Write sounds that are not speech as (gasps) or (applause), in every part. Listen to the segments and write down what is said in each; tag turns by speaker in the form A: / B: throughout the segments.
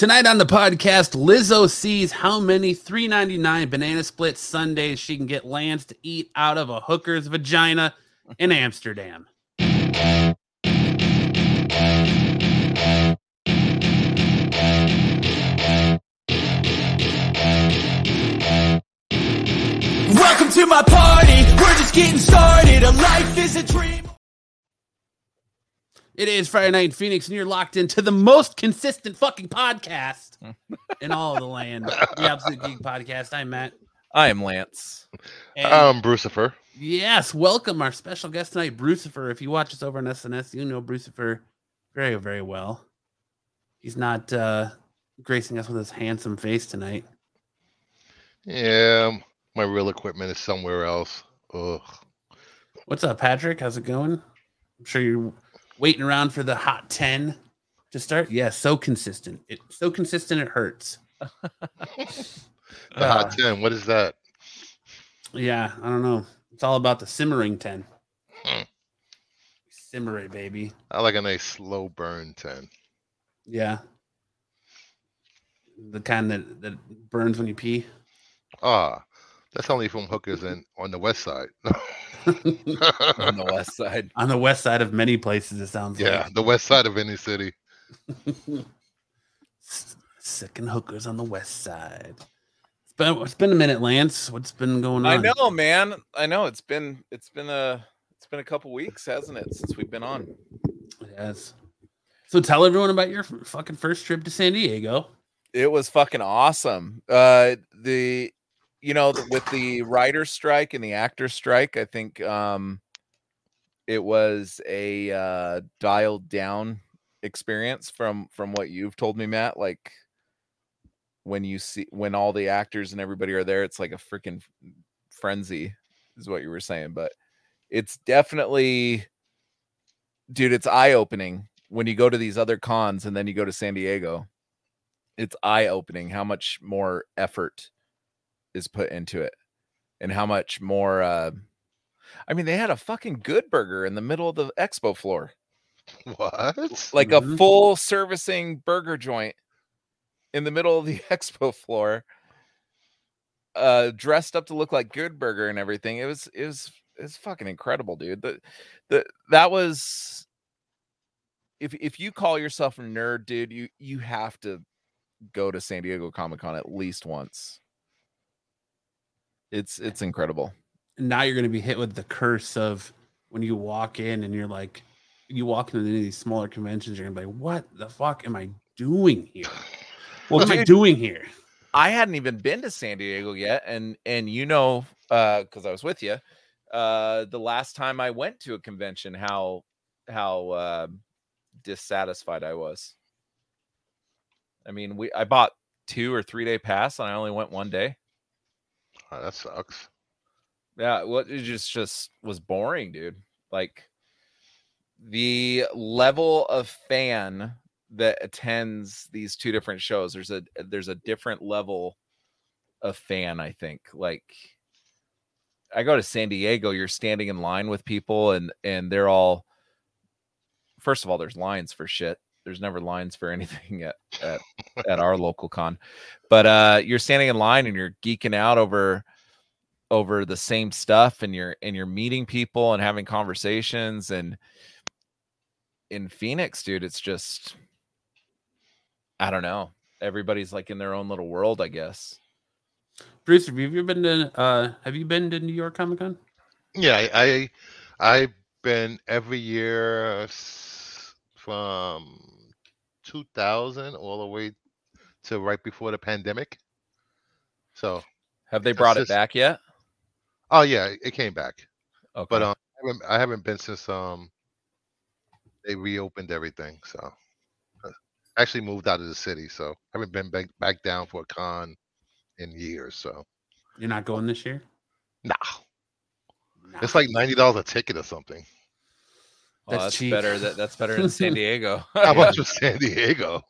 A: Tonight on the podcast, Lizzo sees how many 3.99 banana split sundaes she can get Lance to eat out of a hooker's vagina in Amsterdam.
B: Welcome to my party. We're just getting started. A life is a dream.
A: It is Friday night in Phoenix, and you're locked into the most consistent fucking podcast (laughs) in all of the land. The Absolute Geek Podcast. I'm Matt.
C: I am Lance.
A: And
D: Um, Brucifer.
A: yes, welcome our special guest tonight, Brucifer. If you watch us over on SNS, you know Brucifer very, very well. He's not uh gracing us with his handsome face tonight.
D: Yeah, my real equipment is somewhere else. Ugh.
A: What's up, Patrick? How's it going? I'm sure you're waiting around for the hot 10 to start. Yeah, so consistent. It's so consistent it hurts. (laughs)
D: The hot ten. What is that?
A: Yeah, I don't know. It's all about the simmering 10.
D: Hmm.
A: Simmer it, baby.
D: I like a nice slow burn ten.
A: Yeah. The kind that, that burns when you pee.
D: Ah, that's only from hookers and on the west side. (laughs)
C: on the west side. (laughs)
A: On the west side of many places, it sounds
D: yeah, the west side of any city.
A: like. (laughs) Sick and hookers on the west side. It's been, it's been a minute, Lance. What's been going on?
C: I know, man. I know it's been it's been a it's been a couple weeks, hasn't it, since we've been on?
A: Yes. So tell everyone about your fucking first trip to San Diego.
C: It was fucking awesome. Uh the you know, with the writer strike and the actor strike, I think um it was a uh dialed down experience from from what you've told me, Matt. Like when you see when all the actors and everybody are there, it's like a freaking frenzy, is what you were saying. But it's definitely dude, it's eye opening when you go to these other cons and then you go to San Diego. It's eye opening how much more effort is put into it and how much more uh I mean they had a fucking good burger in the middle of the expo floor.
D: What?
C: Like a full servicing burger joint in the middle of the (laughs) expo floor. Uh dressed up to look like good burger and everything. It was it was it's fucking incredible, dude. The the that was if if you call yourself a nerd, dude, you you have to go to San Diego Comic Con at least once. It's it's incredible.
A: Now you're going to be hit with the curse of when you walk in and you're like, you walk into any of these smaller conventions, you're going to be like, what the fuck am I doing here? What am I doing here?
C: I hadn't even been to San Diego yet, and and you know, uh, because I was with you, uh, the last time I went to a convention, how how uh, dissatisfied I was. I mean, we I bought two or three day pass, and I only went one day.
D: Oh, that sucks.
C: Yeah, well, it just just was boring, dude. Like the level of fan that attends these two different shows. There's a there's a different level of fan. I think. Like I go to San Diego, you're standing in line with people, and and they're all. First of all, there's lines for shit. There's never lines for (laughs) anything at at, at our local con, but uh, you're standing in line and you're geeking out over over the same stuff and you're and you're meeting people and having conversations and in Phoenix dude it's just I don't know. Everybody's like in their own little world I guess.
A: Bruce, have you ever been to, uh, have you been to New York Comic Con?
D: Yeah, I, I I've been every year s- from 2000 all the way to right before the pandemic. So,
C: have they brought it
D: just-
C: back yet
D: oh yeah, it- it came back.
C: okay
D: But um, I haven't, I haven't been since um they reopened everything. So uh, actually moved out of the city, so haven't been back back down for a con in years. So
A: You're not going this year?
D: nah,
A: Nah.
D: it's like ninety dollars a ticket or something.
C: Well,
A: that's
C: that's,
A: cheap.
C: better that, that's better than San (laughs) Diego (laughs)
D: How much was (laughs) San Diego?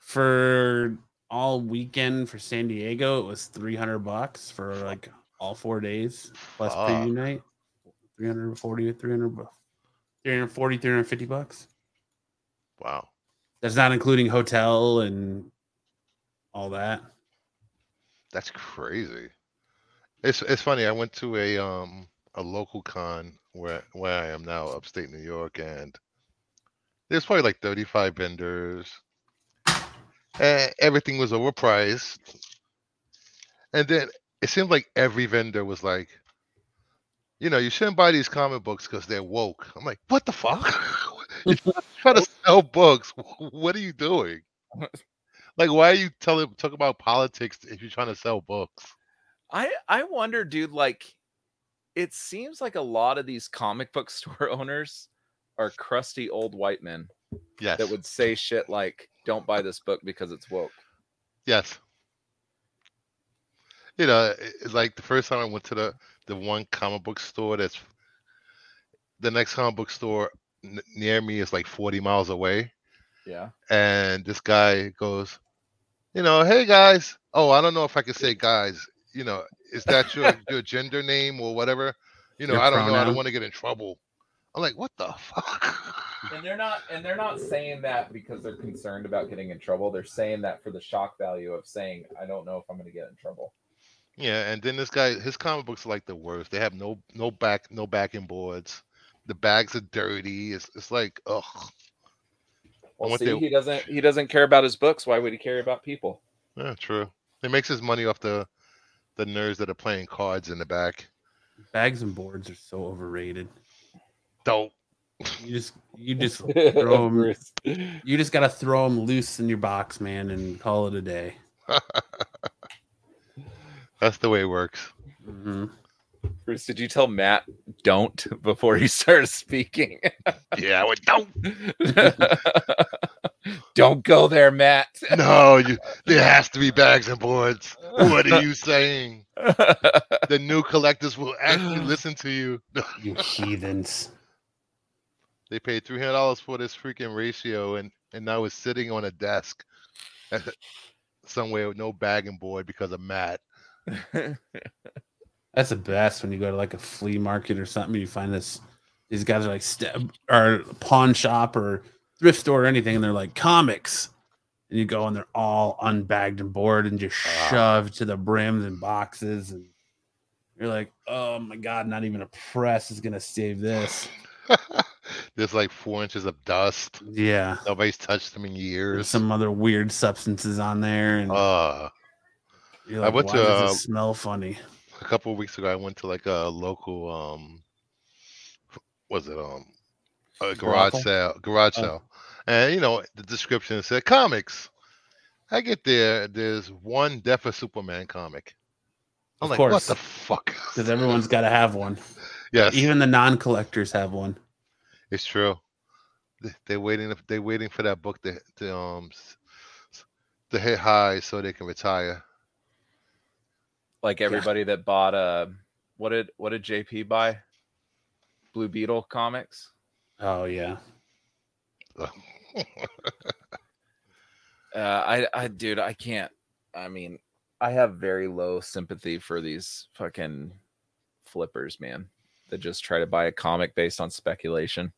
A: for all weekend for San Diego, it was 300 bucks for like all four days plus
D: Fuck.
A: preview night. 340 300 340 350 bucks.
D: Wow.
A: That's not including hotel and all that.
D: That's crazy. It's it's funny. I went to a um a local con where where I am now, upstate New York, and there's probably like 35 vendors. And everything was overpriced. And then it seemed like every vendor was like, you know, you shouldn't buy these comic books because they're woke. I'm like, what the fuck? (laughs) You're trying to (laughs) sell books. (laughs) What are you doing? Like, why are you telling talk about politics if you're trying to sell books?
C: I I wonder, dude. Like, it seems like a lot of these comic book (laughs) store owners are crusty old white men
D: Yes.
C: that would say shit like, "Don't buy this book because it's woke."
D: Yes. You know, it's like the first time I went to the the one comic book store that's the next comic book store n- near me is like 40 miles away
C: Yeah.
D: and this guy goes, you know, hey guys. Oh, I don't know if I can say guys. You know, is that your (laughs) your gender name or whatever? You know,
A: Your
D: I don't know. I don't want to get in trouble. I'm like, what the fuck?
C: And they're not and they're not saying that because they're concerned about getting in trouble. They're saying that for the shock value of saying, "I don't know if I'm going to get in trouble."
D: Yeah, and then this guy, his comic books are like the worst. They have no no back no backing boards. The bags are dirty. It's it's like ugh.
C: Well, see,
D: they-
C: he doesn't he doesn't care about his books. Why would he care about people?
D: Yeah, true. He makes his money off the the nerds that are playing cards in the back.
A: Bags and boards are so overrated.
D: Dope.
A: You just you just (laughs) throw
C: them.
A: you just gotta throw them loose in your box, man, and call it a day. (laughs)
D: That's the way it works.
A: hmm
C: Bruce, did you tell Matt don't before he started speaking?
D: Yeah, I would don't. (laughs)
C: don't go there, Matt. (laughs)
D: No, you, there has to be bags and boards. What are you saying? (laughs) The new collectors will actually (gasps) listen to you. (laughs)
A: You heathens.
D: They paid three hundred dollars for this freaking ratio, and and now it's sitting on a desk somewhere with no bag and board because of Matt.
A: That's the best when you go to like a flea market or something. You find this these guys are like step or pawn shop or thrift store or anything, and they're like comics. And you go and they're all unbagged and bored and just
D: Ah.
A: shoved to the brims and boxes, and you're like, oh my god, not even a press is gonna save this. (laughs)
D: There's like four inches of dust.
A: Yeah,
D: Nobody's touched them in years.
A: there's some other weird substances on there, and
D: Uh,
A: you're
D: I went to,
A: does
D: uh,
A: it smell funny?
D: a couple of weeks ago, I went to like a local, um, was it um, a garage sale, garage
A: Oh.
D: sale, and you know the description said comics. I get there, there's one Death of Superman comic. I'm
A: Of
D: like, what the fuck? (laughs)
A: Because everyone's got to have one.
D: yes,
A: Even the non-collectors have one.
D: it's true. They- They're waiting. They're waiting for that book to, to um s- s- to hit high so they can retire.
C: like everybody that bought uh what did what did JP buy? Blue Beetle comics.
A: Oh yeah. (laughs)
C: Uh, I, I, dude, I can't. I mean, I have very low sympathy for these fucking flippers, man, that just try to buy a comic based on speculation.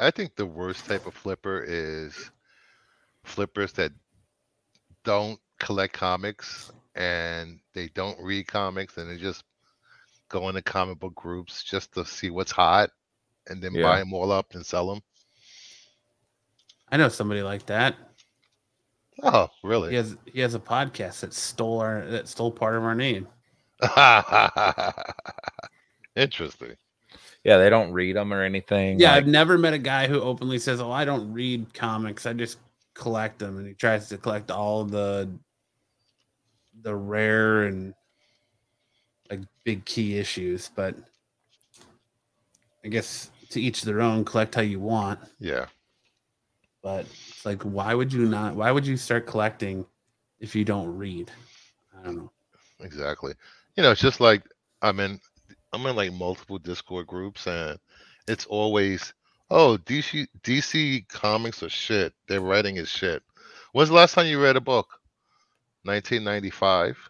D: I think the worst type of flipper is flippers that don't collect comics and they don't read comics and they just go into comic book groups just to see what's hot and then
C: Yeah.
D: buy them all up and sell them.
A: I know somebody like that.
D: Oh, really?
A: He
D: really?
A: has he has a podcast that stole our that stole part of our name. (laughs)
D: Interesting.
C: Yeah, they don't read them or anything.
A: Yeah,
C: like-
A: I've never met a guy who openly says, "Oh, I don't read comics. I just collect them." And he tries to collect all the the rare and like big key issues, but I guess to each their own. Collect how you want,
D: Yeah.
A: But it's like, why would you not? Why would you start collecting if you don't read? I don't know.
D: Exactly. You know, it's just like I'm in I'm in like multiple Discord groups and it's always oh DC DC comics are shit. Their writing is shit. When's the last time you read a book? 1995. (laughs)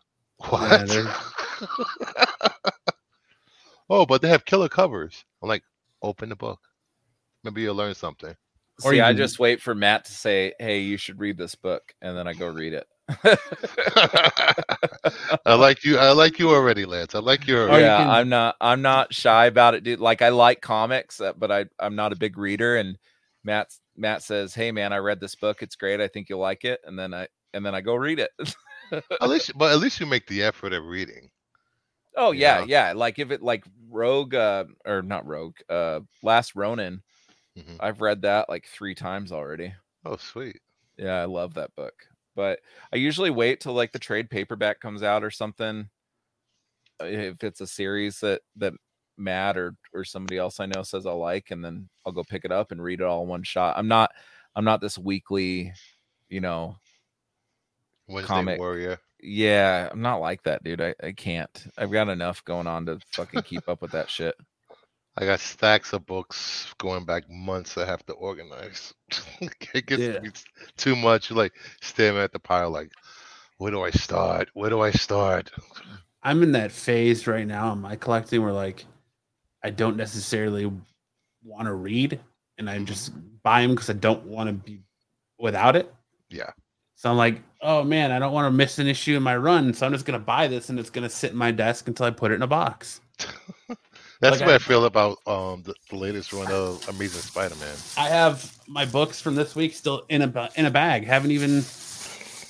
D: What?
A: they're- (laughs)
D: oh, but they have killer covers. I'm like, open the book. Maybe you'll learn something.
A: Or
C: See,
A: you
C: I just wait for Matt to say, "Hey, you should read this book," and then I go read it. (laughs)
D: I like you. I like you already, Lance. I like you
A: Or
D: already.
C: yeah, I'm not. I'm not shy about it, dude. Like I like comics, uh, but I I'm not a big reader. And Matt Matt says, "Hey, man, I read this book. It's great. I think you'll like it." And then I and then I go read it. (laughs)
D: At least, but at least you make the effort of reading.
C: oh yeah,
D: Yeah.
C: yeah. Like if it like Rogue uh, or not Rogue, uh, Last Ronin.
D: Mhm.
C: I've read that like three times already.
D: Oh, sweet.
C: Yeah, I love that book. But I usually wait till like the trade paperback comes out or something. uh, If it's a series that that Matt or or somebody else I know says I like, and then I'll go pick it up and read it all in one shot. I'm not I'm not this weekly, you know.
D: Wednesday
C: Comic.
D: Warrior.
C: Yeah, I'm not like that, dude. I, I can't. I've got enough going on to fucking keep up with that shit.
D: I got stacks of books going back months I have to organize. (laughs) it gets
A: Yeah.
D: to be s- too much. Like staring at the pile, like, where do I start? Where do I start?
A: I'm in that phase right now in my collecting where like I don't necessarily want to read and I mm-hmm. just buy them because I don't want to be without it.
D: Yeah.
A: So I'm like, oh man, I don't want to miss an issue in my run. So I'm just gonna buy this and it's gonna sit in my desk until I put it in a box. (laughs)
D: That's
A: Like
D: what
A: I-
D: I feel about um the, the latest run of Amazing Spider-Man.
A: I have my books from this week still in a in a bag. Haven't even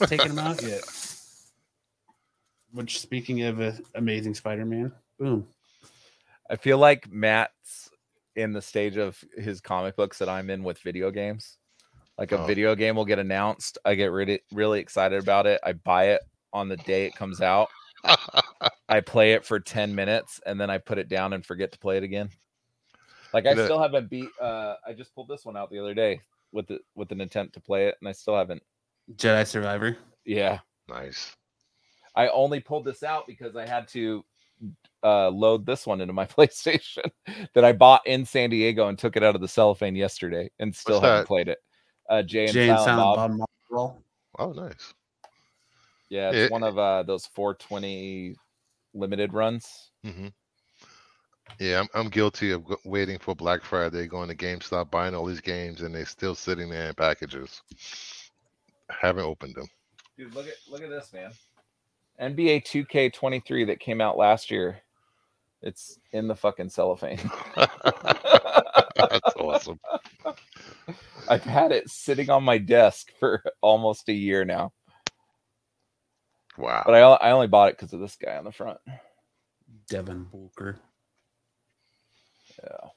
A: taken them out yet. (laughs) Which, speaking of uh, Amazing Spider-Man, boom.
C: I feel like Matt's in the stage of his comic books that I'm in with video games. Like a
D: Oh.
C: video game will get announced, I get really really excited about it. I buy it on the day it comes out. (laughs) I play it for 10 minutes and then I put it down and forget to play it again. Like I
D: You know-
C: still haven't beat uh I just pulled this one out the other day with the with an attempt to play it and I still haven't.
A: Jedi Survivor.
C: Yeah.
D: nice.
C: I only pulled this out because I had to uh, load this one into my (laughs) PlayStation that I bought in San Diego and took it out of the cellophane yesterday and still
D: What's
C: haven't
D: that?
C: played it. Uh, Jay and
A: Jay and
C: Silent,
A: Silent
C: Bob.
A: Bob
D: Oh, nice.
C: Yeah, it's
D: It-
C: one of uh, those 420 limited runs.
D: hmm Yeah, I'm, I'm guilty of waiting for Black Friday, going to GameStop, buying all these games, and they're still sitting there in packages. Haven't opened them.
C: Dude, look at look at this, man. NBA 2K23 that came out last year. It's in the fucking cellophane. (laughs) (laughs)
D: That's awesome.
C: I've had it sitting on my desk for (laughs) almost a year now.
D: Wow.
C: But I, I only bought it because of this guy on the front.
A: Devin Booker.
C: Yeah.
A: I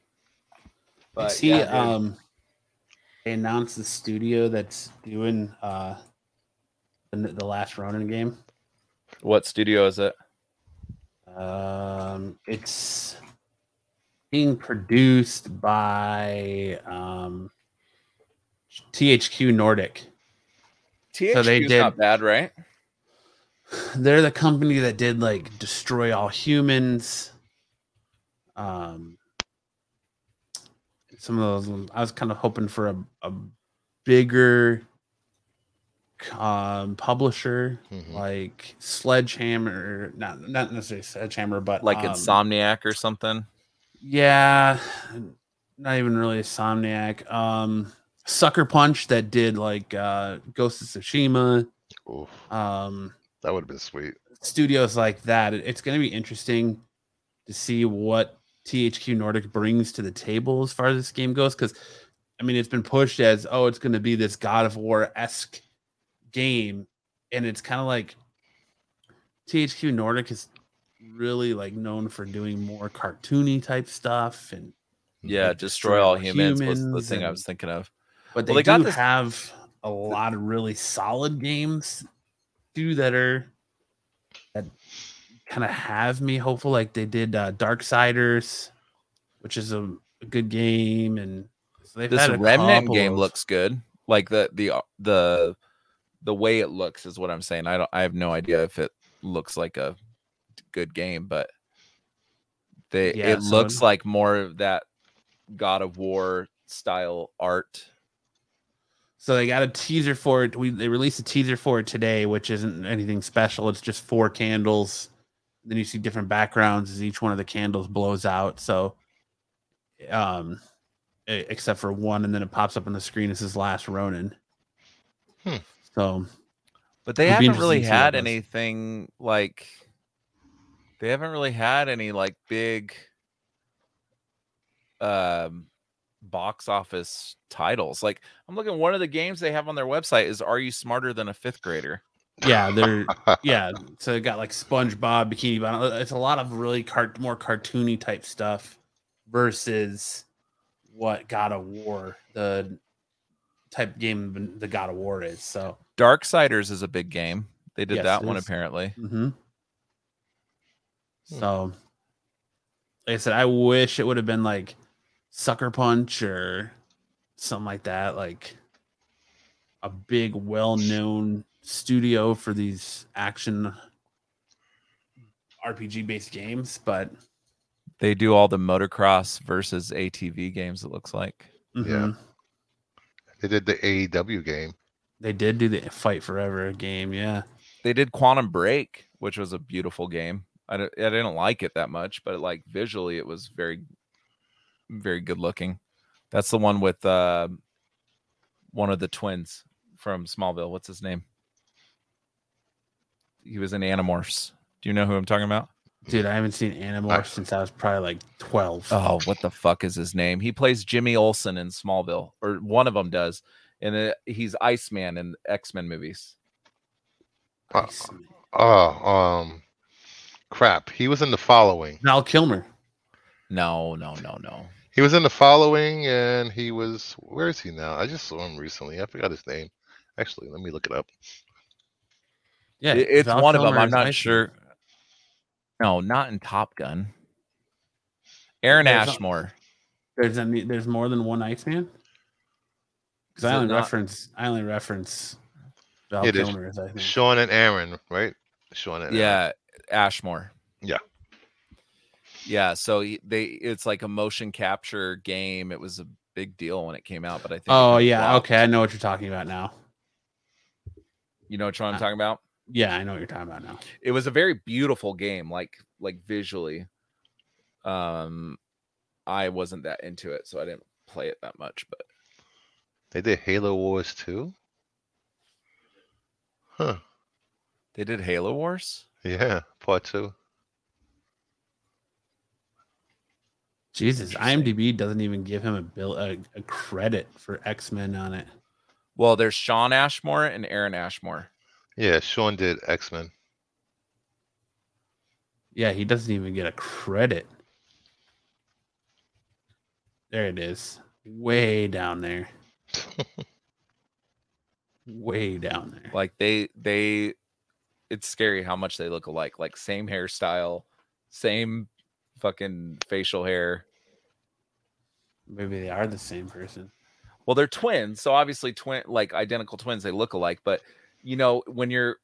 C: But
A: see,
C: yeah,
A: um, they announced the studio that's doing uh, the, the last Ronin game.
C: what studio is it?
A: Um, it's being produced by um, THQ Nordic.
C: THQ
A: they did-
C: not bad, right?
A: They're the company that did like Destroy All Humans. Um, some of those. I was kind of hoping for a, a bigger um, publisher
D: Mhm.
A: like Sledgehammer. Not not necessarily Sledgehammer, but
C: Like
A: um,
C: Insomniac or something.
A: Yeah, not even really Insomniac. Um, Sucker Punch that did like uh, Ghost of Tsushima.
D: Oof,
A: Um,
D: that would have been sweet.
A: studios like that. It's going to be interesting to see what THQ Nordic brings to the table as far as this game goes. Because, I mean, it's been pushed as, oh, it's going to be this God of War esque game. And it's kind of like THQ Nordic is really like known for doing more cartoony type stuff. And,
C: Yeah,
A: like
C: destroy all humans, was the
A: Humans
C: thing I was thinking of.
A: but they,
C: Well, they got
A: do
C: this-
A: have a lot of really solid games too that are that kind of have me hopeful. Like they did uh, Darksiders, which is a, a good game, and so
C: This Remnant game
A: of-
C: looks good. Like the the the the way it looks is what I'm saying. I don't I have no idea if it looks like a good game, but they
A: Yeah,
C: it
A: so
C: looks
A: it-
C: like more of that God of War style art.
A: So they got a teaser for it. We they released a teaser for it today, which isn't anything special. It's just four candles. Then you see different backgrounds as each one of the candles blows out. So, um, except for one, and then it pops up on the screen. This is Last Ronin.
D: Hmm.
A: So
C: But they haven't really
A: interesting to see how
C: had anything like they haven't really had any like big um box office titles. Like I'm looking one of the games they have on their website is Are You Smarter Than a Fifth Grader?
A: yeah, they're (laughs) yeah. So got like SpongeBob, Bikini Bottom. It's a lot of really cart more cartoony type stuff versus what God of War, the type game the God of War is. So
C: Darksiders is a big game. They did
A: Yes,
C: that one
A: is.
C: apparently.
A: hmm So, like I said, I wish it would have been like Sucker Punch or something like that, like a big, well-known studio for these action RPG-based games. But
C: They do all the motocross versus ATV games, it looks like.
A: mhm,
D: they did the AEW game.
A: they did do the Fight Forever game. Yeah,
C: They did Quantum Break, which was a beautiful game. I, I didn't like it that much, but like visually, it was very, very good looking. That's the one with uh, one of the twins from Smallville. What's his name? He was in Animorphs. Do you know who I'm talking about?
A: dude, I haven't seen Animorphs since I was probably like twelve.
C: Oh, what the fuck is his name? He plays Jimmy Olsen in Smallville, or one of them does, and uh, he's Iceman in X Men movies.
D: Uh,
A: Iceman.
D: oh, um, crap. He was in the following.
A: Val Kilmer.
C: No, no, no, no.
D: He was in the following, and he was. Where is he now? I just saw him recently. I forgot his name. Actually, let me look it up.
A: Yeah,
C: It- it's
A: Val
C: one of them. I'm not
A: Iceman.
C: sure. No, not in Top Gun. Aaron
A: There's a-
C: Ashmore.
A: There's any, there's more than one Iceman. Because I only
C: not-
A: reference I only reference Val Kilmer as
D: Shawn and Aaron, right? Shawn and Aaron.
C: Yeah, Ashmore.
D: Yeah.
C: Yeah, so they it's like a motion capture game. It was a big deal when it came out, but I think
A: Oh yeah,
C: flopped.
A: okay, I know what you're talking about now.
C: You know what I'm
A: Uh,
C: talking about?
A: Yeah, I know what you're talking about now.
C: It was a very beautiful game, like like visually. Um I wasn't that into it, so I didn't play it that much, but
D: They did Halo Wars too. Huh.
C: they did Halo Wars.
D: Yeah, part two.
A: Jesus, IMDb doesn't even give him a bill a, a credit for X Men on it.
C: Well, there's Shawn Ashmore and Aaron Ashmore.
D: Yeah, Shawn did X Men.
A: Yeah, he doesn't even get a credit. There it is, way down there, (laughs) way down there.
C: Like they they it's scary how much they look alike. Like same hairstyle, same fucking facial hair.
A: Maybe they are the same person.
C: Well, they're twins, so obviously twin like identical twins, they look alike, but you know, when you're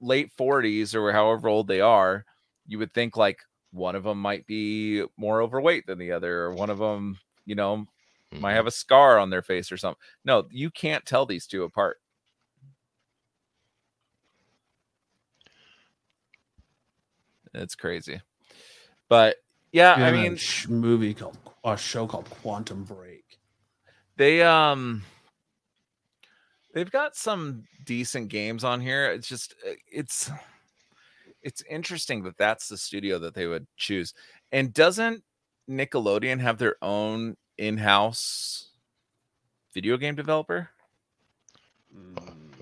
C: late 40s or however old they are, you would think like one of them might be more overweight than the other, or one of them, you know, might mm-hmm. have a scar on their face or something. No, you can't tell these two apart. It's crazy. But yeah, I
A: Doing a
C: mean,
A: sh- movie called a show called Quantum Break.
C: they um they've got some decent games on here. It's just uh, it's it's interesting that that's the studio that they would choose. And doesn't Nickelodeon have their own in-house video game developer?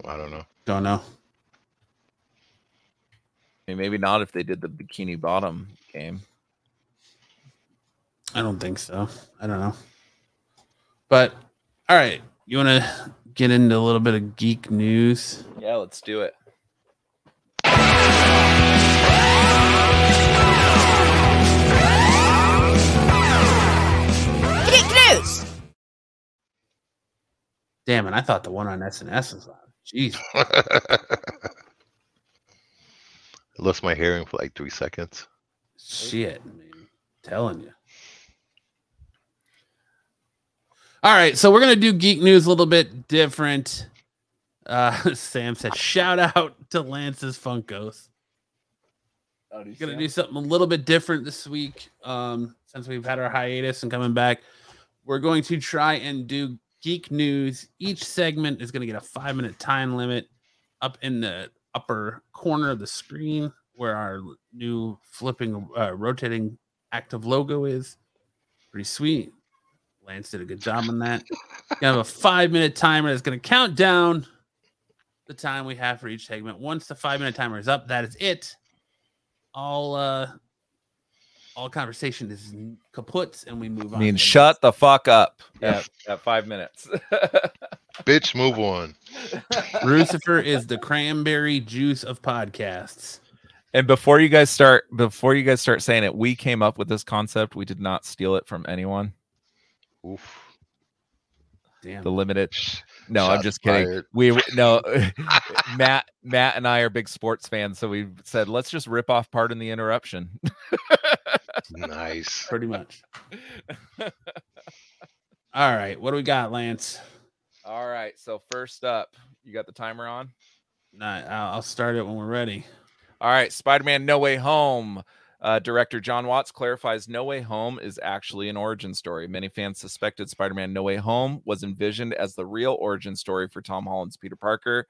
D: I don't know.
A: Don't know.
C: I mean, maybe not if they did the Bikini Bottom game.
A: I don't think so. I don't know. But all right, you want to get into a little bit of geek news?
C: Yeah, let's do it.
E: Geek News!
A: Damn it! I thought the one on SNS was on. Jeez. (laughs)
D: Lost my hearing for like three seconds.
A: Shit, man. telling you. All right, so we're gonna do geek news a little bit different. Uh, (laughs) Sam said, "Shout out to Lance's Funkos." Gonna do something a little bit different this week. Um, since we've had our hiatus and coming back, we're going to try and do geek news. Each segment is going to get a five minute time limit up in the upper corner of the screen where our new flipping, uh, rotating active logo is. Pretty sweet. Lance did a good job on that. You have a five minute timer that's going to count down the time we have for each segment. Once the five minute timer is up, that is it. All uh all conversation is kaput and we move on.
C: I mean,
A: to the
C: shut the fuck up
D: Yeah.
C: at, at five minutes. (laughs)
D: Bitch, move on. (laughs)
A: Lucifer is the cranberry juice of podcasts.
C: and before you guys start, before you guys start saying it, we came up with this concept. We did not steal it from anyone.
D: Oof.
A: Damn.
C: The limited. No, I'm just kidding.
D: fired.
C: We no, (laughs) (laughs) Matt, Matt and I are big sports fans, so we said let's just rip off Pardon the Interruption. (laughs)
D: Nice.
A: Pretty much. All right. What do we got, Lance?
C: All right. So first up, you got the timer on.
A: Nah, I'll I'll start it when we're ready.
C: All right, Spider-Man: No Way Home. Uh, director Jon Watts clarifies No Way Home is actually an origin story. Many fans suspected Spider-Man: No Way Home was envisioned as the real origin story for Tom Holland's Peter Parker,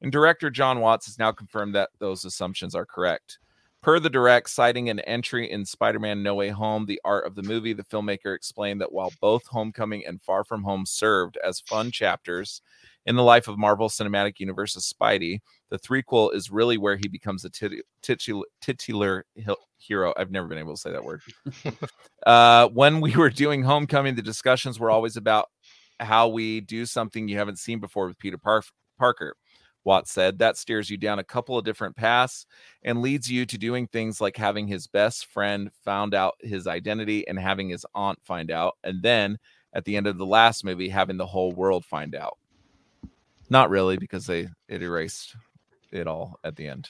C: and director Jon Watts has now confirmed that those assumptions are correct. Per the direct, citing an entry in Spider-Man: No Way Home, the art of the movie, the filmmaker explained that while both Homecoming and Far From Home served as fun chapters in the life of Marvel Cinematic Universe's Spidey, the threequel is really where he becomes a tit- titular, titular hero. I've never been able to say that word. (laughs) uh, when we were doing Homecoming, the discussions were always about how we do something you haven't seen before with Peter Par- Parker. Watts said that steers you down a couple of different paths and leads you to doing things like having his best friend found out his identity and having his aunt find out, and then at the end of the last movie, having the whole world find out. Not really, because they it erased it all at the end.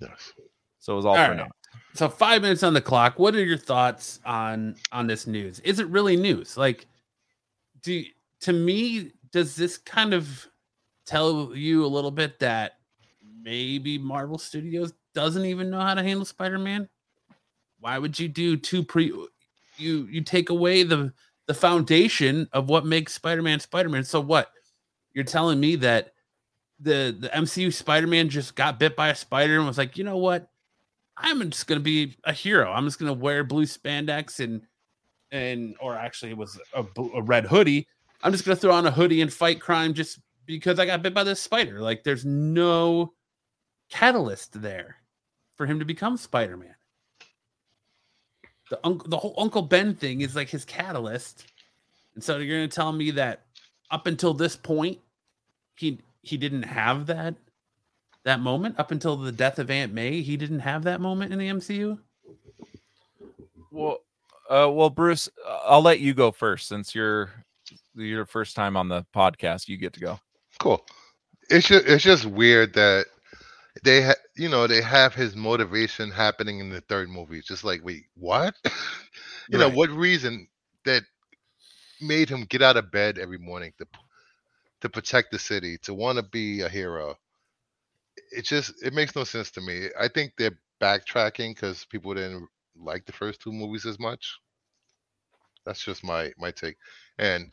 D: Yes.
C: So it was all,
A: All
C: for
A: right.
C: naught.
A: So five minutes on the clock. What are your thoughts on on this news? Is it really news? Like, do to me does this kind of tell you a little bit that maybe Marvel Studios doesn't even know how to handle Spider-Man? Why would you do two pre? You you take away the the foundation of what makes Spider-Man Spider-Man. So what? You're telling me that the the MCU Spider-Man just got bit by a spider and was like, you know what? I'm just gonna be a hero. I'm just gonna wear blue spandex and and or actually it was a, a red hoodie. I'm just gonna throw on a hoodie and fight crime just because I got bit by this spider. Like there's no catalyst there for him to become Spider-Man. The uncle, the whole Uncle Ben thing is like his catalyst, and so you're gonna tell me that up until this point, he he didn't have that that moment up until the death of Aunt May. He didn't have that moment in the MCU.
C: Well, uh, well, Bruce, uh, I'll let you go first since you're your first time on the podcast. You get to go.
D: Cool. It's just it's just weird that they ha- you know they have his motivation happening in the third movie. It's just like wait, what? (laughs) you know what reason that made him get out of bed every morning to to protect the city, to want to be a hero. It just it makes no sense to me. I think they're backtracking because people didn't like the first two movies as much. That's just my my take. And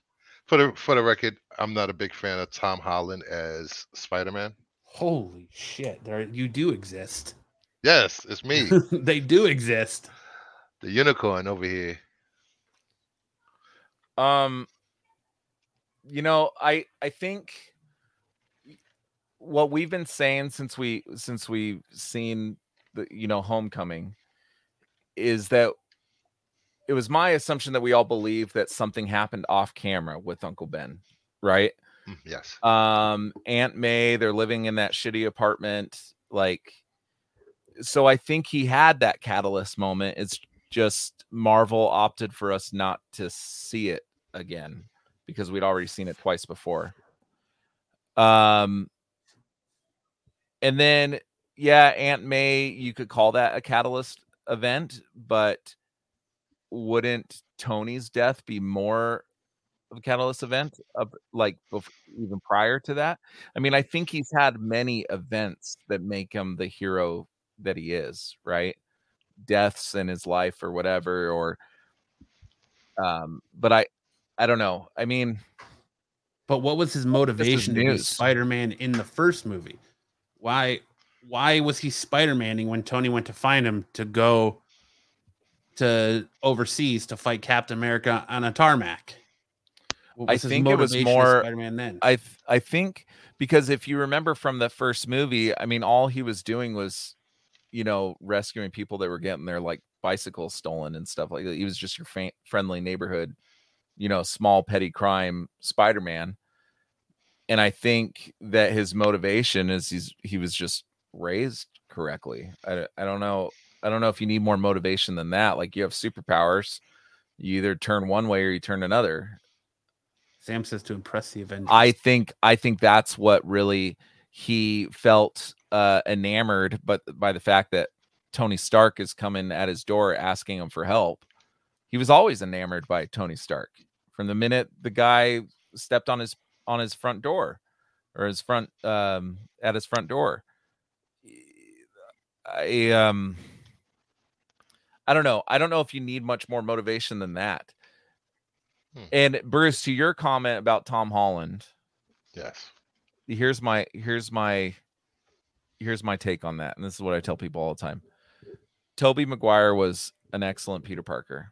D: for the for the record, I'm not a big fan of Tom Holland as Spider-Man.
A: Holy shit! There, you do exist.
D: Yes, it's (laughs) me,
A: they do exist.
D: the unicorn over here.
C: Um, you know, I I think what we've been saying since we since we've seen the you know homecoming is that it was my assumption that we all believe that something happened off camera with Uncle Ben, right?
D: Mm, Yes.
C: um aunt may they're living in that shitty apartment like so i think he had that catalyst moment it's just marvel opted for us not to see it again because we'd already seen it twice before um and then yeah aunt may you could call that a catalyst event but wouldn't tony's death be more of a catalyst event of like bef- even prior to that. I mean, I think he's had many events that make him the hero that he is, right? Deaths in his life or whatever, or um, but I I don't know. I mean,
A: But what was his motivation to be. Spider-Man in the first movie? Why why was he Spider-Maning when Tony went to find him to go to overseas to fight Captain America on a tarmac?
C: I think it was more-
A: Spider-Man then.
C: I th- I think because if you remember from the first movie, I mean, all he was doing was, you know, rescuing people that were getting their like bicycles stolen and stuff like that. He was just your fa- friendly neighborhood, you know, small petty crime Spider Man. And I think that his motivation is he's he was just raised correctly. I I don't know. I don't know if you need more motivation than that. Like you have superpowers, you either turn one way or you turn another.
A: Sam says to impress the Avengers.
C: I think I think that's what really he felt uh enamored but by the fact that Tony Stark is coming at his door asking him for help. He was always enamored by Tony Stark from the minute the guy stepped on his on his front door or his front um at his front door. I um I don't know. I don't know if you need much more motivation than that.
D: Hmm.
C: And Bruce, to your comment about Tom Holland,
D: Yes.
C: here's my here's my here's my take on that and this is what i tell people all the time tobey maguire was an excellent peter parker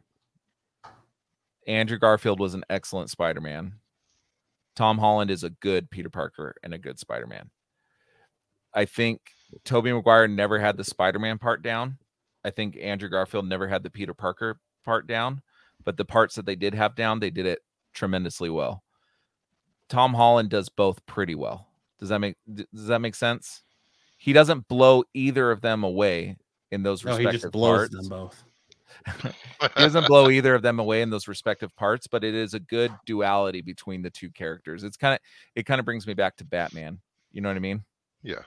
C: andrew garfield was an excellent spider-man tom holland is a good peter parker and a good spider-man i think tobey maguire never had the spider-man part down i think andrew garfield never had the peter parker part down but the parts that they did have down they did it tremendously well Tom Holland does both pretty well. Does that make does that make sense? He doesn't blow either of them away in those
A: no, he
C: respective
A: just blows
C: parts.
A: them both.
C: He doesn't blow either of them away in those respective parts, but it is a good duality between the two characters. It's kind of it kind of brings me back to Batman. You know what I mean?
D: Yeah.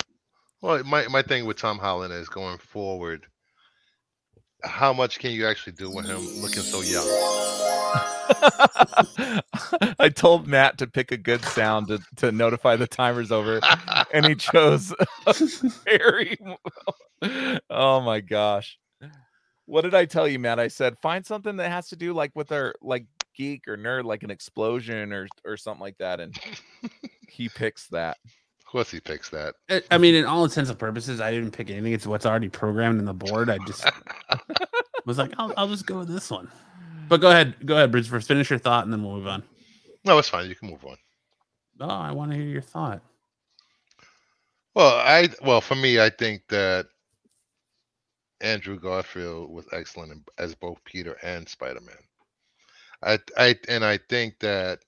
D: Well, my my thing with Tom Holland is going forward. How much can you actually do with him looking so young? (laughs)
C: I told Matt to pick a good sound to, to notify the timer's over, and he (laughs) chose (laughs) very. oh my gosh! What did I tell you, Matt? I said find something that has to do like with our like geek or nerd, like an explosion or or something like that, and (laughs) he picks that.
D: Of course, he picks that.
A: I- I mean, in all intents and purposes, I didn't pick anything. It's what's already programmed in the board. I just (laughs) was like, I'll, I'll just go with this one. But go ahead, go ahead, Bridge. First, finish your thought, and then we'll move on.
D: No, it's fine. You can move on.
A: Oh, I want to hear your thought.
D: Well, I well for me, I think that Andrew Garfield was excellent in- as both Peter and Spider Man. I I and I think that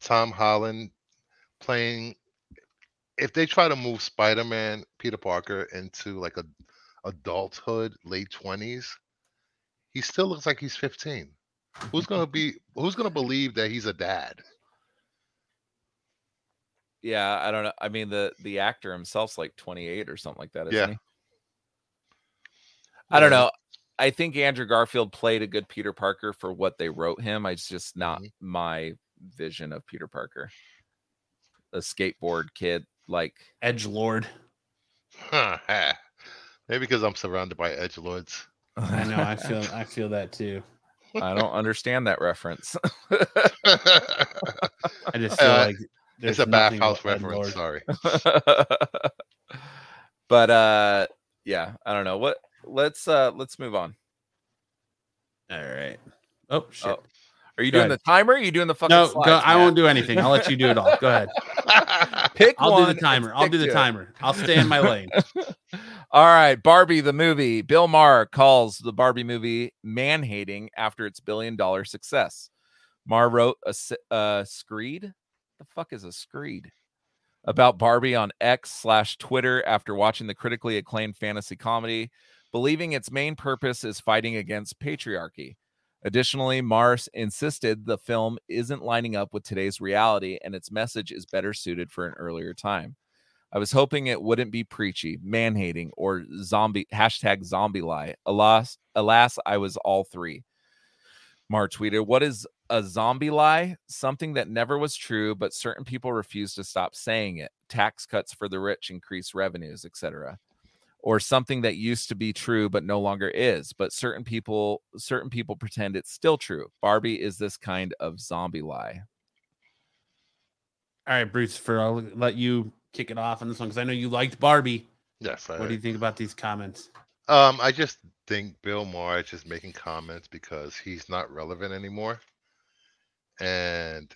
D: Tom Holland playing if they try to move Spider Man Peter Parker into like a adulthood, late twenties, he still looks like he's fifteen. Who's gonna be who's gonna believe that he's a dad?
C: Yeah, I don't know. I mean, the the actor himself's like 28 or something like that, isn't
D: Yeah.
C: he? I don't know. I think Andrew Garfield played a good Peter Parker for what they wrote him. It's just not
D: Mhm.
C: my vision of Peter Parker. A skateboard kid, like
A: Edge Lord.
D: Maybe because I'm surrounded by edge lords.
A: I know. I (laughs) feel. I feel that too.
C: I don't understand that reference. (laughs)
A: I just feel
D: Uh,
A: like
D: it's
A: there's
D: a
A: nothing
D: bathhouse reference.
A: Lord.
D: Sorry. (laughs)
C: but uh yeah, I don't know. What let's uh let's move on.
A: All right. Oh shit.
C: Oh, Are you
A: Go
C: doing
A: ahead.
C: the timer? Or are you doing the fucking
A: no,
C: slides,
A: go, I won't do anything. I'll let you do it all. Go ahead. (laughs)
C: Pick
A: I'll
C: one
A: do the timer. I'll do the
C: it.
A: timer. I'll stay in my lane. (laughs)
C: All right, Barbie the movie. Bill Maher calls the Barbie movie man hating after its billion dollar success. Maher wrote a screed. The fuck is a screed? About Barbie on X slash Twitter after watching the critically acclaimed fantasy comedy, believing its main purpose is fighting against patriarchy. Additionally, Mars insisted the film isn't lining up with today's reality and its message is better suited for an earlier time. I was hoping it wouldn't be preachy, man hating, or zombie hashtag zombie lie. Alas, alas, I was all three. Maher tweeted, What is a zombie lie? Something that never was true, but certain people refuse to stop saying it. Tax cuts for the rich increase revenues, etc. or something that used to be true but no longer is. But certain people certain people pretend it's still true. Barbie is this kind of zombie lie.
A: All right, Bruce, for I'll let you kick it off on this one because I know you liked Barbie.
D: Yes. I,
A: What do you think about these comments?
D: Um, I just think Bill Maher is just making comments because he's not relevant anymore. And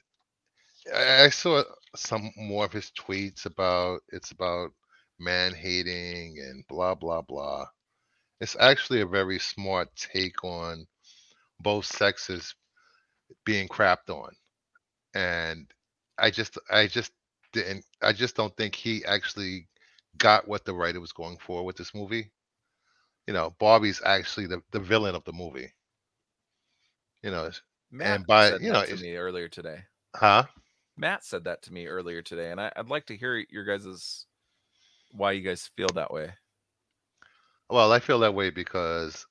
D: I I saw some more of his tweets about it's about man hating and blah blah blah. It's actually a very smart take on both sexes being crapped on. And I just I just didn't I just don't think he actually got what the writer was going for with this movie you know, Barbie's actually the, the villain of the movie. You know,
C: Matt
D: by-
C: said
D: you know,
C: that to me earlier today.
D: huh?
C: Matt said that to me earlier today, and I, I'd like to hear your guys's why you guys feel that way.
D: Well, I feel that way because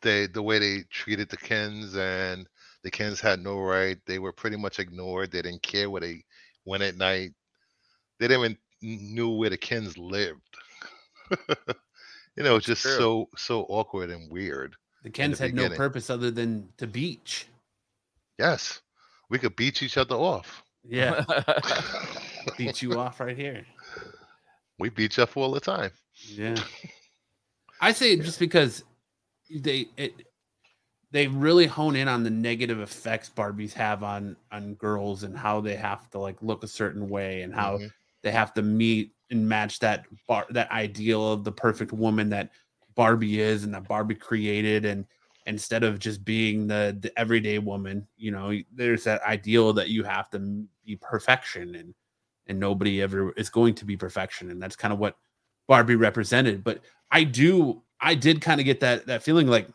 D: they the way they treated the Kens and the Kens had no right. They were pretty much ignored. They didn't care where they went at night. They didn't even knew where the Kens lived. (laughs) you know, it's just
C: true.
D: so so awkward and weird.
A: The Kens
D: the
A: had no purpose other than to beach.
D: Yes, we could beat each other off.
A: Yeah, (laughs) (laughs) beat you off right here.
D: We beat you up all the time.
A: Yeah. (laughs) I say it just because they it they really hone in on the negative effects Barbies have on on girls and how they have to like look a certain way and how
D: Mhm.
A: they have to meet and match that bar that ideal of the perfect woman that Barbie is and that Barbie created and instead of just being the the everyday woman, you know, there's that ideal that you have to be perfection and and nobody ever is going to be perfection and that's kind of what Barbie represented. But I do, I did kind of get that that feeling like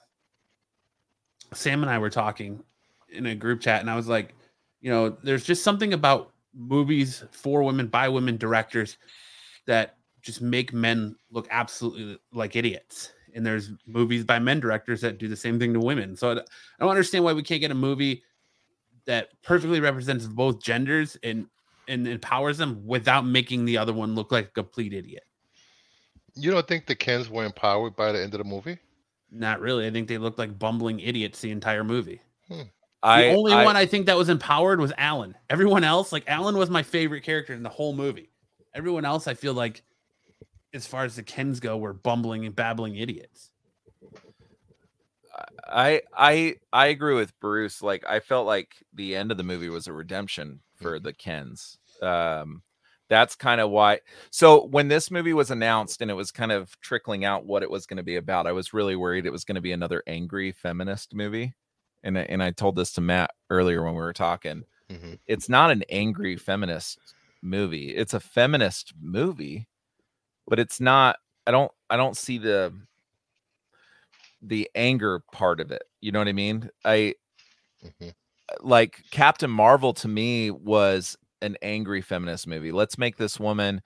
A: Sam and I were talking in a group chat, and I was like, you know, there's just something about movies for women by women directors that just make men look absolutely like idiots. And there's movies by men directors that do the same thing to women. So I don't understand why we can't get a movie that perfectly represents both genders and and empowers them without making the other one look like a complete idiot.
D: You don't think the Kens were empowered by the end of the movie?
A: Not really. I think they looked like bumbling idiots the entire movie. Hmm.
C: I
A: the only
C: I-
A: one I think that was empowered was Alan. Everyone else, like Alan, was my favorite character in the whole movie. Everyone else, I feel like, as far as the Kens go, were bumbling and babbling idiots.
C: I I I agree with Bruce. Like I felt like the end of the movie was a redemption for the Kens. Um that's kind of why so when this movie was announced and it was kind of trickling out what it was going to be about, I was really worried it was going to be another angry feminist movie. And I, and I told this to Matt earlier when we were talking.
D: hmm
C: It's not an angry feminist movie. It's a feminist movie, but it's not I don't I don't see the the anger part of it. You know what I mean? I
D: hmm
C: like Captain Marvel to me was an angry feminist movie. Let's make this woman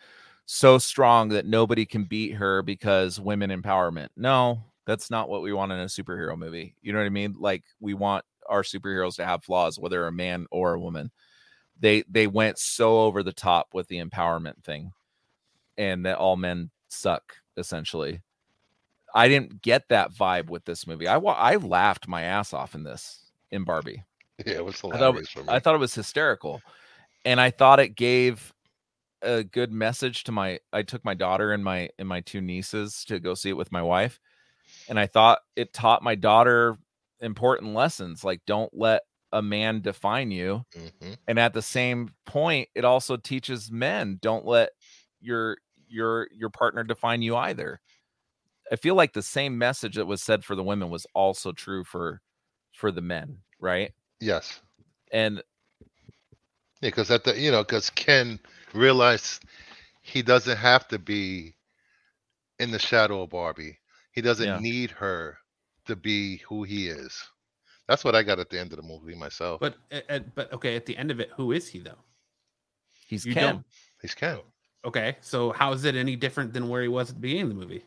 C: so strong that nobody can beat her because women empowerment. No, that's not what we want in a superhero movie. You know what I mean? Like we want our superheroes to have flaws whether a man or a woman. They they went so over the top with the empowerment thing and that all men suck essentially. I didn't get that vibe with this movie. I I laughed my ass off in this in Barbie.
D: Yeah, it was
C: I thought,
D: for me.
C: I thought it was hysterical. And I thought it gave a good message to my I took my daughter and my and my two nieces to go see it with my wife. And I thought it taught my daughter important lessons like don't let a man define you.
D: hmm
C: And at the same point, it also teaches men don't let your your your partner define you either. I feel like the same message that was said for the women was also true for for the men, right?
D: Yes.
C: And
D: Yeah, because at the you know, because Ken realized he doesn't have to be in the shadow of Barbie. He doesn't
C: Yeah.
D: need her to be who he is. That's what I got at the end of the movie myself.
A: But at, at- but okay, at the end of it, who is he though?
C: he's
A: You
C: Ken.
A: don't-
D: He's Ken.
A: Okay, so how is it any different than where he was at the beginning of the movie?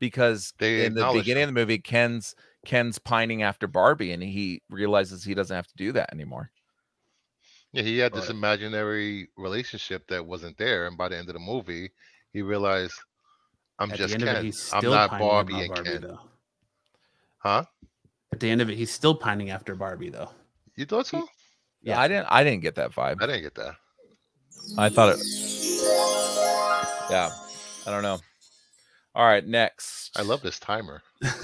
C: because
D: They
C: in the beginning
D: him.
C: of the movie, Ken's Ken's pining after Barbie, and he realizes he doesn't have to do that anymore.
D: Yeah, he had this imaginary relationship that wasn't there, and by the end of the movie, he realized I'm
A: At
D: just
A: the end of it,
D: Ken.
A: he's
D: I'm not Barbie and
A: Barbie,
D: Ken.
A: though.
D: Huh?
A: At the end of it, he's still pining after Barbie, though.
D: You thought so?
C: Yeah, I didn't. I didn't get that vibe.
D: I didn't get that.
C: I thought it. Yeah, I don't know. All right, next.
D: I love this timer. (laughs)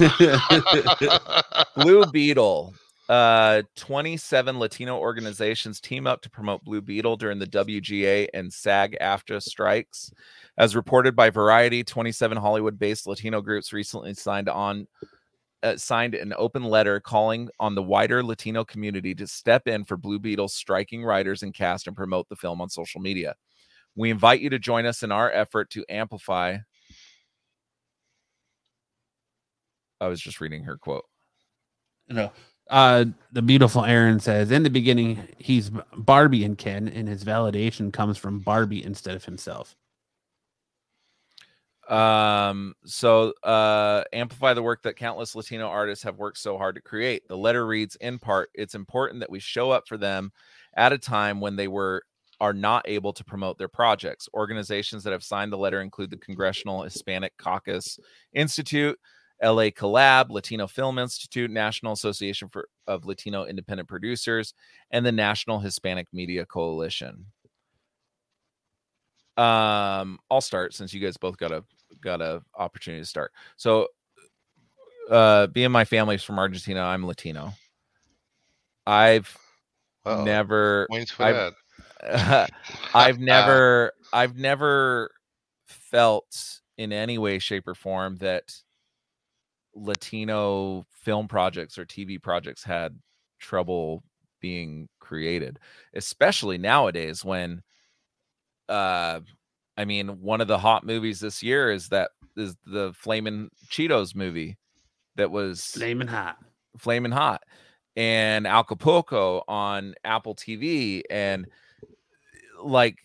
C: Blue Beetle. Uh, 27 Latino organizations team up to promote Blue Beetle during the WGA and SAG AFTRA strikes. As reported by Variety, 27 Hollywood-based Latino groups recently signed on uh, signed an open letter calling on the wider Latino community to step in for Blue Beetle's striking writers and cast and promote the film on social media. We invite you to join us in our effort to amplify. I was just reading her quote.
A: you know, uh, the beautiful Aaron says in the beginning he's Barbie and Ken, and his validation comes from Barbie instead of himself.
C: Um, so uh amplify the work that countless Latino artists have worked so hard to create. The letter reads in part, it's important that we show up for them at a time when they were are not able to promote their projects. Organizations that have signed the letter include the Congressional Hispanic Caucus Institute, LA Collab, Latino Film Institute, National Association for of Latino Independent Producers, and the National Hispanic Media Coalition. Um, I'll start since you guys both got a got a opportunity to start. So, uh, being my family's from Argentina, I'm Latino. I've
D: Uh-oh.
C: never
D: Points for
C: I've-
D: that. (laughs)
C: I've (laughs) never I've never felt in any way, shape, or form that Latino film projects or TV projects had trouble being created, especially nowadays when uh I mean one of the hot movies this year is that is the Flamin' Cheetos movie that was
A: Flaming hot.
C: Flamin' Hot and Acapulco on Apple TV. And like,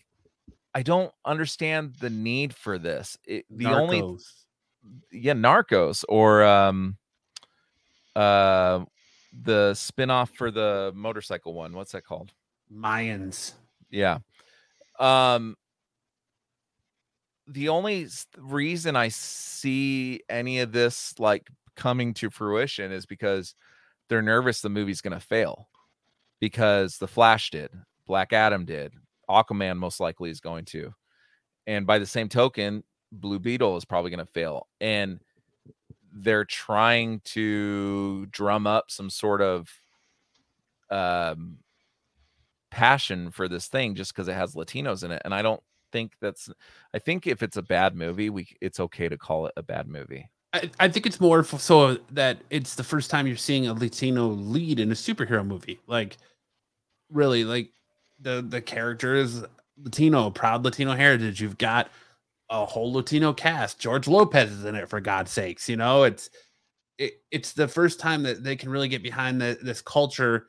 C: I don't understand the need for this. It, the only,
A: Narcos.
C: Yeah, Narcos or, um, uh, the spin-off for the motorcycle one. What's that called?
A: Mayans.
C: Yeah. Um the only reason I see any of this like coming to fruition is because they're nervous the movie's going to fail. Because The Flash did, Black Adam did, Aquaman most likely is going to. And by the same token, Blue Beetle is probably going to fail. And they're trying to drum up some sort of um passion for this thing just because it has Latinos in it. And I don't think that's I think if it's a bad movie, we it's okay to call it a bad movie.
A: I, I think it's more so that it's the first time you're seeing a Latino lead in a superhero movie. Like, really, like the the character is Latino, proud Latino heritage. You've got a whole Latino cast. George Lopez is in it for God's sakes. You know, it's it, it's the first time that they can really get behind the, this culture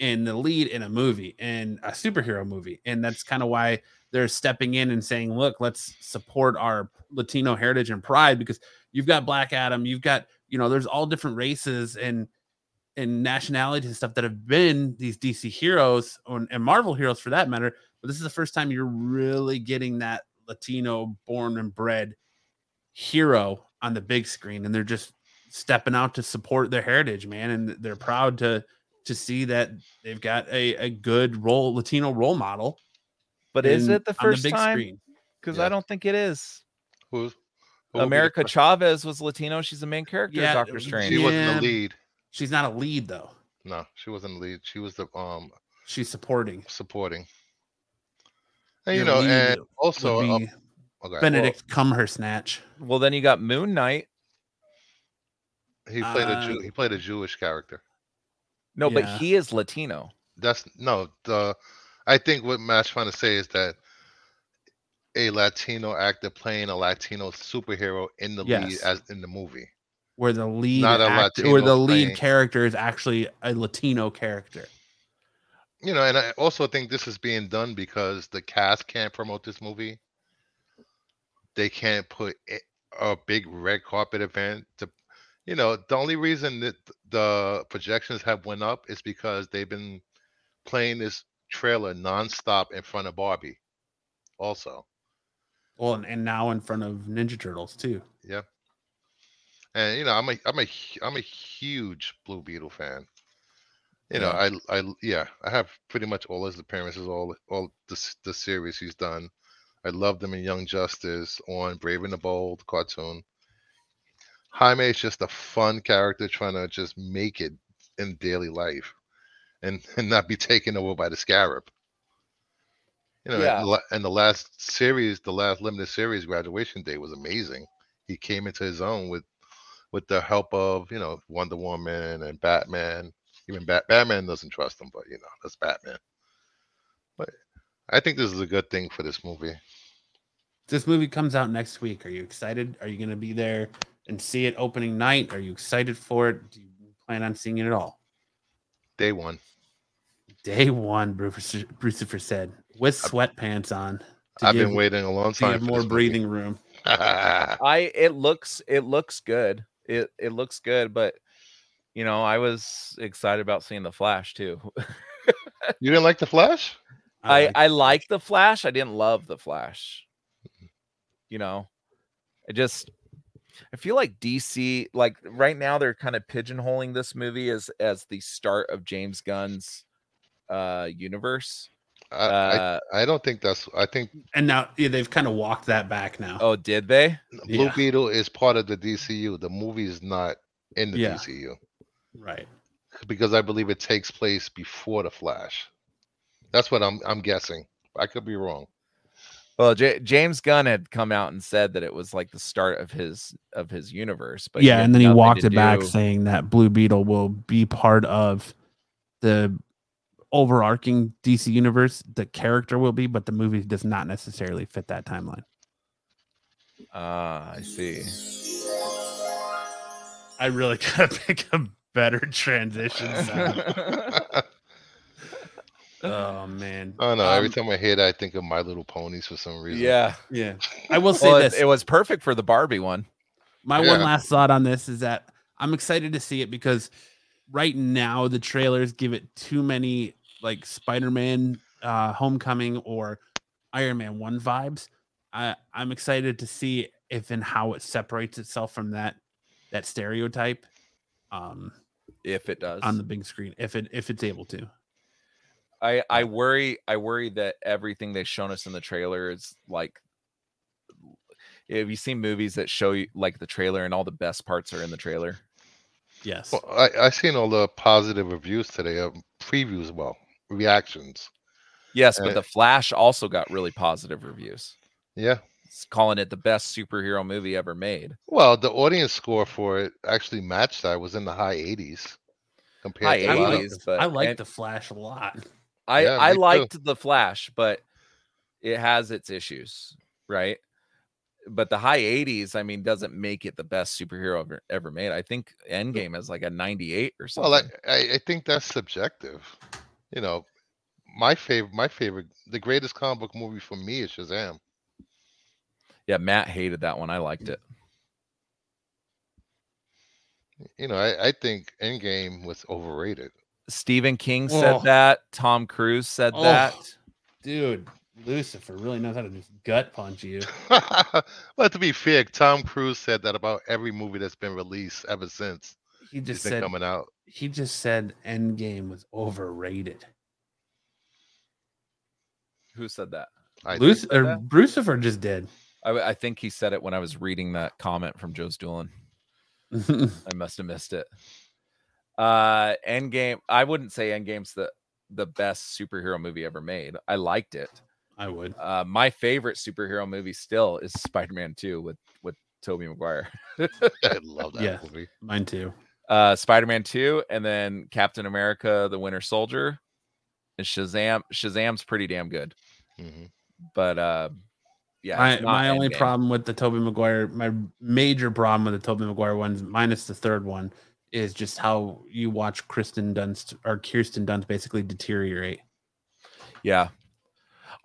A: in the lead in a movie in a superhero movie, and that's kind of why they're stepping in and saying, "Look, let's support our Latino heritage and pride." Because you've got Black Adam, you've got you know, there's all different races and and nationalities and stuff that have been these DC heroes and Marvel heroes for that matter. But this is the first time you're really getting that Latino born and bred hero on the big screen, and they're just stepping out to support their heritage, man, and they're proud to to see that they've got a, a good role Latino role model.
C: But is it the
A: on
C: first time?
A: screen.
C: Because
D: Yeah.
C: I don't think it is.
D: Who's who will be the
C: America Chavez was Latino. She's the main character
A: Yeah,
C: Doctor Strange.
D: She wasn't
A: Yeah.
D: the lead.
A: She's not a lead though.
D: No, she wasn't the lead. She was the um
A: She's supporting.
D: supporting. And you know, and also uh,
A: be
D: okay,
A: Benedict Cumbersnatch.
C: Well, then you got Moon Knight.
D: he played a
A: uh,
D: Jew, he played a Jewish character.
C: No, but he is Latino.
D: That's no the. I think what Matt's trying to say is that a Latino actor playing a Latino superhero in the lead as in the movie.
A: where the lead
D: Not a
A: act-
D: Latino
A: where the lead
D: playing-
A: character is actually a Latino character.
D: You know, and I also think this is being done because the cast can't promote this movie. They can't put a big red carpet event to, you know, the only reason that the projections have went up is because they've been playing this trailer nonstop in front of Barbie. Also,
A: Well, and, and now in front of Ninja Turtles too. Yeah.
D: And you know, I'm a I'm a I'm a huge Blue Beetle fan. You know, I I yeah, I have pretty much all his appearances, all all the the series he's done. I love them in Young Justice, on Brave and the Bold cartoon. Jaime is just a fun character trying to just make it in daily life, and (laughs) and not be taken over by the Scarab. You know,
C: Yeah.
D: and, and the last series, the last limited series, Graduation Day, was amazing. He came into his own with with the help of you know Wonder Woman and Batman. Even Bat- Batman doesn't trust him, but you know that's Batman. But I think this is a good thing for this movie.
A: This movie comes out next week. Are you excited? Are you going to be there and see it opening night? Are you excited for it? Do you plan on seeing it at all?
D: Day one.
A: Day one, Bruce, Brucifer said, with sweatpants on.
D: I've
A: give-
D: been waiting a long time.
A: give
D: for
A: more
D: this movie.
A: breathing room. (laughs)
C: I it looks it looks good. It it looks good, but you know, I was excited about seeing the Flash too. (laughs)
D: you didn't like the Flash?
C: I I like the Flash. I didn't love the Flash. You know, I just I feel like DC like right now they're kind of pigeonholing this movie as as the start of James Gunn's uh universe.
D: I,
C: Uh
D: I I don't think that's. I think
A: and now yeah, they've kind of walked that back now.
C: oh, did they?
D: Blue
A: Yeah.
D: Beetle is part of the DCU. The movie is not in the
A: Yeah.
D: DCU
A: Right.
D: because I believe it takes place before the Flash. That's what I'm I'm guessing. I could be wrong.
C: Well, J- James Gunn had come out and said that it was like the start of his of his universe, but
A: yeah, and then he walked
C: to
A: it back saying that Blue Beetle will be part of the overarching DC universe. The character will be, but the movie does not necessarily fit that timeline.
C: Ah, I see.
A: I really (laughs) gotta pick a better (laughs) transition sound. (laughs) oh man.
D: Oh no! Every
A: Um,
D: time I hear that, I think of My Little Ponies for some reason.
C: yeah.
A: Yeah. (laughs) I will say
C: Well, it,
A: this.
C: it was perfect for the Barbie one.
A: My
D: Yeah.
A: one last thought on this is that I'm excited to see it because right now the trailers give it too many like Spider-Man uh Homecoming or Iron Man 1 vibes. I I'm excited to see if and how it separates itself from that that stereotype um
C: If it does,
A: on the big screen if it if it's able to.
C: I I worry I worry that everything they've shown us in the trailer is like. Have you seen movies that show you like the trailer and all the best parts are in the trailer?
A: Yes.
D: Well, I I seen all the positive reviews today. Uh, previews, well, reactions.
C: Yes, but
D: Uh,
C: the Flash also got really positive reviews.
D: Yeah.
C: It's calling it the best superhero movie ever made.
D: Well, the audience score for it actually matched that. Was in the high 80s compared
C: High
D: to a lot of-
C: 80s, but
A: I like
C: and-
A: the Flash a lot.
C: I
D: Yeah,
C: I
D: me too.
C: liked the Flash, but it has its issues, right? But the high 80s, I mean, doesn't make it the best superhero ever, ever made. I think Endgame is like a 98 or something.
D: Well, I, I I think that's subjective. You know, my favorite, my favorite, the greatest comic book movie for me is Shazam.
C: Yeah, Matt hated that one. I liked it.
D: You know, I, I think Endgame was overrated.
C: Stephen King oh. said
A: Oh.
C: that. Tom Cruise said
A: Oh.
C: that.
A: Dude, Lucifer really knows how to just gut punch you. (laughs)
D: but to be fair, Tom Cruise said that about every movie that's been released ever since
A: He just
D: been
A: said
D: coming out.
A: he just said Endgame was overrated.
C: Who said that?
D: I
A: Luc- or
C: that?
A: Brucifer just did.
C: I, I think he said it when I was reading that comment from Joe's (laughs) Doolin. I must have missed it. Uh Endgame. I wouldn't say Endgame's the the best superhero movie ever made. I liked it.
A: I would.
C: Uh my favorite superhero movie still is Spider-Man 2 with with Tobey Maguire.
D: I (laughs) love that
A: Yeah.
D: movie.
A: Mine too.
C: Uh Spider-Man 2 and then Captain America the Winter Soldier and Shazam. Shazam's pretty damn good.
D: hmm
C: But uh yeah,
A: my my only
C: Endgame.
A: problem with the Toby Maguire, my major problem with the Toby Maguire ones, minus the third one, is just how you watch Kristen Dunst or Kirsten Dunst basically deteriorate.
C: Yeah.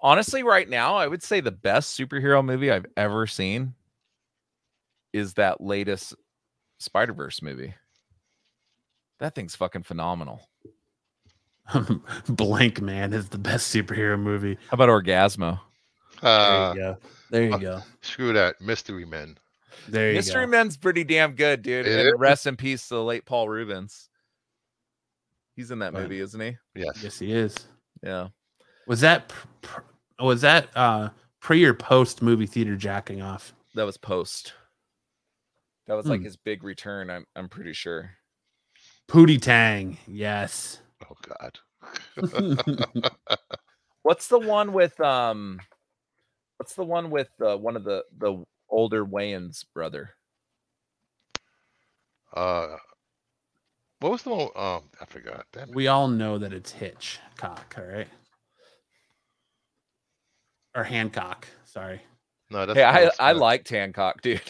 C: Honestly, right now, I would say the best superhero movie I've ever seen is that latest Spider Verse movie. That thing's fucking phenomenal. (laughs)
A: Blankman is the best superhero movie.
C: How about Orgazmo?
A: There
D: Uh,
A: you go. There you
D: uh,
A: go.
D: screw that. Mystery Men.
A: There you
C: Mystery
A: go.
C: Men's pretty damn good, dude.
D: It
C: and
D: is.
C: rest in peace to the late Paul Reubens. He's in that
A: Right.
C: movie, isn't he?
D: Yes.
A: Yes, he is.
C: Yeah.
A: Was that pr- pr- was that uh pre or post movie theater jacking off?
C: That was post. That was like
A: Hmm.
C: his big return, I'm I'm pretty sure.
A: Pootie Tang. Yes.
D: Oh God. (laughs) (laughs)
C: What's the one with um what's the one with uh, one of the the older Wayans brother?
D: uh, what was the one? Um, I forgot. Damn
A: we all know that it's Hitchcock, all right? Or Hancock. Sorry.
D: No, that's
C: Hey, I
D: Will
C: I
D: Smith.
C: liked Hancock, dude.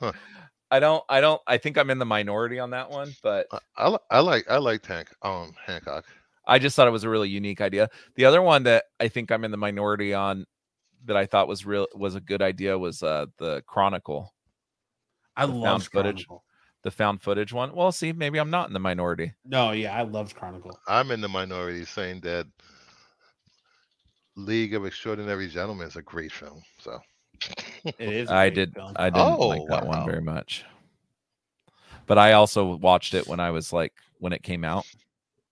D: Huh. (laughs)
C: I don't I don't I think I'm in the minority on that one, but
D: I, I, I like I like Tank um Hancock.
C: I just thought it was a really unique idea. The other one that I think I'm in the minority on that I thought was real was a good idea was uh the Chronicle,
A: I
C: The
A: love
C: found footage.
A: Chronicle.
C: the found footage one. Well, see, maybe I'm not in the minority.
A: No, yeah, I loved Chronicle.
D: I'm in the minority saying that League of Extraordinary Gentlemen is a great film. So
A: it is. (laughs)
C: I did
A: film.
C: I didn't like
D: Oh,
C: that one very much. But I also watched it when I was like when it came out.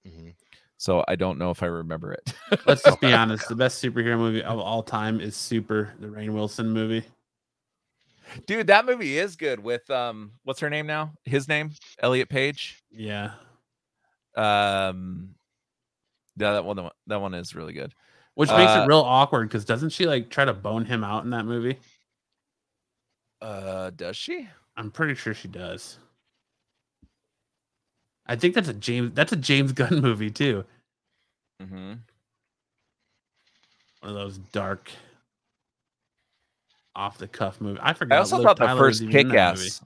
D: mhm.
C: So I don't know if I remember it. (laughs)
A: Let's just be honest. The best superhero movie of all time is Super, the Rainn Wilson movie.
C: Dude, that movie is good with um what's her name now? His name? Elliot Page.
A: Yeah.
C: Um yeah, that one that one is really good.
A: Which makes
C: Uh,
A: it real awkward because doesn't she like try to bone him out in that movie?
C: Uh does she?
A: I'm pretty sure she does. I think that's a James that's a James (laughs) Gunn movie too.
C: Mm-hmm.
A: One of those dark off the cuff movie. I forgot.
C: I also
A: Liv
C: thought the
A: Tyler
C: first
A: was
C: kick ass.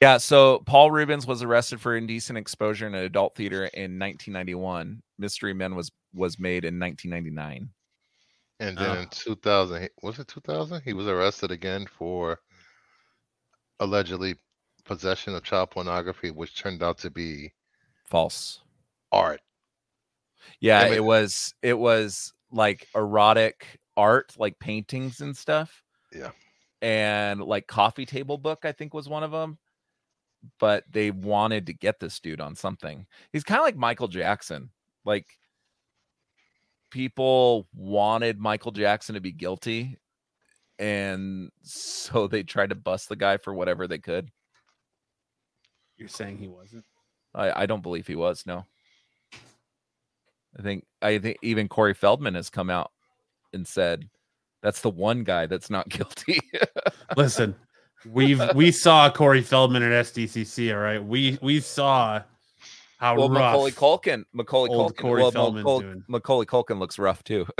C: Yeah, so Paul Reubens was arrested for indecent exposure in an adult theater in 1991. Mystery Men was was made in 1999.
D: And then
A: Oh.
D: in 2000, was it 2000? He was arrested again for allegedly possession of child pornography, which turned out to be
C: False.
D: art.
C: Yeah,
D: Damn it.
C: it was it was like erotic art, like paintings and stuff.
D: Yeah.
C: And like coffee table book, I think was one of them. But they wanted to get this dude on something. He's kind of like Michael Jackson. Like people wanted Michael Jackson to be guilty. And so they tried to bust the guy for whatever they could.
A: You're saying he wasn't?
C: I, I don't believe he was. No. I think I think even Corey Feldman has come out and said that's the one guy that's not (laughs) guilty.
A: Listen, we've we saw Corey Feldman at SDCC. All right, we we saw how
C: well,
A: rough.
C: Macaulay Culkin, Macaulay
A: old
C: Culkin,
A: Corey
C: well,
A: Feldman's
C: Macau-
A: doing.
C: Macaulay Culkin looks rough too. (laughs)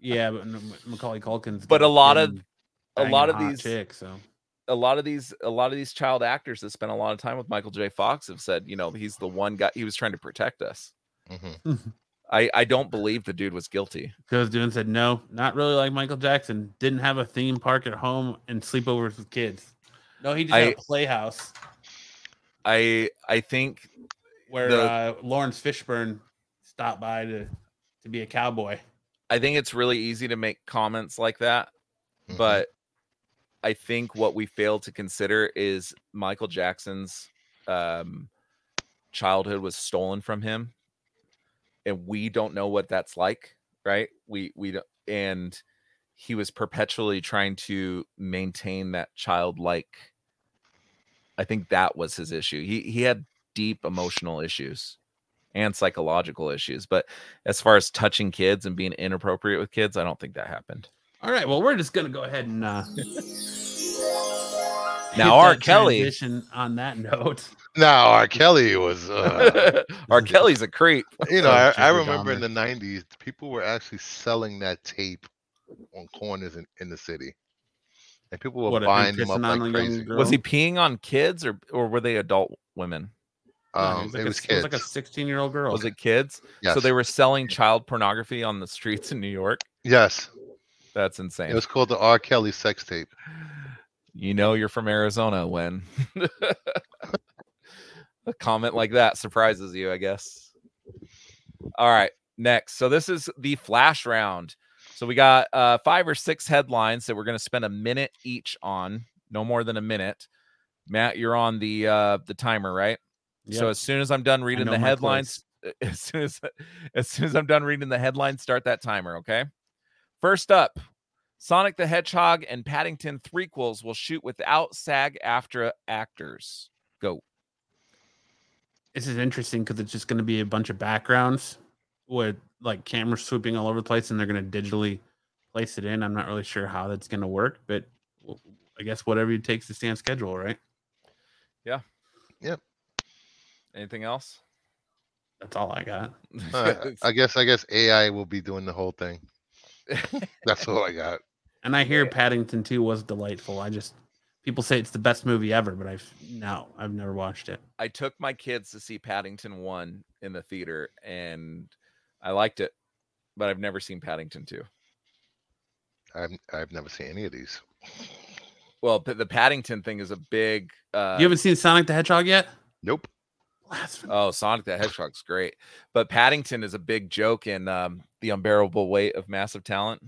A: Yeah, but no, Macaulay Culkin's.
C: But a lot of- a lot of these-
A: chicks. So
C: a lot of these, a lot of these child actors that spent a lot of time with Michael J. Fox have said, you know, he's the one guy. He was trying to protect us.
D: hmm
C: I I don't believe the dude was guilty.
A: goes doing said no, not really like Michael Jackson. Didn't have a theme park at home and sleepovers with kids. No, he just had
C: I-
A: a playhouse
C: I I think
A: where
C: The-
A: uh, Laurence Fishburne stopped by to to be a cowboy.
C: I think it's really easy to make comments like that
D: Mhm.
C: but I think what we fail to consider is Michael Jackson's um, childhood was stolen from him, and we don't know what that's like, right? We we don't, and he was perpetually trying to maintain that childlike. I think that was his issue. He he had deep emotional issues and psychological issues, but as far as touching kids and being inappropriate with kids, I don't think that happened.
A: All right, well, we're just gonna go ahead and uh, (laughs)
C: Now,
A: hit
C: R. Kelly-
A: transition On that note,
D: Now, R. Kelly was, (laughs) uh,
C: R. Kelly's a creep. (laughs)
D: you know, I, I remember in the 90s, people were actually selling that tape on corners in, in the city. And people were
A: What,
D: buying them up
A: on
D: like
A: a
D: crazy.
C: Was he peeing on kids or or were they adult women?
A: No, he
D: Um,
A: was like
D: it
A: a-
D: was
A: it was like a 16 year old girl.
C: Was it kids?
D: Yes.
C: So they were selling child pornography on the streets in New York.
D: yes.
C: That's insane.
D: It was called the R. Kelly sex tape.
C: You know you're from Arizona when (laughs) a comment like that surprises you, I guess. All right, next. So this is the flash round. So So we got uh, five or six headlines that we're going to spend a minute each on, no more than a minute. Matt, you're on the uh, the timer, right? So as soon as I'm done reading the
A: my
C: headlines, (laughs) as soon as as soon as I'm done reading the headlines, start that timer. Okay. First up, Sonic the Hedgehog and Paddington threequels will shoot without SAG AFTRA actors. Go.
A: this is interesting because it's just going to be a bunch of backgrounds with like cameras swooping all over the place, and they're going to digitally place it in. I'm not really sure how that's going to work, but I guess whatever it takes to stay on schedule, right? Yeah. Yep.
C: Anything else?
A: That's all I got.
D: Uh, I guess I guess AI will be doing the whole thing. (laughs) That's all I got.
A: And I hear
C: Yeah.
A: Paddington 2 was delightful. I just people say it's the best movie ever, but I've no, I've never watched it.
C: I took my kids to see Paddington 1 in the theater and I liked it, but I've never seen Paddington 2.
D: I've I've never seen any of these.
C: Well, the Paddington thing is a big uh
A: you haven't seen Sonic the Hedgehog yet?
D: Nope.
C: Oh, Sonic the Hedgehog's great. But Paddington is a big joke in um, The Unbearable Weight of Massive Talent.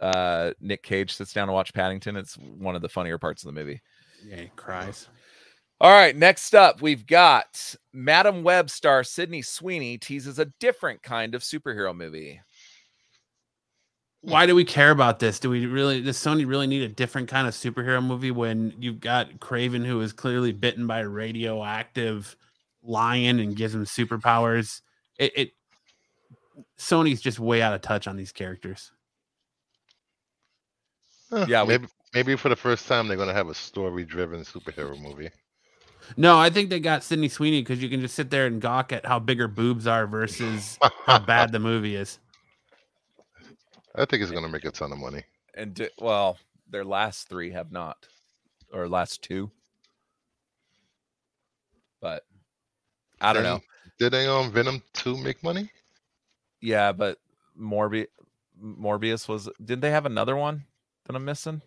C: Uh, Nick Cage sits down to watch Paddington. It's one of the funnier parts of the movie.
A: Yeah, he cries.
C: All right, next up, we've got Madame Web star Sydney Sweeney teases a different kind of superhero movie.
A: Why do we care about this? Do we really does Sony really need a different kind of superhero movie when you've got Kraven who is clearly bitten by a radioactive lion and gives him superpowers? It, it Sony's just way out of touch on these characters.
D: Huh,
C: Yeah, we-
D: maybe maybe for the first time they're gonna have a story-driven superhero movie.
A: No, I think they got Sydney Sweeney because you can just sit there and gawk at how big her boobs are versus (laughs) how bad the movie is.
D: I think it's gonna make a ton of money.
C: And di- well, their last three have not, or last two. But I don't know.
D: Did they um Venom 2 make money?
C: Yeah, but Morbi Morbius was didn't they have another one that I'm missing?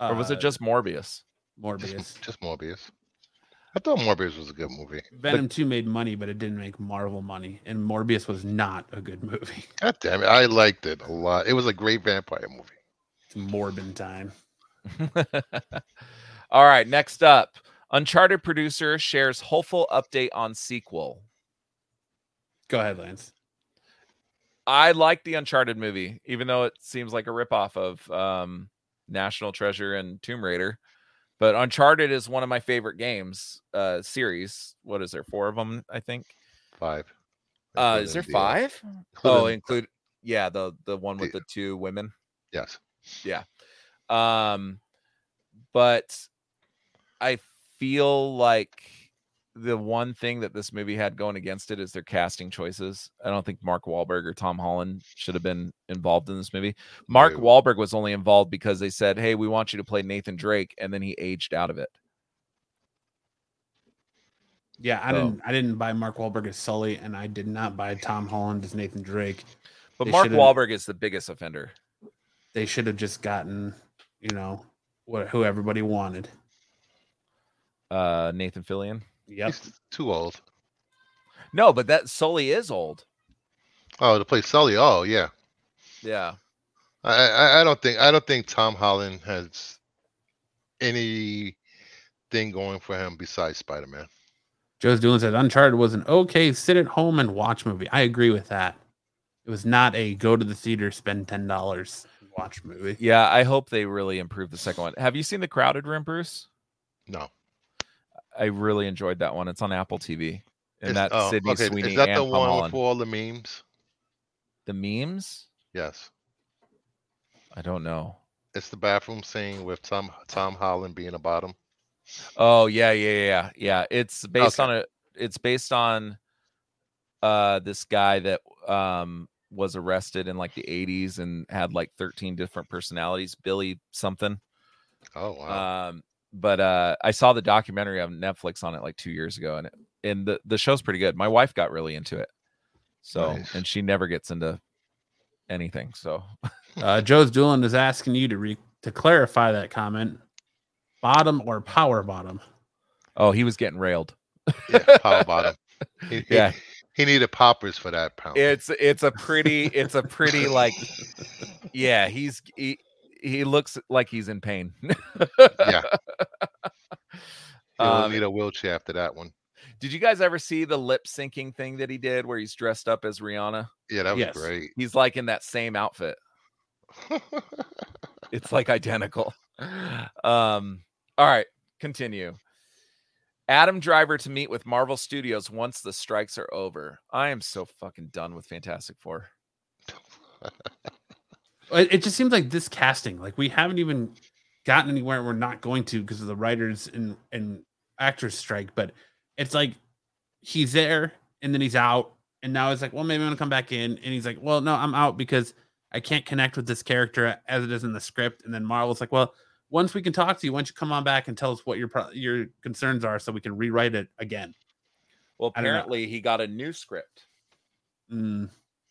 C: Or was it
A: Uh,
C: just Morbius?
A: Morbius?
D: Just, (laughs) just Morbius. I thought Morbius was a good movie.
A: Venom 2 made money, but it didn't make Marvel money. And Morbius was not a good movie. (laughs)
D: God damn it. I liked it a lot. It was a great vampire movie.
A: It's Morbin time. (laughs)
C: All right, next up. Uncharted producer shares hopeful update on sequel.
A: Go ahead, Lance.
C: I like the Uncharted movie, even though it seems like a ripoff of um, National Treasure and Tomb Raider. But Uncharted is one of my favorite games uh, series. What is there? Four of them, I think.
D: Five.
C: Uh, is there
D: Including the, uh,
C: five? Oh, include yeah the the one with
D: the-
C: the two women.
D: Yes. Yeah.
C: Um, but I feel like the one thing that this movie had going against it is their casting choices. I don't think Mark Wahlberg or Tom Holland should have been involved in this movie. Mark
D: No.
C: Wahlberg was only involved because they said, "Hey, we want you to play Nathan Drake," and then he aged out of it.
A: Yeah, I
C: Oh.
A: didn't I didn't buy Mark Wahlberg as Sully, and I did not buy Tom Holland as Nathan Drake.
C: But
A: They
C: Mark
A: should've-
C: Wahlberg is the biggest offender.
A: They should have just gotten, you know, what who everybody wanted.
C: Uh, Nathan Fillion.
A: Yep.
D: He's too old.
C: No, but that Sully is old.
D: Oh, to play Sully. Oh, yeah.
C: Yeah.
D: I, I I don't think I don't think Tom Holland has anything going for him besides Spider Man.
A: Joe's Doolin said Uncharted was an okay sit at home and watch movie. I agree with that. It was not a go to the theater, spend ten dollars, watch movie.
C: Yeah, I hope they really improve the second one. Have you seen the Crowded Room, Bruce?
D: No.
C: I really enjoyed that one. It's on Apple TV, and that's
D: oh,
C: Sydney
D: okay,
C: Sweeney
D: Is that
C: and
D: the one
C: Holland.
D: with all the memes?
C: The memes?
D: Yes.
C: I don't know.
D: It's the bathroom scene with Tom Tom Holland being a bottom.
C: Oh yeah, yeah, yeah, yeah. yeah. It's based
D: Okay.
C: on a. It's based on uh this guy that um was arrested in like the 80s and had like 13 different personalities billy something
D: Oh wow.
C: um but uh i saw the documentary on netflix on it like two years ago and it, and the, the show's pretty good my wife got really into it so
D: Nice.
C: and she never gets into anything so (laughs)
A: Uh, Joe's Doolin is asking you to re- to clarify that comment. Bottom or power bottom?
C: oh he was getting railed
D: yeah, power bottom. (laughs) He, he-
C: yeah
D: He needed poppers for that pound.
C: it's it's a pretty it's a pretty like (laughs) yeah he's he, he looks like he's in pain.
D: Yeah, (laughs) he'll
C: Um,
D: need a wheelchair after that one.
C: did you guys ever see the lip syncing thing that he did where he's dressed up as rihanna?
D: Yeah, that was
A: Yes.
D: great.
C: he's like in that same outfit. (laughs) It's like identical. (laughs) Um all right continue. Adam driver to meet with marvel studios once the strikes are over. I am so fucking done with fantastic four
A: It, just seems like this casting, like we haven't even gotten anywhere. We're not going to because of the writers and and actors strike. But it's like he's there and then he's out, and now it's like, well, maybe I'm gonna come back in, and he's like, well, no, I'm out because I can't connect with this character as it is in the script. And then Marvel's like, well, once we can talk to you, why don't you come on back and tell us what your pro- your concerns are, so we can rewrite it again.
C: well
A: I don't know.
C: apparently he got a new script
A: Mm,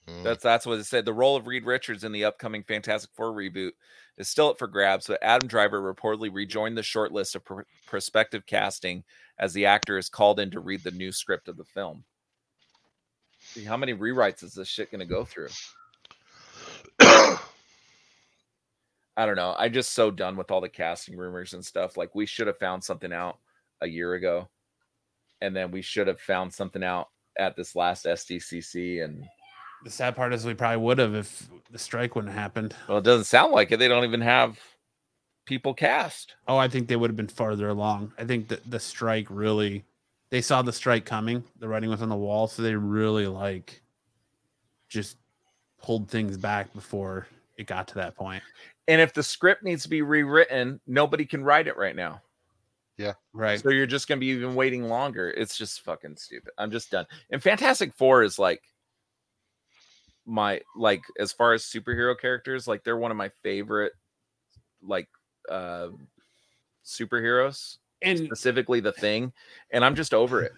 D: Mm.
C: That's that's what it said. The role of Reed Richards in the upcoming Fantastic Four reboot is still up for grabs, but Adam Driver reportedly rejoined the short list of pr- prospective casting as the actor is called in to read the new script of the film. See, how many rewrites is this shit going to go through? I don't know. I'm just so done with all the casting rumors and stuff. Like we should have found something out a year ago, and then we should have found something out at this last SDCC and
A: the sad part is we probably would have if the strike wouldn't have happened.
C: Well, it doesn't sound like it. They don't even have people cast.
A: Oh, I think they would have been farther along. I think that the strike really, they saw the strike coming. The writing was on the wall, so they really like just pulled things back before it got to that point.
C: And if the script needs to be rewritten, nobody can write it right now. Yeah.
A: Right.
C: So you're just going to be even waiting longer. It's just fucking stupid. I'm just done. And Fantastic Four is like my like as far as superhero characters, like they're one of my favorite like uh superheroes,
A: And
C: specifically the thing. And I'm just over it.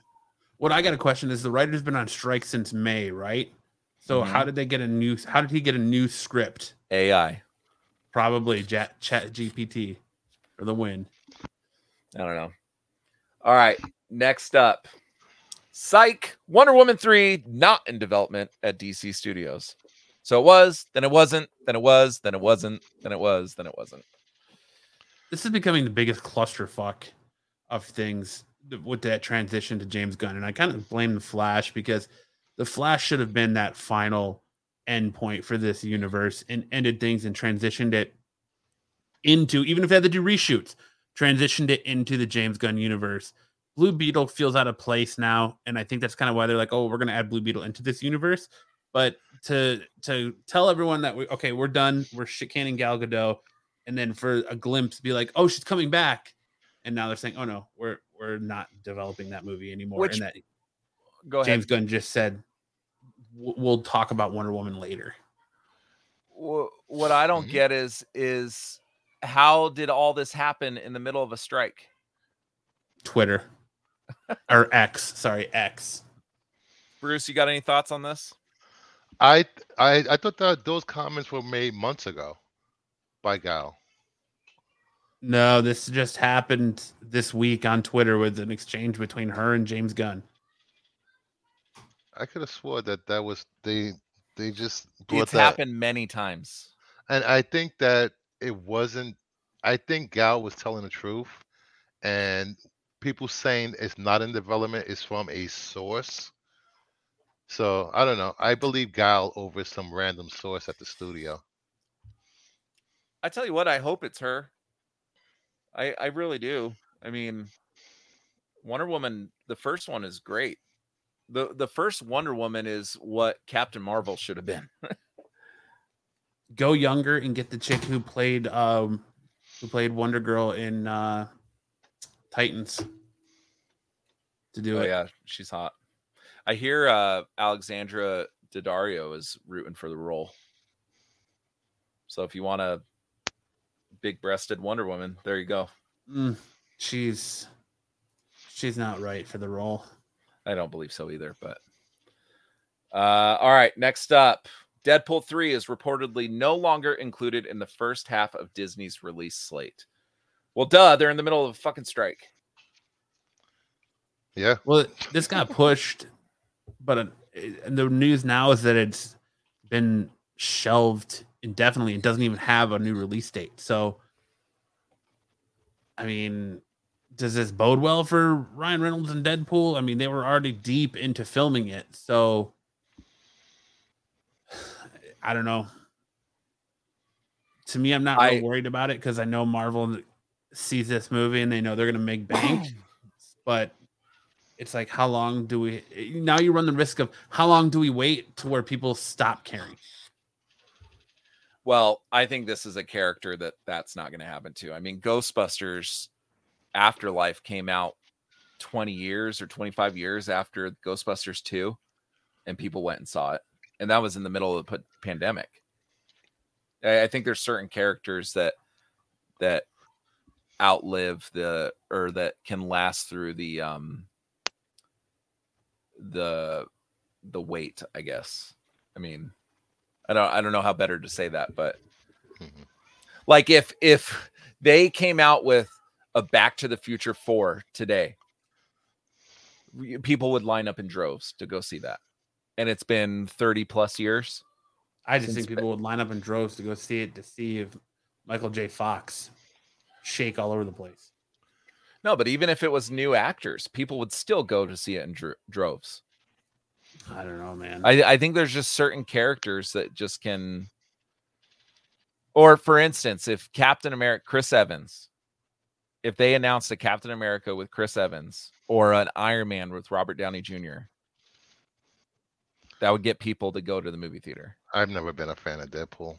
A: what I got a question is the writer's been on strike since May, right? So how did they get a new? How did he get a new script?
C: AI.
A: Probably Chat Chat GPT or the win.
C: I don't know. All right. Next up. Psych Wonder Woman 3 not in development at DC Studios. So it was, then it wasn't, then it was, then it wasn't, then it was, then it wasn't.
A: This is becoming the biggest clusterfuck of things with that transition to James Gunn, and I kind of blame the Flash because the Flash should have been that final end point for this universe and ended things and transitioned it into even if they had to do reshoots, transitioned it into the James Gunn universe. Blue Beetle feels out of place now, and I think that's kind of why they're like, "Oh, we're going to add Blue Beetle into this universe." But to to tell everyone that we okay, we're done, we're shit canning Gal Gadot, and then for a glimpse, be like, "Oh, she's coming back," and now they're saying, "Oh no, we're we're not developing that movie anymore."
C: Which-
A: and that
C: Go ahead.
A: James Gunn just said, "We'll talk about Wonder Woman later."
C: What I don't
D: Mhm.
C: get is is how did all this happen in the middle of a strike?
A: Twitter (laughs) or X, sorry, X.
C: Bruce, you got any thoughts on this?
D: I I I thought that those comments were made months ago by Gal.
A: No, this just happened this week on Twitter with an exchange between her and James Gunn.
D: I could have swore that that was they they just brought
C: It's
D: that,
C: happened many times.
D: and I think that it wasn't. I think Gal was telling the truth, and people saying it's not in development is from a source. So I don't know. I believe Gal over some random source at the studio.
C: I tell you what, I hope it's her. I I really do. I mean, Wonder Woman, the first one is great. The the first Wonder Woman is what Captain Marvel should have been. (laughs)
A: Go younger and get the chick who played um who played Wonder Girl in uh Titans to do
C: oh
A: it.
C: yeah, she's hot. I hear uh Alexandra Daddario is rooting for the role. So if you want a big breasted Wonder Woman, there you go.
A: Mm, she's she's not right for the role.
C: I don't believe so either, but uh all right, next up. Deadpool 3 is reportedly no longer included in the first half of Disney's release slate. Well, duh, they're in the middle of a fucking strike.
D: Yeah,
A: Well, this got pushed, but it, and the news now is that it's been shelved indefinitely and doesn't even have a new release date. So, I mean, does this bode well for Ryan Reynolds and Deadpool? I mean, they were already deep into filming it, so (sighs) I don't know. To me, I'm not
C: I-
A: real worried about it because I know Marvel sees this movie and they know they're gonna make bank, but it's like how long do we now you run the risk of how long do we wait to where people stop caring
C: Well, I think this is a character that that's not going to happen to. I mean, Ghostbusters Afterlife came out 20 years or 25 years after Ghostbusters 2 and people went and saw it. And that was in the middle of the pandemic. I, I think there's certain characters that that outlive the or that can last through the um the the weight I guess. I mean, I don't I don't know how better to say that, but
D: Mhm.
C: like if if they came out with a Back to the Future 4 today, people would line up in droves to go see that. And it's been 30 plus years.
A: i just think people would line up in droves to go see it to see if michael j fox shake all over the place
C: No, but even if it was new actors, people would still go to see it in dro- droves.
A: i don't know man
C: I, I think there's just certain characters that just can or for instance, if Captain America Chris Evans, if they announced a Captain America with Chris Evans or an Iron Man with Robert Downey Jr., that would get people to go to the movie theater.
D: I've never been a fan of Deadpool.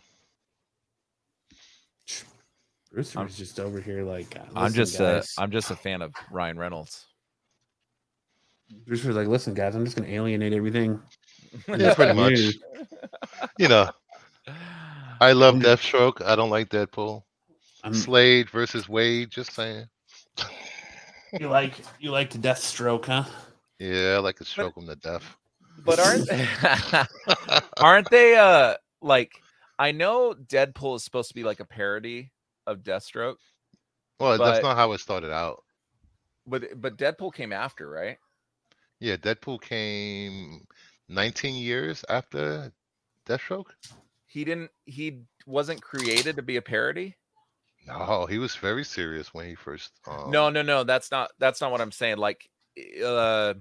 A: Bruce
C: I'm-
A: was just over here like uh,
C: I'm just a
A: guys."
C: I'm just a fan of Ryan Reynolds.
A: bruce was like listen guys i'm just gonna alienate everything (laughs)
D: Yeah, pretty much.
A: community."
D: You know, (laughs) I love. Deathstroke. I don't like Deadpool.
A: I'm,
D: Slade versus Wade. Just saying.
A: you like you like to death stroke huh
D: Yeah, I like to stroke him to death.
C: But aren't they, (laughs) aren't they uh like I know Deadpool is supposed to be like a parody of Deathstroke,
D: Well,
C: But-
D: that's not how it started out.
C: but but Deadpool came after, right?
D: Yeah, Deadpool came 19 years after Deathstroke.
C: He didn't he wasn't created to be a parody?
D: No, he was very serious when he first. Um,
C: no, no, no, that's not that's not what I'm saying. Like uh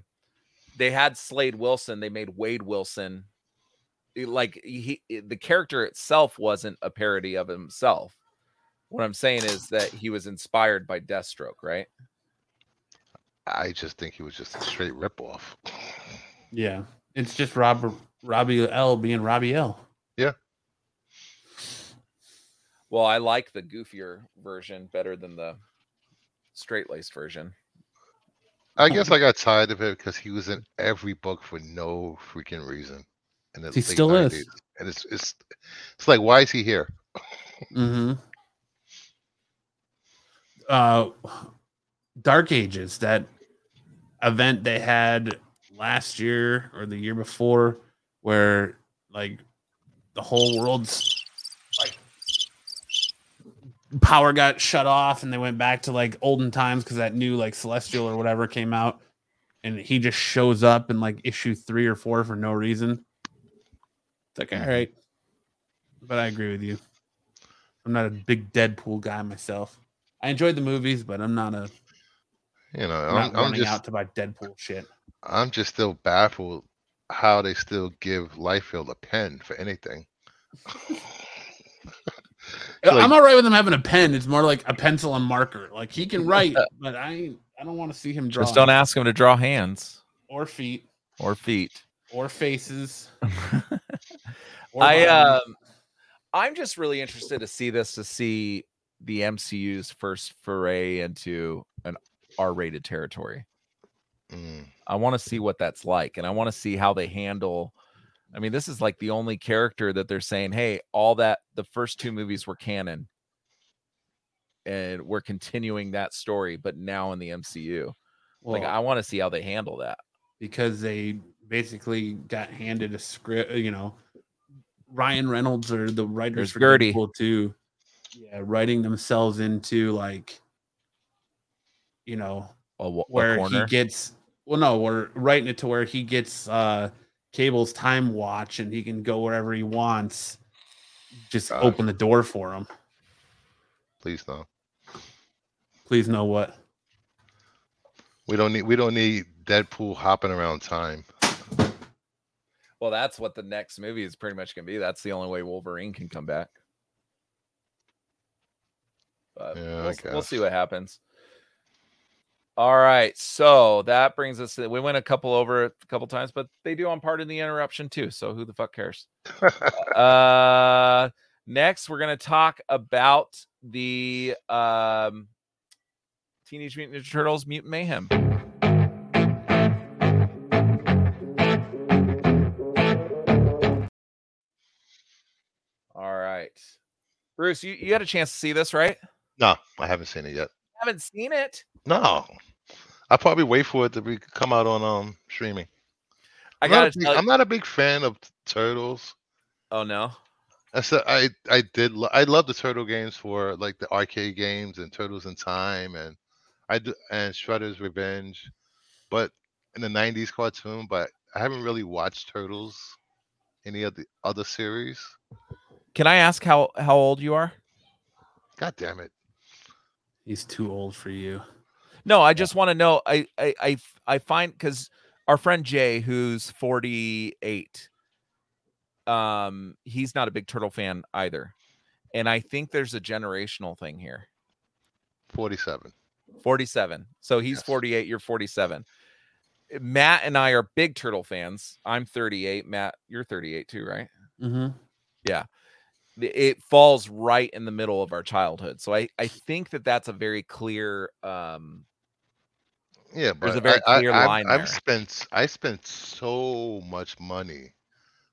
C: they had Slade Wilson, they made Wade Wilson. Like he the character itself wasn't a parody of himself. What I'm saying is that he was inspired by Deathstroke, right?
D: I just think he was just a straight ripoff.
A: yeah it's just rob robbie l being robbie l Yeah.
C: Well, I like the goofier version better than the straight laced version.
D: I guess I got tired of it because he was in every book for no freaking reason. And
A: He still is.
D: and it's it's it's like, why is he here?
A: Mm-hmm. Uh, Dark Ages, that event they had last year or the year before, where like the whole world's like power got shut off and they went back to like olden times because that new like celestial or whatever came out, and he just shows up in like issue three or four for no reason. It's like, all right, but I agree with you. I'm not a big Deadpool guy myself. I enjoyed the movies, but I'm not a
D: You know,
A: I'm not
D: I'm, I'm
A: running
D: just
A: out to buy Deadpool shit.
D: I'm just still baffled how they still give Liefeld a pen for anything. (laughs)
A: I'm all right with him having a pen. It's more like a pencil and marker. Like he can write, (laughs) but I I don't want to see him draw
C: Just don't ask him to draw hands
A: or feet
C: or feet.
A: or faces. (laughs) Or
C: I
A: bodies.
C: um I'm just really interested to see this to see the MCU's first foray into an R-rated territory.
D: Mm,
C: I want to see what that's like and I want to see how they handle I mean this is like the only character that they're saying, "Hey, all that the first two movies were canon and we're continuing that story but now in the MCU."
A: well,
C: like I want to see how they handle that.
A: because they basically got handed a script. You know, Ryan Reynolds or the writers
C: There's
A: for
C: Gertie.
A: Deadpool too. Yeah, writing themselves into like, you know,
C: A, a
A: where he gets well no we're writing it to where he gets uh Cable's time watch and he can go wherever he wants. Just
D: Gosh.
A: open the door for him.
D: Please no.
A: Please know what.
D: We don't need we don't need Deadpool hopping around time.
C: Well, that's what the next movie is pretty much gonna be. That's the only way Wolverine can come back. But
D: Yeah,
C: we'll, we'll see what happens. All right, so that brings us. To, we went a couple over a couple times, but they do on Pardon the Interruption too. So who the fuck cares? (laughs) uh, next, we're gonna talk about the um, Teenage Mutant Ninja Turtles Mutant Mayhem. All right, Bruce, you, you had a chance to see this, right?
D: No, I haven't seen it yet.
C: haven't seen it.
D: No. I'll probably wait for it to be come out on um streaming.
C: I
D: I'm not,
C: gotta
D: a big, I'm not a big fan of turtles.
C: Oh no.
D: I said I I did lo- I love the turtle games for like the arcade games and Turtles in Time and I do and Shredder's Revenge, but in the '90s cartoon. But I haven't really watched Turtles, any of the other series.
C: Can I ask how how old you are?
D: God damn it!
A: He's too old for you.
C: No, I just want to know. I I I, I find because our friend Jay, who's forty eight, um, he's not a big turtle fan either, and I think there's a generational thing here.
D: 47.
C: Forty seven, so he's
D: Yes.
C: forty eight. You're forty seven. Matt and I are big turtle fans. I'm 38. Matt, you're 38 too, right?
A: Mm-hmm.
C: the- it falls right in the middle of our childhood so i i think that that's a very clear um
D: Yeah, but
C: There's a very
D: I,
C: clear
D: I,
C: line
D: I've. I've spent I spent so much money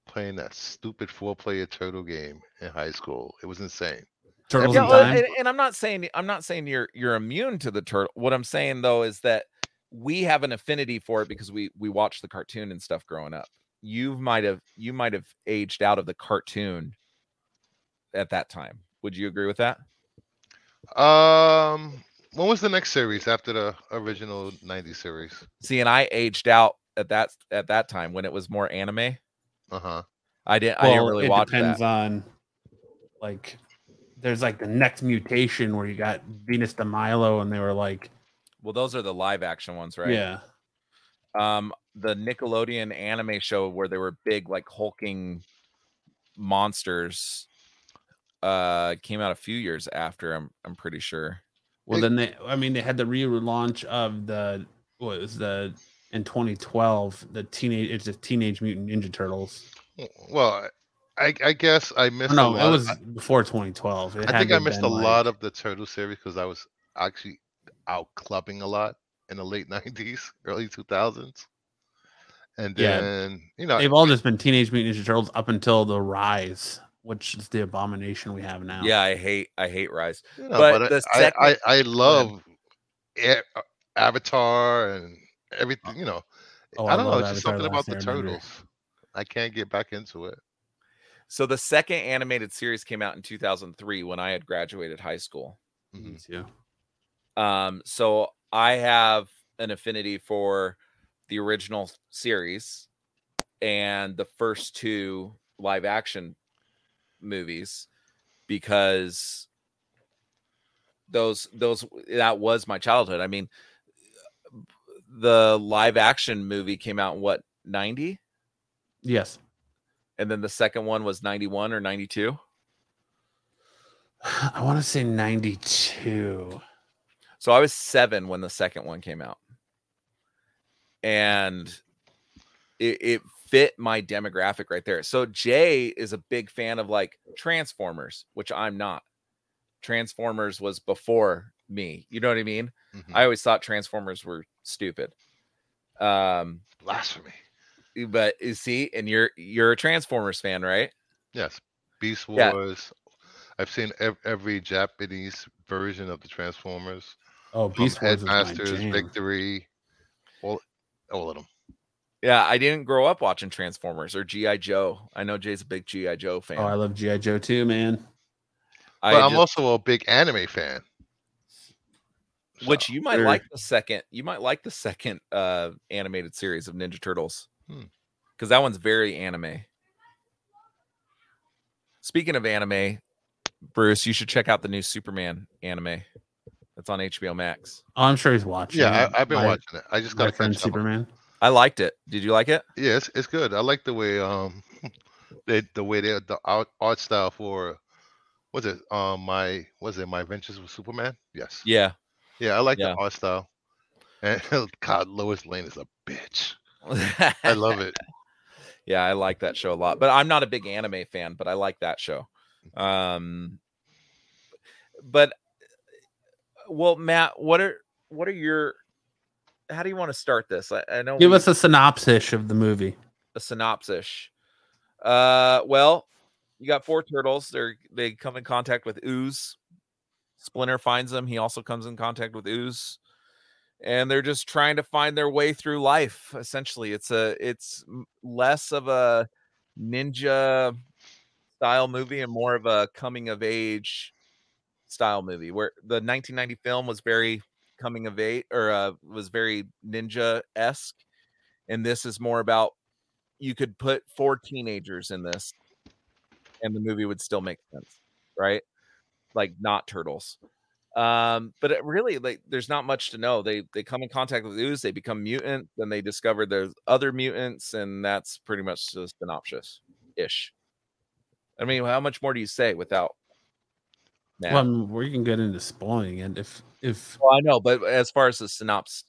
D: playing that stupid four-player turtle game in high school. It was insane.
A: Turtles
C: yeah,
A: in
C: well,
A: time.
C: and, and i'm not saying i'm not saying you're you're immune to the turtle what i'm saying though is that we have an affinity for it because we we watched the cartoon and stuff growing up you might have you might have aged out of the cartoon at that time. Would you agree with that?
D: Um, when was the next series after the original '90s series?
C: see and i aged out at that at that time when it was more anime.
D: Uh huh.
C: i didn't i didn't
A: Well,
C: really
A: it
C: watch
A: depends
C: that
A: on like there's like the next mutation where you got Venus de Milo and they were like
C: well those are the live action ones right?
A: Yeah.
C: Um the Nickelodeon anime show where they were big like hulking monsters uh came out a few years after I'm I'm pretty sure.
A: well then they I mean they had the relaunch of the what was the in 2012 the teenage it's a Teenage Mutant Ninja Turtles
D: Well, I I guess I missed.
A: Oh, no
D: a
A: it was
D: I,
A: before 2012 It
D: I think I missed a
A: like-
D: lot of the turtle series because I was actually out clubbing a lot in the late (laughs) '90s, early 2000s, and
A: Yeah.
D: then you know
A: they've all just been Teenage Mutant Ninja Turtles up until the Rise which is the abomination we have now
C: Yeah, I hate I hate Rise.
D: You know,
C: But
D: but,
C: the
D: I,
C: second-
D: I, I love A- uh, Avatar and everything. You know,
A: Oh,
D: I
A: I
D: don't know.
A: love
D: It's just something about the turtles. I can't get back into it.
C: So the second animated series came out in 2003 when I had graduated high school.
D: Mhm.
A: Me too.
C: Um so I have an affinity for the original series and the first two live action movies because those those that was my childhood. I mean the live action movie came out in what 90
A: Yes.
C: and then the second one was 91 or 92 (sighs)
A: I want to say 92.
C: So I was seven when the second one came out, and it, it fit my demographic right there. So Jay is a big fan of like Transformers, which I'm not. Transformers was before me. You know what I mean?
D: Mhm.
C: I always thought Transformers were stupid. Um,
D: Blasphemy.
C: but you see, and you're you're a Transformers fan, right?
D: Yes, Beast
C: Yeah.
D: Wars. I've seen ev- every Japanese version of the Transformers.
A: Oh,
D: From
A: Beast Wars was my
D: Headmasters,
A: jam.
D: Victory, all, all of them.
C: Yeah, I didn't grow up watching Transformers or GI Joe. I know Jay's a big GI Joe fan.
A: Oh, I love GI Joe too, man.
C: I
D: But I'm
C: just-
D: also a big anime fan.
C: which
D: So,
C: you might
A: Sure.
C: like the second you might like the second uh animated series of ninja turtles because that one's very anime. Speaking of anime, Bruce, you should check out the new Superman anime. That's on HBO Max.
A: Oh, I'm sure he's watching.
D: yeah,
A: it.
D: I, I've been
A: My-
D: watching it. I just got to
A: friend
D: catch up.
A: Superman.
C: I liked it. Did you like it?
D: Yeah, it's, it's good. I like the way um (laughs) they the way they the art, art style for what's it um my was it my adventures with Superman? Yes.
C: Yeah.
D: Yeah, I like
C: Yeah.
D: the art style. And (laughs) God, Lois Lane is a bitch. I (laughs) love it.
C: yeah, I like that show a lot. But I'm not a big anime fan, but I like that show. Um but well, Matt, what are what are your how do you want to start this? I, I know
A: Give
C: we-
A: us a synopsis of the movie.
C: a synopsis. Uh, well, you got four turtles. They're they come in contact with ooze. Splinter finds them. He also comes in contact with ooze, and they're just trying to find their way through life. Essentially, it's a it's less of a ninja style movie and more of a coming of age style movie. Where the 1990 film was very coming of age or uh, was very ninja esque, and this is more about you could put four teenagers in this and the movie would still make sense right? Like not turtles. Um but it really like there's not much to know. They they come in contact with ooze they become mutant then they discover there's other mutants and that's pretty much the synopsis ish i mean how much more do you say without
A: Well, I mean, we can get into spoiling and if if
C: Well, i know but as far as the synopsis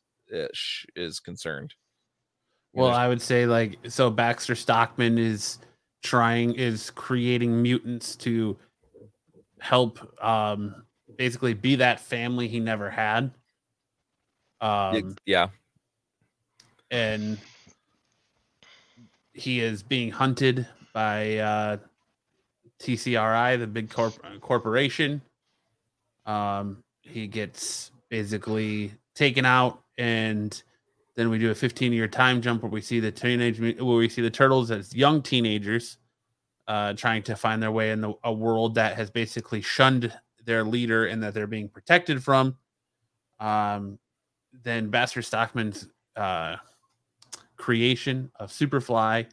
C: is concerned
A: well,
C: know,
A: I would say like so Baxter Stockman is trying is creating mutants to help um basically be that family he never had. Um
C: yeah.
A: and he is being hunted by uh, TCRI, the big corp- corporation. Um, he gets basically taken out, and then we do a 15 year time jump where we see the teenage, where we see the turtles as young teenagers, uh, trying to find their way in the, a world that has basically shunned their leader and that they're being protected from. Um, then Baxter Stockman's uh, creation of Superfly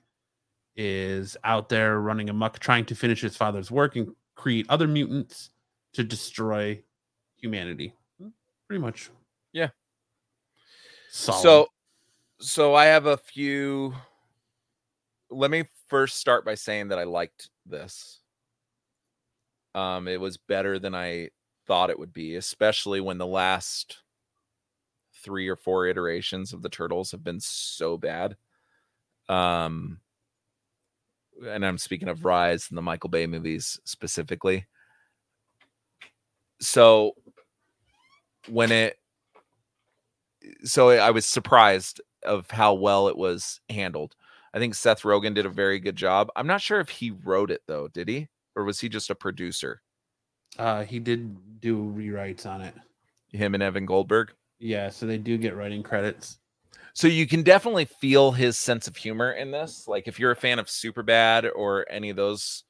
A: is out there running amok, trying to finish his father's work and create other mutants to destroy humanity. Pretty much.
C: Yeah.
A: Solid.
C: So, so I have a few. Let me first start by saying that I liked this. Um, it was better than I thought it would be, especially when the last three or four iterations of the turtles have been so bad. Um, and I'm speaking of Rise and the Michael Bay movies specifically. So when it so I was surprised of how well it was handled. I think Seth Rogen did a very good job. I'm not sure if he wrote it though, did he? Or was he just a producer?
A: uh, he did do rewrites on it.
C: Him and Evan Goldberg.
A: Yeah, so they do get writing credits.
C: So you can definitely feel his sense of humor in this. Like if you're a fan of Superbad or any of those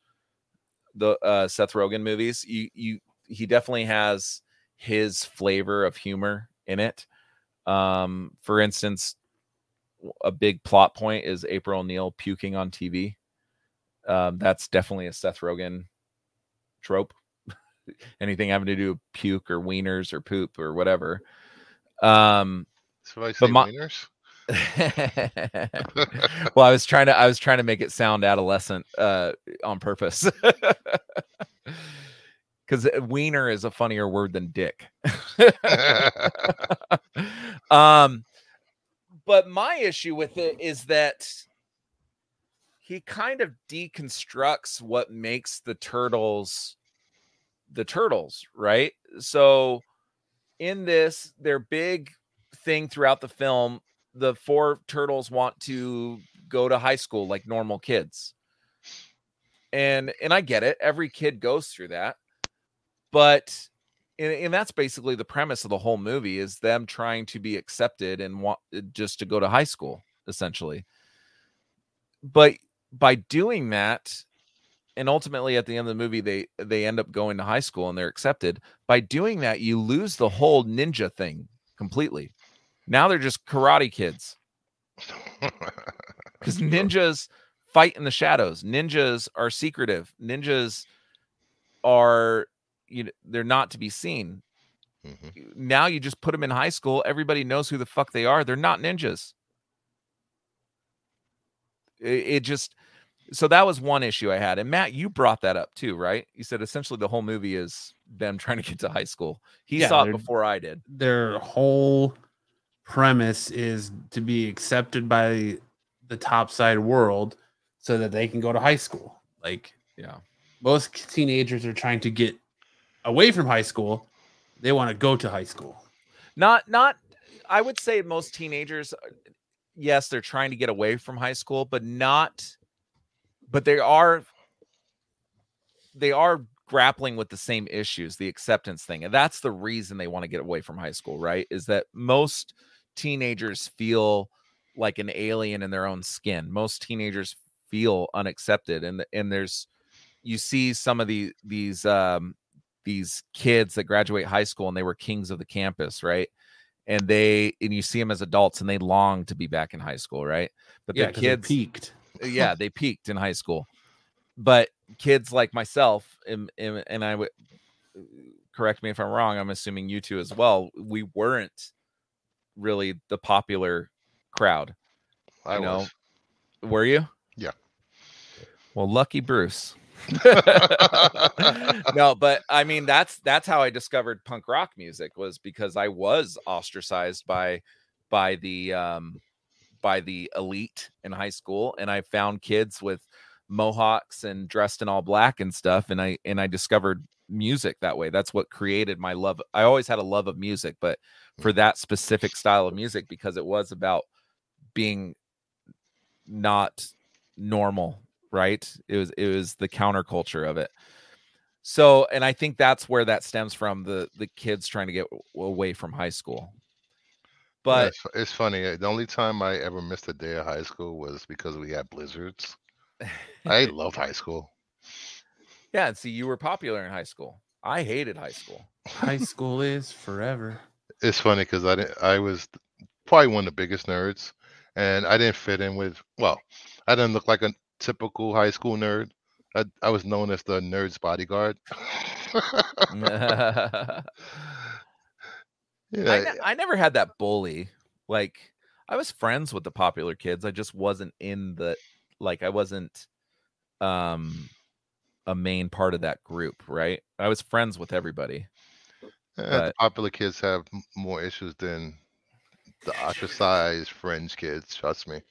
C: the uh Seth Rogen movies, you you he definitely has his flavor of humor in it. Um for instance, a big plot point is April O'Neil puking on TV. Um that's definitely a Seth Rogen trope. (laughs) Anything having to do with puke or wieners or poop or whatever. Um
D: So I say
C: my-
D: wieners. (laughs)
C: well, I was trying to I was trying to make it sound adolescent uh on purpose. (laughs) Cuz wiener is a funnier word than dick. (laughs) um but my issue with it is that he kind of deconstructs what makes the turtles the turtles, right? So in this their big thing throughout the film the four turtles want to go to high school like normal kids. And and i get it every kid goes through that but and, and that's basically the premise of the whole movie is them trying to be accepted and want uh, just to go to high school essentially. But by doing that and ultimately at the end of the movie they they end up going to high school and they're accepted. By doing that you lose the whole ninja thing completely now they're just karate kids (laughs) because ninjas fight in the shadows. Ninjas are secretive. Ninjas are you know they're not to be seen.
D: Mhm.
C: Now you just put them in high school. Everybody knows who the fuck they are. They're not ninjas. It, it just so that was one issue I had. And Matt, you brought that up too, right? You said essentially the whole movie is them trying to get to high school. He
A: Yeah,
C: saw it before I did.
A: Their whole premise is to be accepted by the top side world so that they can go to high school. Like
C: Yeah.
A: most teenagers are trying to get away from high school. They want to go to high school.
C: Not not I would say most teenagers yes, they're trying to get away from high school, but not but they are they are grappling with the same issues, the acceptance thing. And that's the reason they want to get away from high school, right? Is that most teenagers feel like an alien in their own skin. Most teenagers feel unaccepted and and there's you see some of the these um these kids that graduate high school and they were kings of the campus, right? And they and you see them as adults and they long to be back in high school, right? But
A: Yeah,
C: the kids
A: peaked. (laughs)
C: yeah, they peaked in high school. But kids like myself, and, and, and I would correct me if I'm wrong. I'm assuming you two as well. We weren't really the popular crowd.
D: I
C: You know,
D: was.
C: Were you?
D: Yeah.
C: Well, lucky Bruce. (laughs) no, but I mean that's that's how I discovered punk rock music was because I was ostracized by by the um by the elite in high school and I found kids with mohawks and dressed in all black and stuff and I and I discovered music that way. That's what created my love. I always had a love of music, but for that specific style of music because it was about being not normal right it was it was the counterculture of it so and i think that's where that stems from the the kids trying to get w- away from high school
D: Yeah,
C: but
D: it's, it's funny. uh, The only time I ever missed a day of high school was because we had blizzards. I (laughs) loved high school.
C: yeah and see you were popular in high school i hated high school
A: High school is forever.
D: It's funny because I didn't. I was probably one of the biggest nerds, and I didn't fit in with. Well, I didn't look like a typical high school nerd. I, I was known as the nerd's bodyguard. (laughs) yeah,
C: I, ne- I never had that bully like i was friends with the popular kids i just wasn't in the like i wasn't um a main part of that group right i was friends with everybody
D: yeah, the popular kids have more issues than the ostracized fringe kids. Trust me.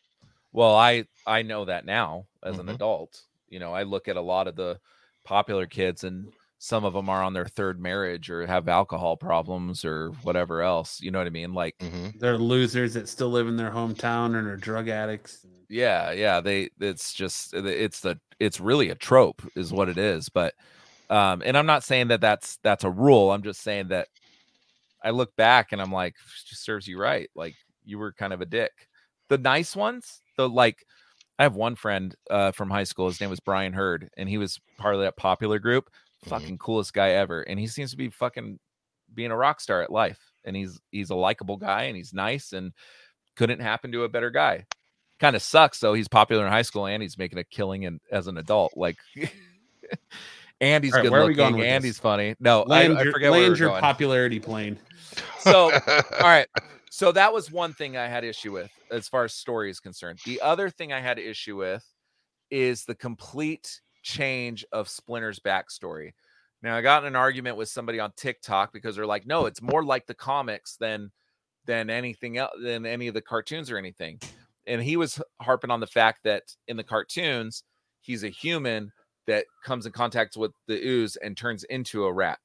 C: Well, I I know that now as an
D: Mhm.
C: adult. You know, I look at a lot of the popular kids and some of them are on their third marriage or have alcohol problems or whatever else. You know what I mean? Like
D: hmm
A: They're losers that still live in their hometown and are drug addicts.
C: yeah, yeah, they it's just it's the it's really a trope is what it is, but um and I'm not saying that that's that's a rule. I'm just saying that I look back and I'm like just serves you right. Like you were kind of a dick. The nice ones, the like I have one friend uh, from high school. His name was Brian Hurd, and he was part of that popular group.
D: Mhm.
C: Fucking coolest guy ever, and he seems to be fucking being a rock star at life. And he's he's a likable guy, and he's nice, and couldn't happen to a better guy. Kind of sucks though. He's popular in high school, and he's making a killing in, as an adult. Like, (laughs) (laughs) (laughs) and he's
A: All right,
C: good
A: where are we going
C: looking,
A: with
C: and
A: this?
C: funny. No, I,
A: Land
C: I
A: your,
C: forget
A: land
C: we're
A: your
C: going.
A: popularity plane.
C: So all (laughs) right. So that was one thing I had issue with as far as story is concerned. The other thing I had issue with is the complete change of Splinter's backstory. Now I got in an argument with somebody on TikTok because they're like, no, it's more like the comics than than anything else than any of the cartoons or anything. And he was harping on the fact that in the cartoons, he's a human that comes in contact with the ooze and turns into a rat.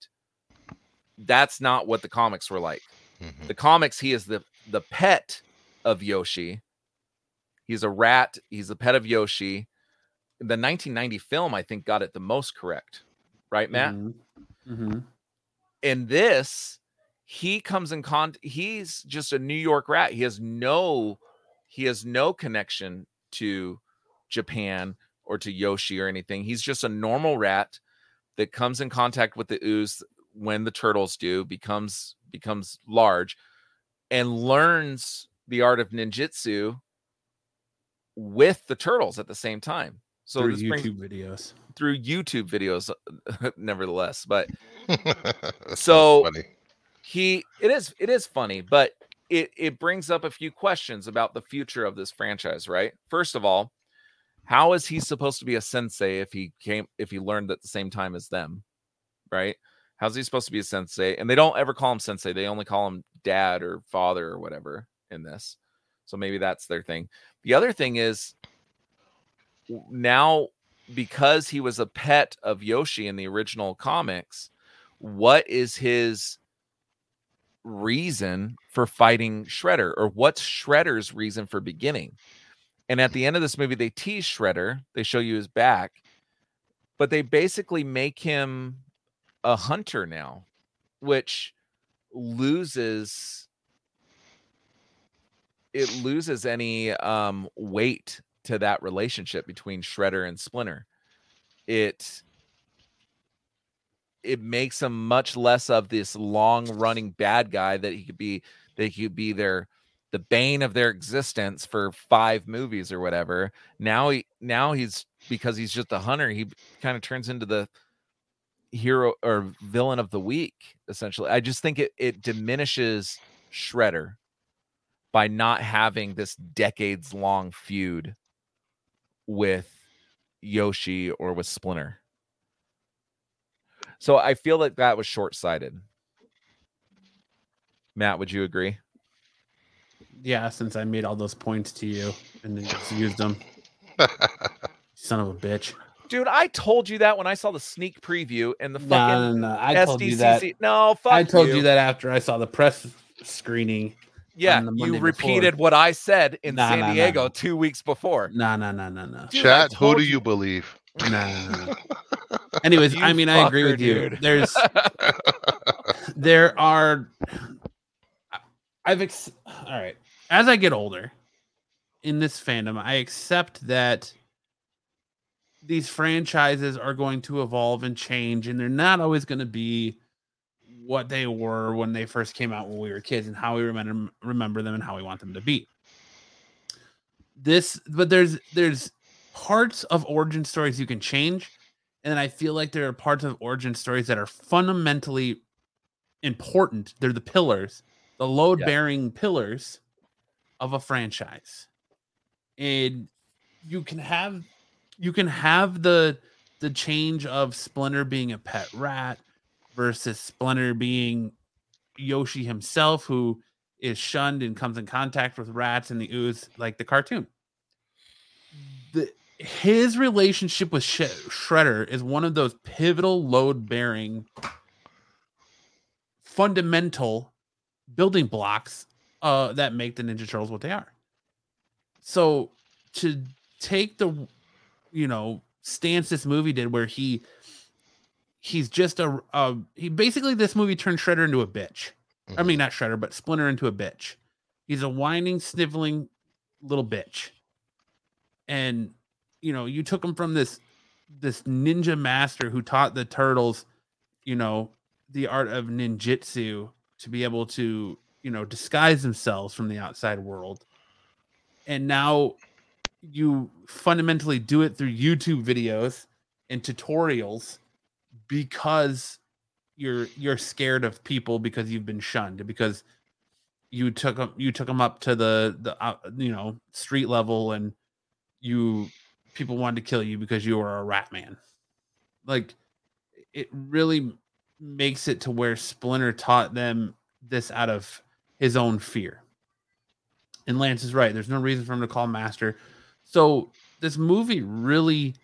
C: That's not what the comics were like
D: Mhm.
C: the comics he is the the pet of yoshi he's a rat he's the pet of yoshi the 1990 film i think got it the most correct right matt
A: Mhm. Mhm.
C: in this he comes in con he's just a new york rat he has no he has no connection to japan or to yoshi or anything he's just a normal rat that comes in contact with the ooze when the turtles do becomes becomes large and learns the art of ninjutsu with the turtles at the same time. So
A: through
C: this brings-
A: YouTube videos.
C: through YouTube videos, (laughs) nevertheless. But (laughs) So-
D: funny.
C: he it is it is funny but it it brings up a few questions about the future of this franchise right first of all how is he supposed to be a sensei if he came if he learned at the same time as them right? How's he supposed to be a sensei? And they don't ever call him sensei they only call him dad or father or whatever in this. So maybe that's their thing. The other thing is now because he was a pet of yoshi in the original comics what is his reason for fighting Shredder or what's Shredder's reason for beginning. And at the end of this movie, they tease Shredder, they show you his back, but they basically make him a hunter now, which loses it loses any um weight to that relationship between Shredder and Splinter. It it makes him much less of this long running bad guy that he could be that he could be their the bane of their existence for five movies or whatever now he now he's because he's just a hunter he kind of turns into the hero or villain of the week essentially i just think it it diminishes shredder by not having this decades long feud with yoshi or with splinter so I feel like that was short sighted. Matt, would you agree?
A: Yeah, since I made all those points to you and then just used them. (laughs) Son of a bitch.
C: Dude, I told you that when I saw the sneak preview and the fucking
A: no, no. I told you that.
C: No, fuck
A: I told you.
C: you
A: that after I saw the press screening.
C: Yeah, you repeated
A: before.
C: what I said in
A: Nah,
C: San
A: nah, nah,
C: Diego
A: nah.
C: two weeks before.
A: No, no, no, no, no.
D: Chat, who do
C: you-
D: you believe?
A: No, no, no, no. Anyways,
C: You
A: I mean, I agree
C: fucker,
A: with you. There's, (laughs) there are, I've, ex- all right. As I get older in this fandom, I accept that these franchises are going to evolve and change, and they're not always going to be what they were when they first came out when we were kids and how we remember remember them and how we want them to be. This, but there's there's parts of origin stories you can change, and I feel like there are parts of origin stories that are fundamentally important. They're the pillars, the load bearing pillars of a franchise. And you can have you can have the the change of Splinter being a pet rat versus Splinter being Yoshi himself, who is shunned and comes in contact with rats in the ooze, like the cartoon. The his relationship with Sh- Shredder is one of those pivotal load bearing fundamental building blocks uh that make the Ninja Turtles what they are. So to take the you know stance this movie did where he he's just a, a he basically this movie turned Shredder into a bitch. I mean not Shredder, but Splinter into a bitch. He's a whining, sniveling little bitch. And you know, you took him from this this ninja master who taught the turtles, you know, the art of ninjutsu to be able to, you know, disguise themselves from the outside world. And now you fundamentally do it through YouTube videos and tutorials because you're you're scared of people because you've been shunned because you took them you took them up to the the uh, you know street level and you people wanted to kill you because you were a rat man like it really makes it to where splinter taught them this out of his own fear. And lance is right. There's no reason for him to call master. So this movie really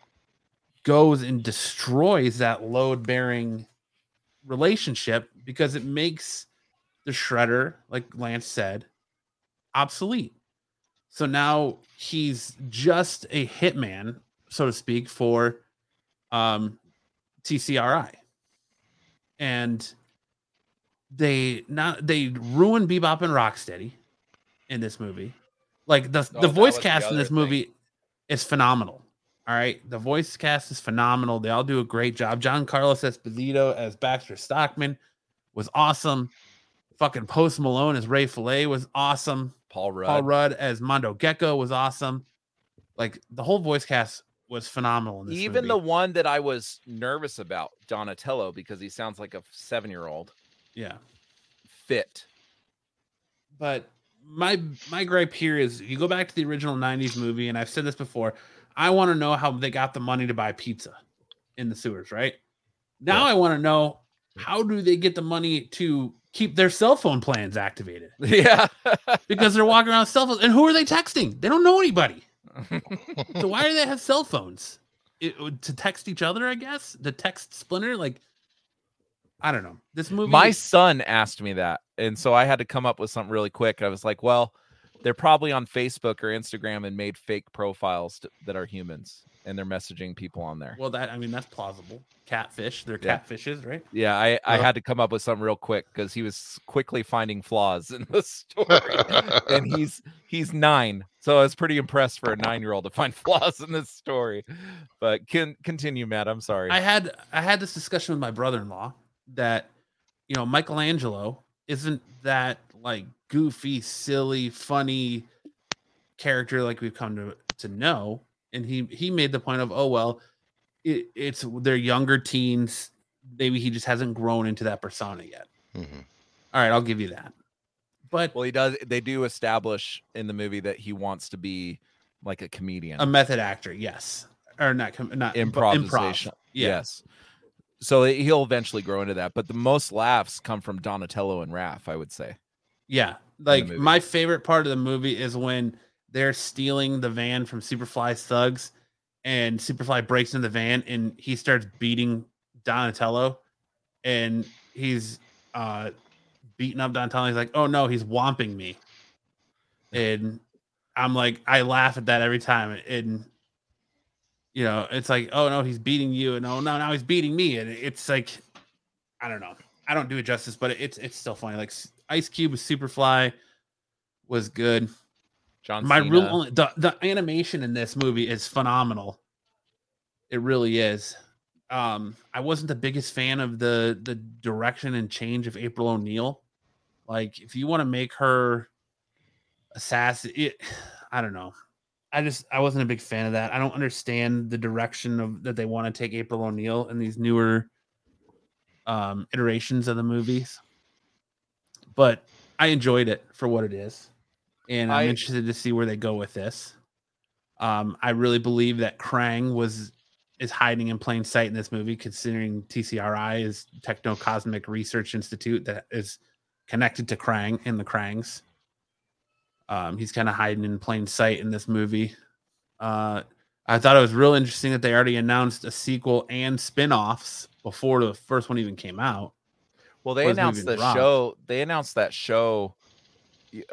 A: goes and destroys that load bearing relationship because it makes the shredder like lance said obsolete. So now he's just a hitman so to speak for um tcri and they not they ruin bebop and rocksteady in this movie like the,
C: Oh,
A: the voice
C: was the
A: cast in this
C: thing.
A: movie is phenomenal all right, the voice cast is phenomenal. They all do a great job. Giancarlo Esposito as Baxter Stockman was awesome. Fucking Post Malone as Ray Fillet was awesome.
C: Paul Rudd.
A: Paul Rudd as Mondo Gecko was awesome. Like the whole voice cast was phenomenal in this
C: Even
A: movie.
C: the one that I was nervous about, Donatello, because he sounds like a seven year old,
A: yeah.
C: fit.
A: But my my gripe here is you go back to the original 90s movie and I've said this before. I want to know how they got the money to buy pizza in the sewers, right? Now I want to know how do they get the money to keep their cell phone plans activated? (laughs)
C: Yeah.
A: Because they're walking around with cell phones. And who are they texting? They don't know anybody. (laughs) So why do they have cell phones? It, to text each other, I guess. The text splinter, like I don't know. This movie,
C: My son asked me that. And so I had to come up with something really quick. I was like, well, they're probably on Facebook or Instagram and made fake profiles to, that are humans and they're messaging people on there.
A: well, that I mean, that's plausible. Catfish, they're
C: Yeah.
A: catfishes, right?
C: Yeah, I, I
D: Uh.
C: had to come up with something real quick because he was quickly finding flaws in the (laughs) story. and (laughs) he's he's nine. So I was pretty impressed for a nine year old to find (laughs) flaws in this story. But can continue, Matt. I'm sorry.
A: I had I had this discussion with my brother-in-law that you know Michelangelo isn't that like goofy, silly, funny character like we've come to to know, and he he made the point of oh well, it, it's they're younger teens. Maybe he just hasn't grown into that persona yet.
D: Mhm.
A: All right, I'll give you that. But
C: well, he does. They do establish in the movie that he wants to be like a comedian.
A: a method actor, yes, or not com- not but
C: improvisation.
A: Improv. Yeah.
C: Yes. So he'll eventually grow into that. But the most laughs come from Donatello and Raph, I would say.
A: Yeah, like my favorite part of the movie is when they're stealing the van from Superfly's thugs, and Superfly breaks into the van and he starts beating Donatello, and he's uh beating up Donatello. He's like, "Oh no, he's whomping me," and I'm like, I laugh at that every time, and you know, it's like, "Oh no, he's beating you," and "Oh no, now he's beating me," and it's like, I don't know. I don't do it justice, but it's it's still funny. Like Ice Cube with Superfly was good.
C: John
A: My
C: Cena.
A: real only the, the animation in this movie is phenomenal. It really is. Um, I wasn't the biggest fan of the the direction and change of April O'Neil. Like, if you want to make her assassin, it (sighs) I don't know. I just I wasn't a big fan of that. I don't understand the direction of that they want to take April O'Neil in these newer um iterations of the movies. But I enjoyed it for what it is. And I'm
C: I-
A: interested to see where they go with this. Um, I really believe that Krang was is hiding in plain sight in this movie, considering TCRI is Techno Cosmic Research Institute that is connected to Krang and the Krangs. Um, he's kind of hiding in plain sight in this movie. Uh, I thought it was real interesting that they already announced a sequel and spin-offs before the first one even came out.
C: Well, they announced the
A: rock.
C: show. They announced that show,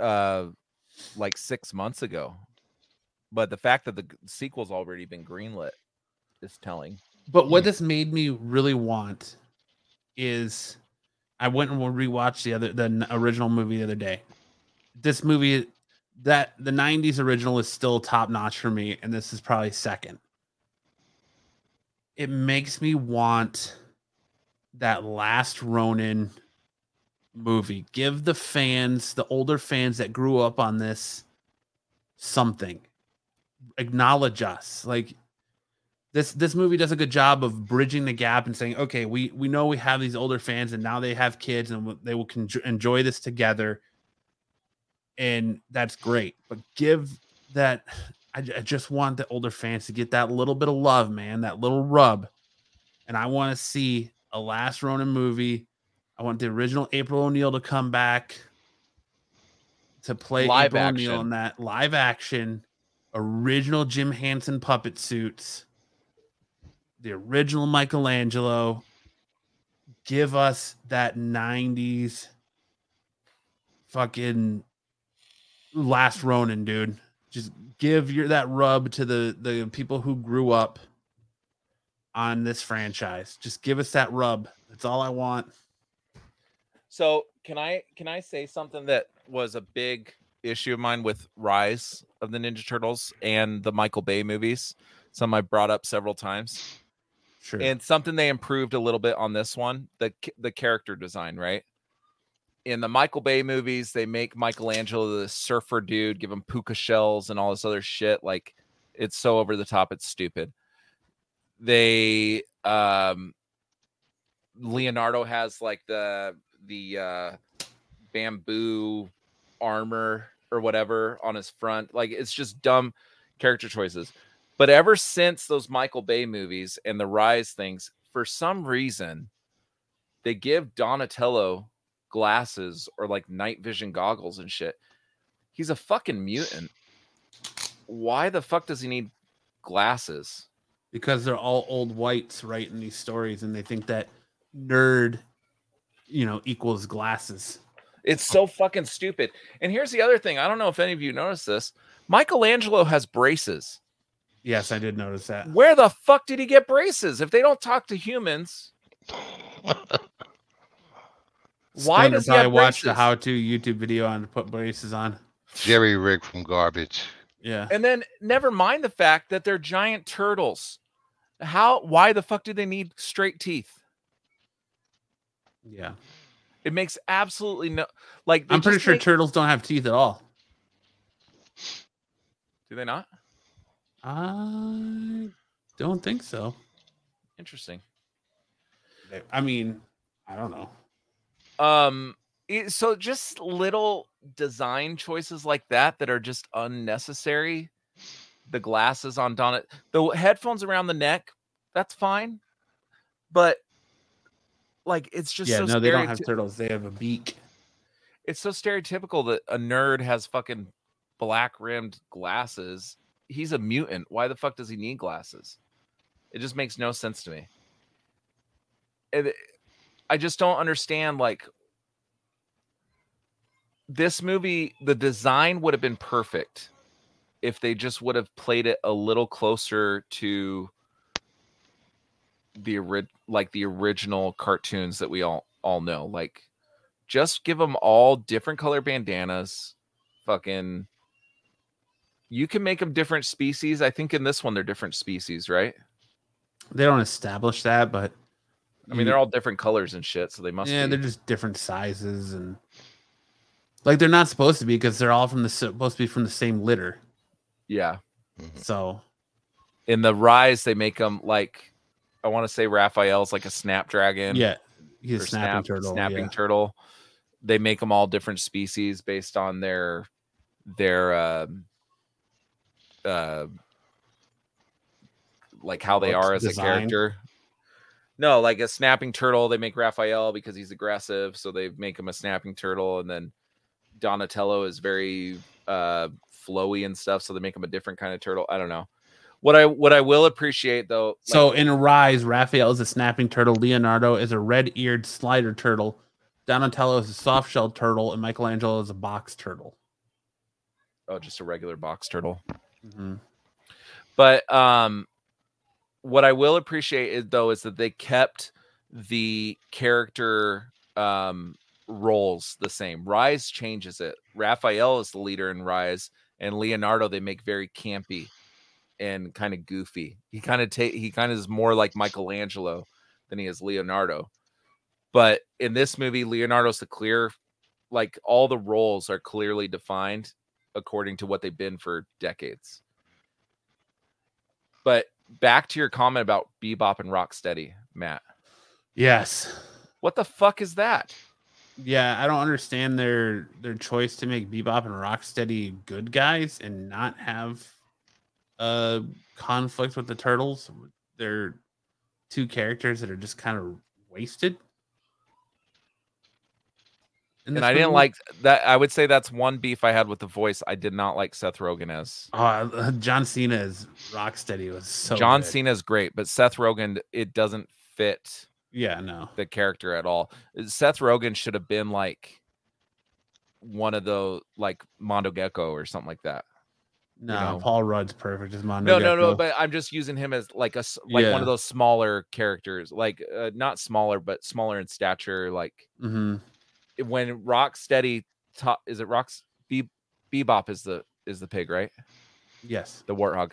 C: uh, like six months ago. But the fact that the sequel's already been greenlit is telling.
A: But what this made me really want is I went and rewatched the other the original movie the other day. This movie that the 90s original is still top notch for me and this is probably second. It makes me want that last Ronin movie. Give the fans, the older fans that grew up on this something. Acknowledge us. Like this this movie does a good job of bridging the gap and saying, okay, we we know we have these older fans and now they have kids and they will con- enjoy this together, and that's great. But give that, I, I just want the older fans to get that little bit of love, man, that little rub, and I want to see a Last Ronin movie. I want the original April O'Neil to come back to play
C: Live
A: April O'Neil in that live action, original Jim Henson puppet suits the original Michelangelo. Give us that 90s fucking last Ronin, dude. Just give your that rub to the the people who grew up on this franchise. Just give us that rub. That's all I want.
C: So can I can I say something that was a big issue of mine with Rise of the Ninja Turtles and the Michael Bay movies? Some I brought up several times.
A: Sure.
C: and something they improved a little bit on this one the the character design right in the michael bay movies they make michelangelo the surfer dude give him puka shells and all this other shit like It's so over the top. It's stupid. They um Leonardo has like the the uh bamboo armor or whatever on his front. Like it's just dumb character choices. But ever since those Michael Bay movies and the Rise things, for some reason, they give Donatello glasses or like night vision goggles and shit. He's a fucking mutant. Why the fuck does he need glasses?
A: because they're all old whites writing these stories and they think that nerd you know equals glasses
C: It's so fucking stupid. And here's the other thing. I don't know if any of you noticed this. Michelangelo has braces.
A: yes i did notice that
C: Where the fuck did he get braces? If they don't talk to humans, (laughs) why
A: Splinter
C: does he
A: probably
C: have
A: watch the how-to youtube video on to put braces on
D: Jerry Rig from Garbage.
A: yeah
C: And then never mind the fact that they're giant turtles. How why the fuck do they need straight teeth?
A: yeah
C: It makes absolutely no like
A: i'm pretty sure
C: make-
A: turtles don't have teeth at all
C: do they not?
A: i don't think so
C: Interesting.
A: I mean i don't know
C: Um it- so just little design choices like that that are just unnecessary. The glasses on Donna, the headphones around the neck, that's fine. But like it's just
A: yeah
C: so
A: no they don't have turtles they have a beak
C: it's so stereotypical that a nerd has fucking black rimmed glasses. He's a mutant. Why the fuck does he need glasses? It just makes no sense to me. And it- I just don't understand like this movie the design would have been perfect if they just would have played it a little closer to the like the original cartoons that we all all know. Like just give them all different color bandanas fucking you can make them different species. I think in this one they're different species right?
A: They don't establish that but
C: i mean
A: you-
C: they're all different colors and shit so they must
A: yeah
C: be.
A: they're just different sizes and like they're not supposed to be because they're all from the supposed to be from the same litter
C: yeah
A: so
C: in the rise they make them like i want to say raphael's like a snapdragon
A: yeah he's a snapping
C: snap-
A: turtle
C: snapping
A: yeah.
C: turtle they make them all different species based on their their um uh like how they
A: Looks,
C: are as
A: design.
C: a character no like a snapping turtle they make raphael because he's aggressive so they make him a snapping turtle and then donatello is very uh flowy and stuff so they make him a different kind of turtle i don't know what i what i will appreciate though like,
A: So in Rise, Raphael is a snapping turtle, Leonardo is a red-eared slider turtle, Donatello is a soft-shelled turtle, and Michelangelo is a box turtle.
C: oh just a regular box turtle
A: Mhm.
C: But um what I will appreciate is though is that they kept the character um roles the same. Rise changes it. Raphael is the leader in Rise and Leonardo they make very campy and kind of goofy. He kind of take he kind of is more like Michelangelo than he is Leonardo. But in this movie Leonardo's the clear like all the roles are clearly defined according to what they've been for decades. But back to your comment about Bebop and Rocksteady, Matt.
A: Yes.
C: What the fuck is that?
A: Yeah, I don't understand their their choice to make Bebop and Rocksteady good guys and not have a conflict with the turtles. They're two characters that are just kind of wasted.
C: And I didn't like that. I would say that's one beef I had with the voice. I did not like Seth Rogen as
A: Oh, (laughs) John Cena as Rocksteady was so
C: John
A: good.
C: Cena's great, but Seth Rogen, it doesn't fit
A: Yeah, no.
C: the character at all. Seth Rogen should have been like one of the like Mondo Gecko or something like that.
A: No,
C: know.
A: Paul Rudd's perfect as Mondo.
C: No, no, no. But I'm just using him as like a like one of those smaller characters, like uh, not smaller, but smaller in stature. Like
A: Mhm.
C: When Rocksteady top is it Rocks Be- Bebop is the is the pig, right?
A: yes,
C: The warthog.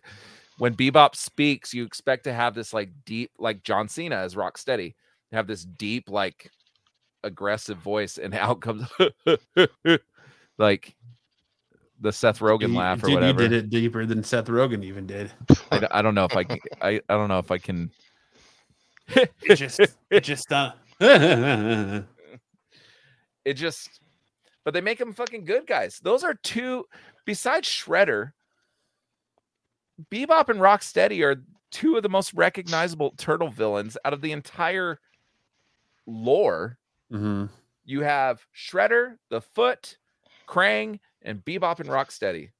C: When Bebop speaks, you expect to have this like deep, like John Cena as Rocksteady, have this deep, like aggressive voice, and (laughs) out comes (laughs) like the Seth Rogen
A: You-
C: laugh or
A: dude,
C: whatever.
A: You did it deeper than Seth Rogen even did.
C: I don't know if I can. I, I don't know if I can.
A: It just, it just, uh, (laughs)
C: It just, but they make them fucking good guys. Those are two. Besides Shredder, Bebop and Rocksteady are two of the most recognizable turtle villains out of the entire lore.
A: Mhm.
C: You have Shredder, the Foot, Krang, and Bebop and Rocksteady.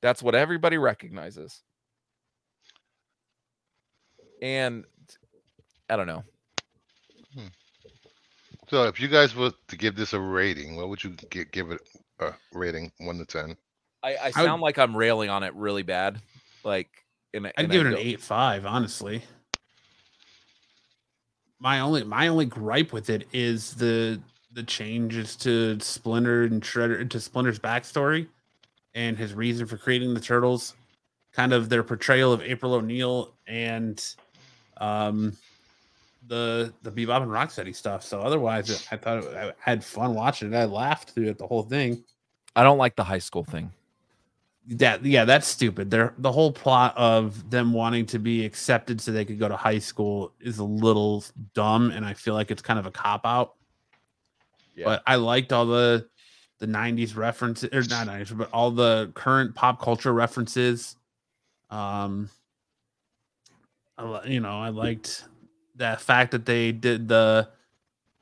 C: That's what everybody recognizes. And I don't know.
D: So if you guys were to give this a rating, what would you gi- give it a rating, one to ten?
C: I, I
A: I would-
C: sound like I'm railing on it really bad. Like, in a,
A: I'd
C: and
A: give
C: I
A: it an eight five, honestly. My only my only gripe with it is the the changes to Splinter and Shredder to Splinter's backstory and his reason for creating the turtles, kind of their portrayal of April O'Neil and um the the Bebop and Rocksteady stuff. So otherwise, I thought it, I had fun watching it. I laughed through it the whole thing.
C: I don't like the high school thing.
A: that yeah that's stupid they're the whole plot of them wanting to be accepted so they could go to high school is a little dumb and i feel like it's kind of a cop out
C: Yeah.
A: but i liked all the the 90s references or not 90s but all the current pop culture references um I, you know i liked the fact that they did the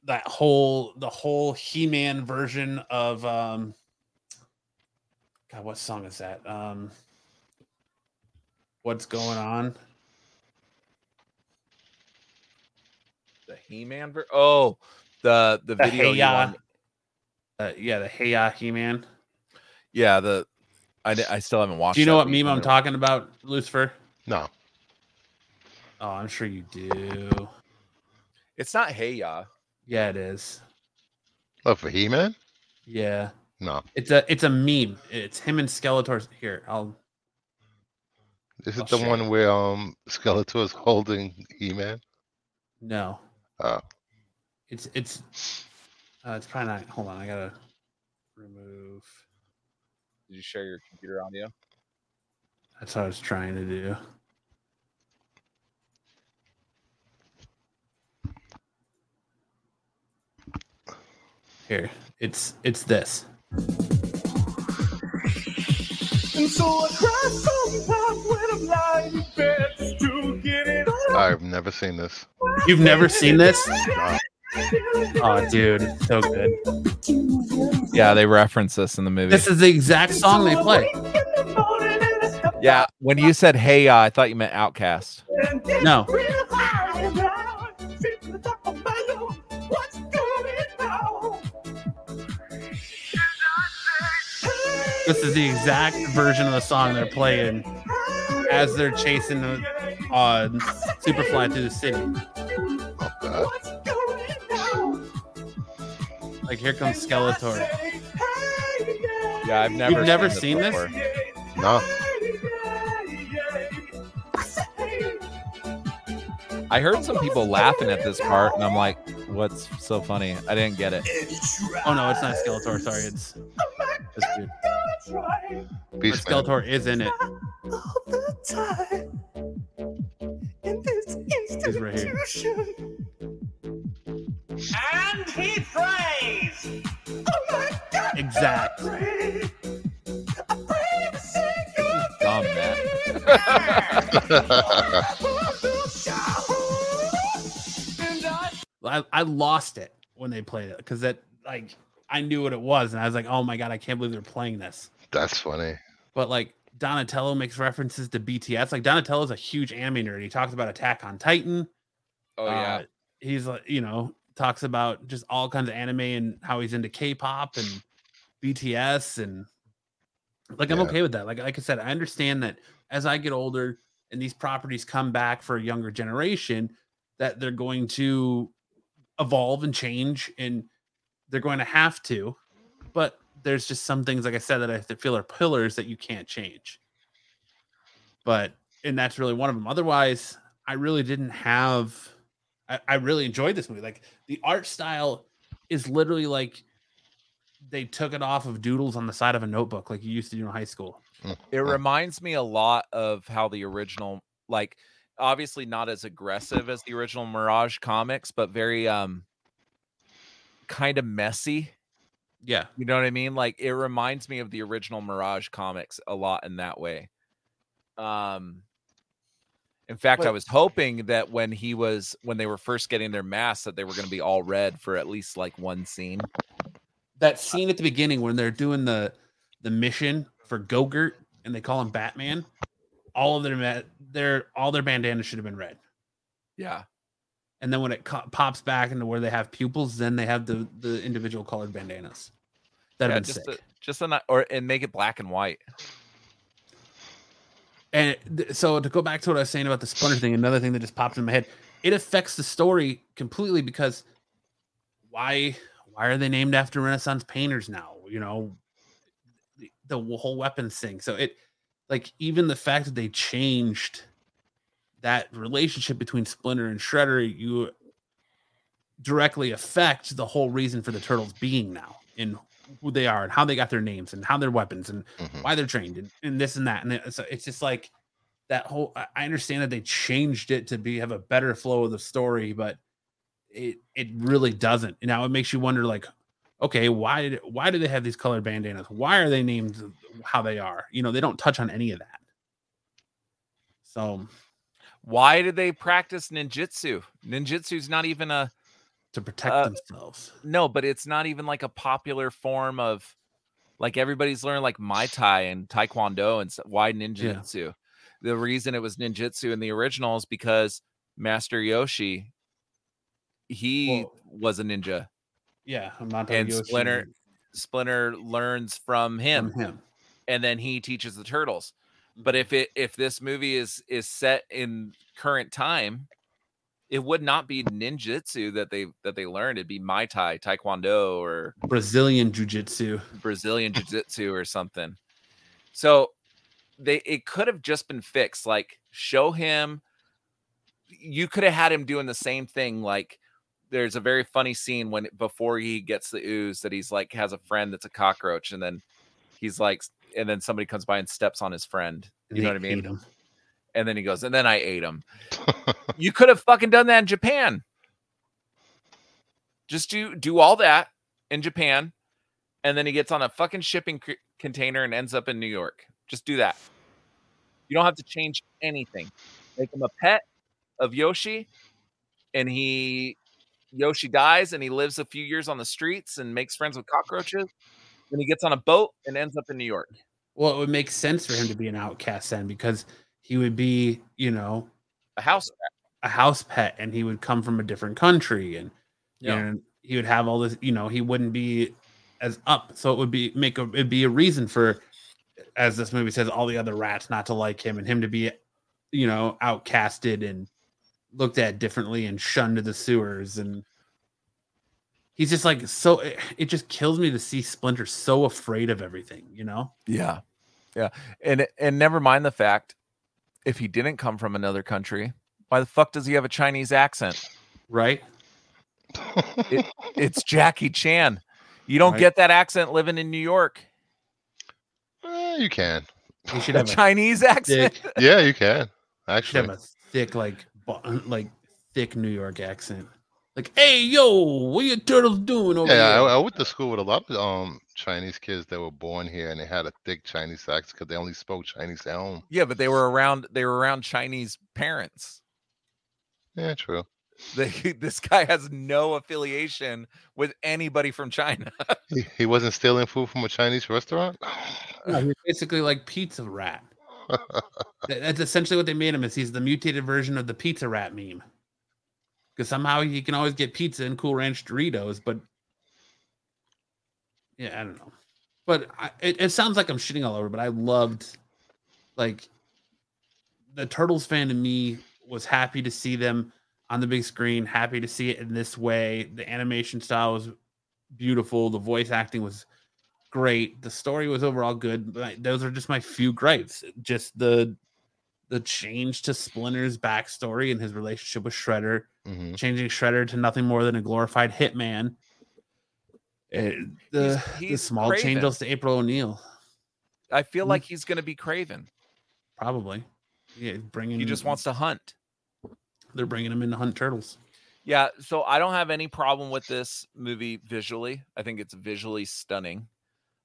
A: that whole the whole he-man version of um God, what song is that? Um, what's going on?
C: The He-Man. Ver- oh, the the
A: The
C: video.
A: Hey
C: you
A: Ya,
C: wanted-
A: uh, yeah, the Hey Ya He Man.
C: yeah, the I, I still haven't watched.
A: Do you know
C: that,
A: what
C: but
A: meme I'm talking about, Lucifer?
D: No.
A: Oh, I'm sure you do.
C: It's not Hey Ya.
A: Yeah, it is.
D: Oh, for He-Man?
A: Yeah,
D: No.
A: it's a it's a meme. It's him and Skeletor's. Here, I'll.
D: Is it
A: Oh,
D: the
A: shit.
D: one where um Skeletor is holding He-Man?
A: No,
D: Oh,
A: it's it's. Uh, it's probably not. Hold on, I gotta remove.
C: Did you share your computer audio?
A: That's what I was trying to do. Here, it's it's this.
B: And so I cry sometimes when I'm lying in bed just to get it all
D: I've never seen this.
A: You've never seen this?
D: No.
A: Oh, dude, so good.
C: Yeah, they reference this in the movie.
A: This is the exact song they play.
C: yeah, when you said Hey Ya, I thought you meant OutKast.
A: No. This is the exact version of the song they're playing as they're chasing the uh, Superfly through the city.
D: Oh God.
A: Like here comes Skeletor.
C: Yeah, I've never.
A: You've never seen this?
C: before.
D: No.
C: I heard some people laughing at this part, and I'm like, "What's so funny?" I didn't get it.
A: Oh no, it's not Skeletor. Sorry, it's this dude. But
D: Beast Man.
A: Skeletor is in it. He's right here.
B: And he prays.
A: Exact.
C: Dumb man.
A: I, I lost it when they played it because that like I knew what it was and I was like, oh my god, I can't believe they're playing this.
D: That's funny.
A: But like Donatello makes references to BTS. Like Donatello's a huge anime nerd. He talks about Attack on Titan.
C: Oh yeah,
A: Uh, he's like, you know, talks about just all kinds of anime and how he's into K-pop and BTS and like I'm
D: Yeah.
A: okay with that. Like like I said, I understand that as I get older and these properties come back for a younger generation, that they're going to evolve and change and they're going to have to. But there's just some things, like I said, that I feel are pillars that you can't change. But and that's really one of them. Otherwise, I really didn't have I, I really enjoyed this movie. Like the art style is literally like they took it off of doodles on the side of a notebook like you used to do in high school.
C: It reminds me a lot of how the original, like, obviously not as aggressive as the original Mirage comics, but very um kind of messy.
A: Yeah.
C: You know what I mean? Like it reminds me of the original Mirage comics a lot in that way. Um in fact, I was hoping that when he was when they were first getting their masks that they were going to be all red for at least like one scene.
A: That scene at the beginning when they're doing the the mission for Gogurt and they call him Batman, all of their their all their bandanas should have been red.
C: Yeah.
A: And then when it co- pops back into where they have pupils, then they have the the individual colored bandanas. That'd
C: yeah
A: been
C: just
A: sick.
C: a, just a or and make it black and white.
A: And so to go back to what I was saying about the splinter thing, another thing that just popped in my head, it affects the story completely because why why are they named after Renaissance painters now? You know, the, the whole weapons thing. So it like even the fact that they changed that relationship between Splinter and Shredder, you directly affect the whole reason for the turtles being now in who they are and how they got their names and how their weapons and
D: Mhm.
A: why they're trained and, and this and that. And it, so it's just like that whole. I- I understand that they changed it to be have a better flow of the story, but it it really doesn't. And now it makes you wonder, like, okay, why did why do they have these colored bandanas? Why are they named how they are? You know, they don't touch on any of that. So
C: Why did they practice ninjutsu? Ninjutsu's not even a
A: to protect
C: Uh,
A: themselves,
C: no, but it's not even like a popular form of like everybody's learning like Muay Thai and Taekwondo and why ninjutsu. The reason it was ninjutsu in the original is because Master Yoshi he was a ninja.
A: yeah, I'm not
C: And Splinter Splinter learns from him
A: from him.
C: and then he teaches the turtles. But if it if this movie is is set in current time, it would not be ninjutsu that they that they learned. It'd be Muay Thai, Taekwondo, or
A: Brazilian jiu-jitsu.
C: Brazilian (laughs) jiu-jitsu or something. So they it could have just been fixed. Like show him you could have had him doing the same thing. Like there's a very funny scene when before he gets the ooze that he's like has a friend that's a cockroach, and then he's like and then somebody comes by and steps on his friend. You know what I mean?
A: hate 'em.
C: And then he goes, and then I ate him. (laughs) you could have fucking done that in Japan. Just do do all that in Japan, and then he gets on a fucking shipping c- container and ends up in New York. Just do that. You don't have to change anything. Make him a pet of Yoshi, and he Yoshi dies, and he lives a few years on the streets and makes friends with cockroaches. Then he gets on a boat and ends up in New York.
A: Well, it would make sense for him to be an outcast then because he would be, you know,
C: A house.
A: A house pet and he would come from a different country and
C: Yeah.
A: and he would have all this, you know, he wouldn't be as up. So it would be make a it'd be a reason for as this movie says, all the other rats not to like him and him to be, you know, outcasted and looked at differently and shunned to the sewers and he's just like so it, it just kills me to see Splinter so afraid of everything, you know?
C: Yeah. Yeah. And and never mind the fact if he didn't come from another country, why the fuck does he have a Chinese accent?
A: Right? (laughs)
C: It's Jackie Chan. You don't
A: Right.
C: get that accent living in New York.
D: Eh, you can.
A: He should have a
C: Chinese accent.
A: thick (laughs)
D: Yeah, you can.
A: should
D: Actually,
A: have a thick, like, like thick New York accent. Like, hey, yo, what you turtles doing over
D: yeah, I,
A: here?
D: I went to school with a lot of um Chinese kids that were born here, and they had a thick Chinese accent because they only spoke Chinese at home.
C: Yeah, but they were around they were around Chinese parents.
D: Yeah, true.
C: They, (laughs) this guy has no affiliation with anybody from China. (laughs)
D: He, he wasn't stealing food from a Chinese restaurant.
A: No, he's (sighs) basically like Pizza Rat. That's essentially what they made him. Is he's the mutated version of the Pizza Rat meme? Because somehow he can always get pizza and Cool Ranch Doritos, but yeah, I don't know. But I, it, it sounds like I'm shitting all over. But I loved, like, the Turtles fan to me was happy to see them on the big screen. Happy to see it in this way. The animation style was beautiful. The voice acting was great. The story was overall good. But those are just my few gripes. Just the the change to Splinter's backstory and his relationship with Shredder,
D: hmm
A: changing Shredder to nothing more than a glorified hitman. It, the
C: He's-
A: the small
C: Kraven.
A: changes to April O'Neil,
C: I feel
A: Mm.
C: like he's going to be Kraven.
A: probably. Yeah, bringing.
C: He just wants to hunt.
A: They're bringing him in to hunt turtles.
C: Yeah, so I don't have any problem with this movie visually. I think it's visually stunning.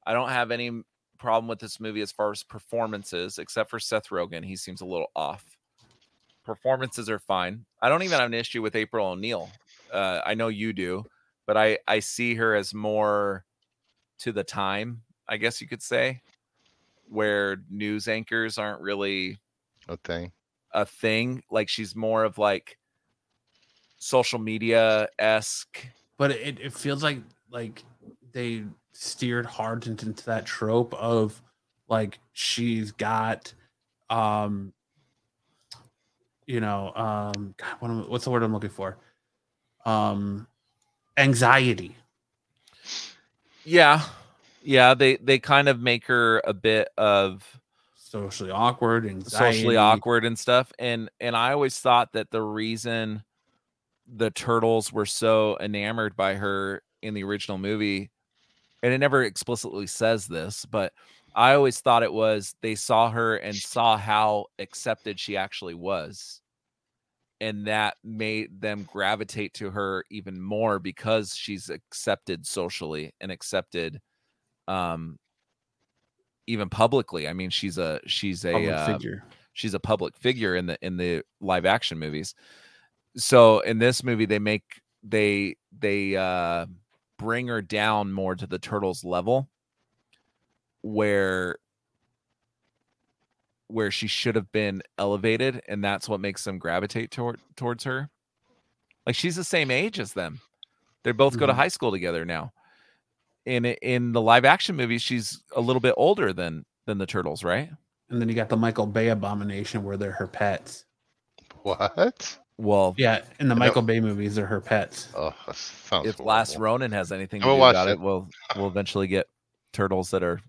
C: I don't have any problem with this movie as far as performances, except for Seth Rogen. He seems a little off. Performances are fine. I don't even have an issue with April O'Neil. Uh, I know you do, but I I see her as more to the time, I guess you could say, where news anchors aren't really
D: A thing.
C: a thing. Like she's more of like social media esque.
A: but it, it feels like like they steered hard into, into that trope of like she's got um you know um God, what am, what's the word i'm looking for um anxiety
C: Yeah, yeah. They they kind of make her a bit of
A: socially awkward and
C: socially awkward and stuff. And and I always thought that the reason the turtles were so enamored by her in the original movie, and it never explicitly says this, but I always thought it was they saw her and saw how accepted she actually was. And that made them gravitate to her even more because she's accepted socially and accepted um even publicly. I mean, she's a she's a uh,
A: figure
C: she's a public figure in the in the live action movies so in this movie they make they they uh bring her down more to the turtles level where where she should have been elevated and that's what makes them gravitate toward towards her like she's the same age as them they both go to
A: Mhm.
C: high school together now in in the live action movie, she's a little bit older than than the turtles right
A: and then you got the michael bay abomination where they're her pets
D: What?
C: well
A: yeah in the michael bay movies they're her pets
D: Oh, that sounds
C: if Last
D: horrible.
C: Ronin has anything to do
D: watched
C: about it,
D: it.
C: we'll we'll eventually get turtles that are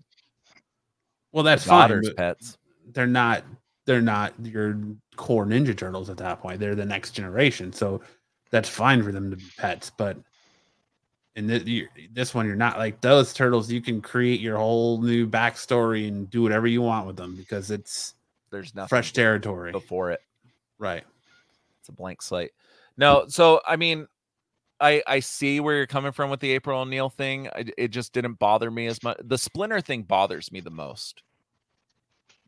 A: well that's fine
C: pets.
A: they're not they're not your core ninja turtles at that point they're the next generation so that's fine for them to be pets but this, you, this one you're not like those turtles you can create your whole new backstory and do whatever you want with them because it's
C: There's nothing
A: fresh territory
C: before it.
A: right
C: It's a blank slate. No, so I mean, I I see where you're coming from with the April O'Neil thing. I, it just didn't bother me as much. The Splinter thing bothers me the most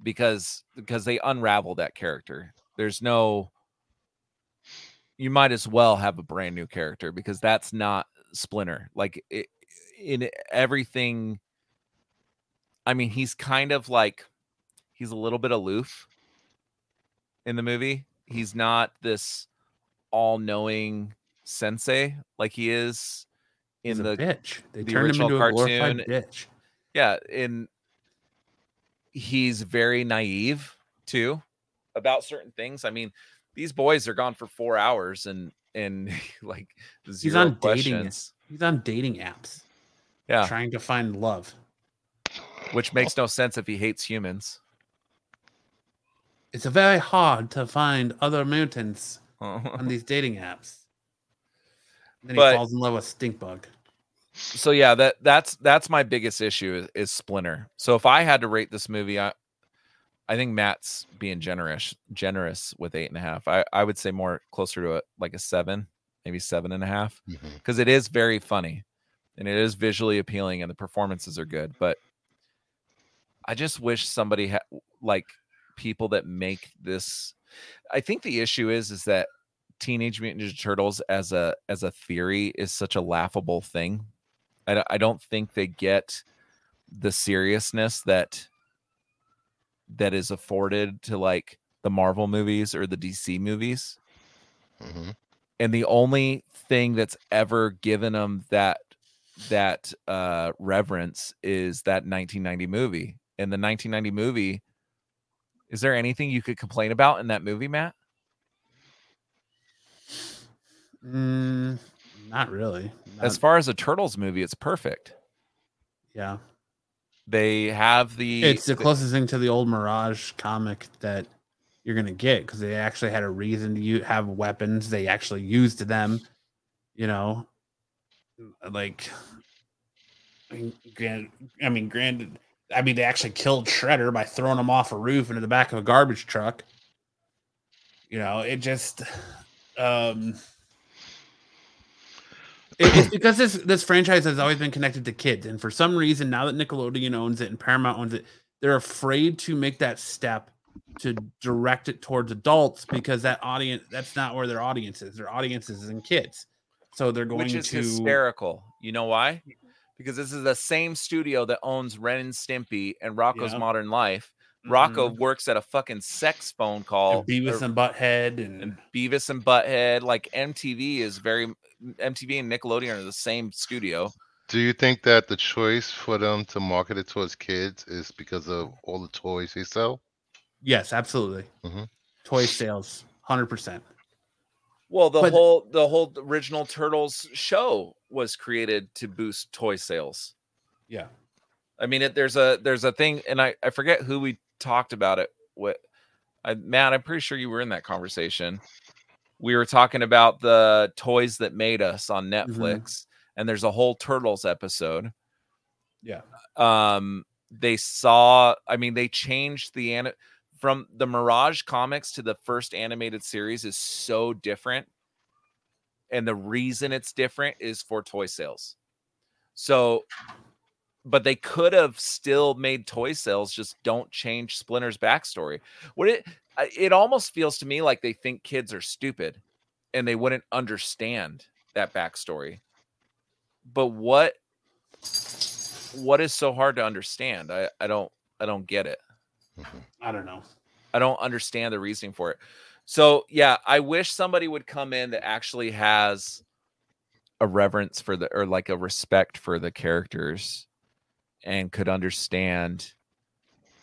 C: because because they unravel that character. There's no. You might as well have a brand new character because that's not Splinter. Like it, in everything. I mean, he's kind of like he's a little bit aloof in the movie. He's not this all-knowing sensei like he is in the
A: bitch they
C: the
A: turned him
C: original
A: into a glorified
C: cartoon-
A: bitch
C: yeah in he's very naive too about certain things i mean these boys are gone for four hours and and (laughs) like zero
A: on dating
C: questions.
A: he's on dating apps.
C: Yeah.
A: Trying to find love.
C: Which makes no sense if he hates humans.
A: It's very hard to find other mutants (laughs) on these dating apps. Then he
C: But-
A: falls in love with stinkbug
C: so yeah that that's that's my biggest issue is, is splinter. So if i had to rate this movie i i think matt's being generous generous with eight and a half. I i would say more closer to a like a seven maybe seven and a half
D: mm-hmm.
C: because it is very funny and it is visually appealing and the performances are good but i just wish somebody had like people that make this i think the issue is is that teenage mutant ninja turtles as a as a theory is such a laughable thing. I, I don't think they get the seriousness that that is afforded to like the marvel movies or the dc movies.
D: Mhm.
C: and the only thing that's ever given them that that uh reverence is that 1990 movie. And the 1990 movie is there anything you could complain about in that movie matt?
A: Mm, not really.
C: as far as a turtles movie it's perfect.
A: Yeah,
C: they have the
A: it's the closest thing to the old Mirage comic that you're gonna get because they actually had a reason to u- have weapons. They actually used them. You know, like I mean, granted, I mean, granted, I mean, they actually killed Shredder by throwing him off a roof into the back of a garbage truck. You know, it just, um, it's because this this franchise has always been connected to kids, and for some reason, now that Nickelodeon owns it and Paramount owns it, they're afraid to make that step to direct it towards adults because that audience that's not where their audience is. Their audience is in kids, so they're going
C: which is
A: to
C: hysterical. You know why? Because this is the same studio that owns Ren and Stimpy and Rocko's
A: Yeah.
C: Modern Life. Rocko
A: Mhm.
C: works at a fucking sex phone call.
A: and Beavis
C: or-
A: and Butthead and,
C: and Beavis and Butthead. Like MTV is very MTV and Nickelodeon are the same studio.
D: Do you think that the choice for them to market it towards kids is because of all the toys they sell?
A: yes, absolutely.
D: Mhm.
A: Toy sales, hundred percent.
C: Well, the
A: But-
C: whole the whole original Turtles show was created to boost toy sales.
A: Yeah,
C: I mean, it, there's a there's a thing, and I I forget who we talked about it with. I, Matt, I'm pretty sure you were in that conversation. We were talking about the toys that made us on Netflix, and there's a whole Turtles episode.
A: yeah.
C: um they saw i mean they changed the an from the mirage comics to the first animated series is so different and the reason it's different is for toy sales so but they could have still made toy sales just don't change splinter's backstory. What it it almost feels to me like they think kids are stupid and they wouldn't understand that backstory. But what what is so hard to understand? I i don't i don't get it. Mm-hmm.
A: I don't know.
C: i don't understand the reasoning for it. So yeah i wish somebody would come in that actually has a reverence for the or like a respect for the characters and could understand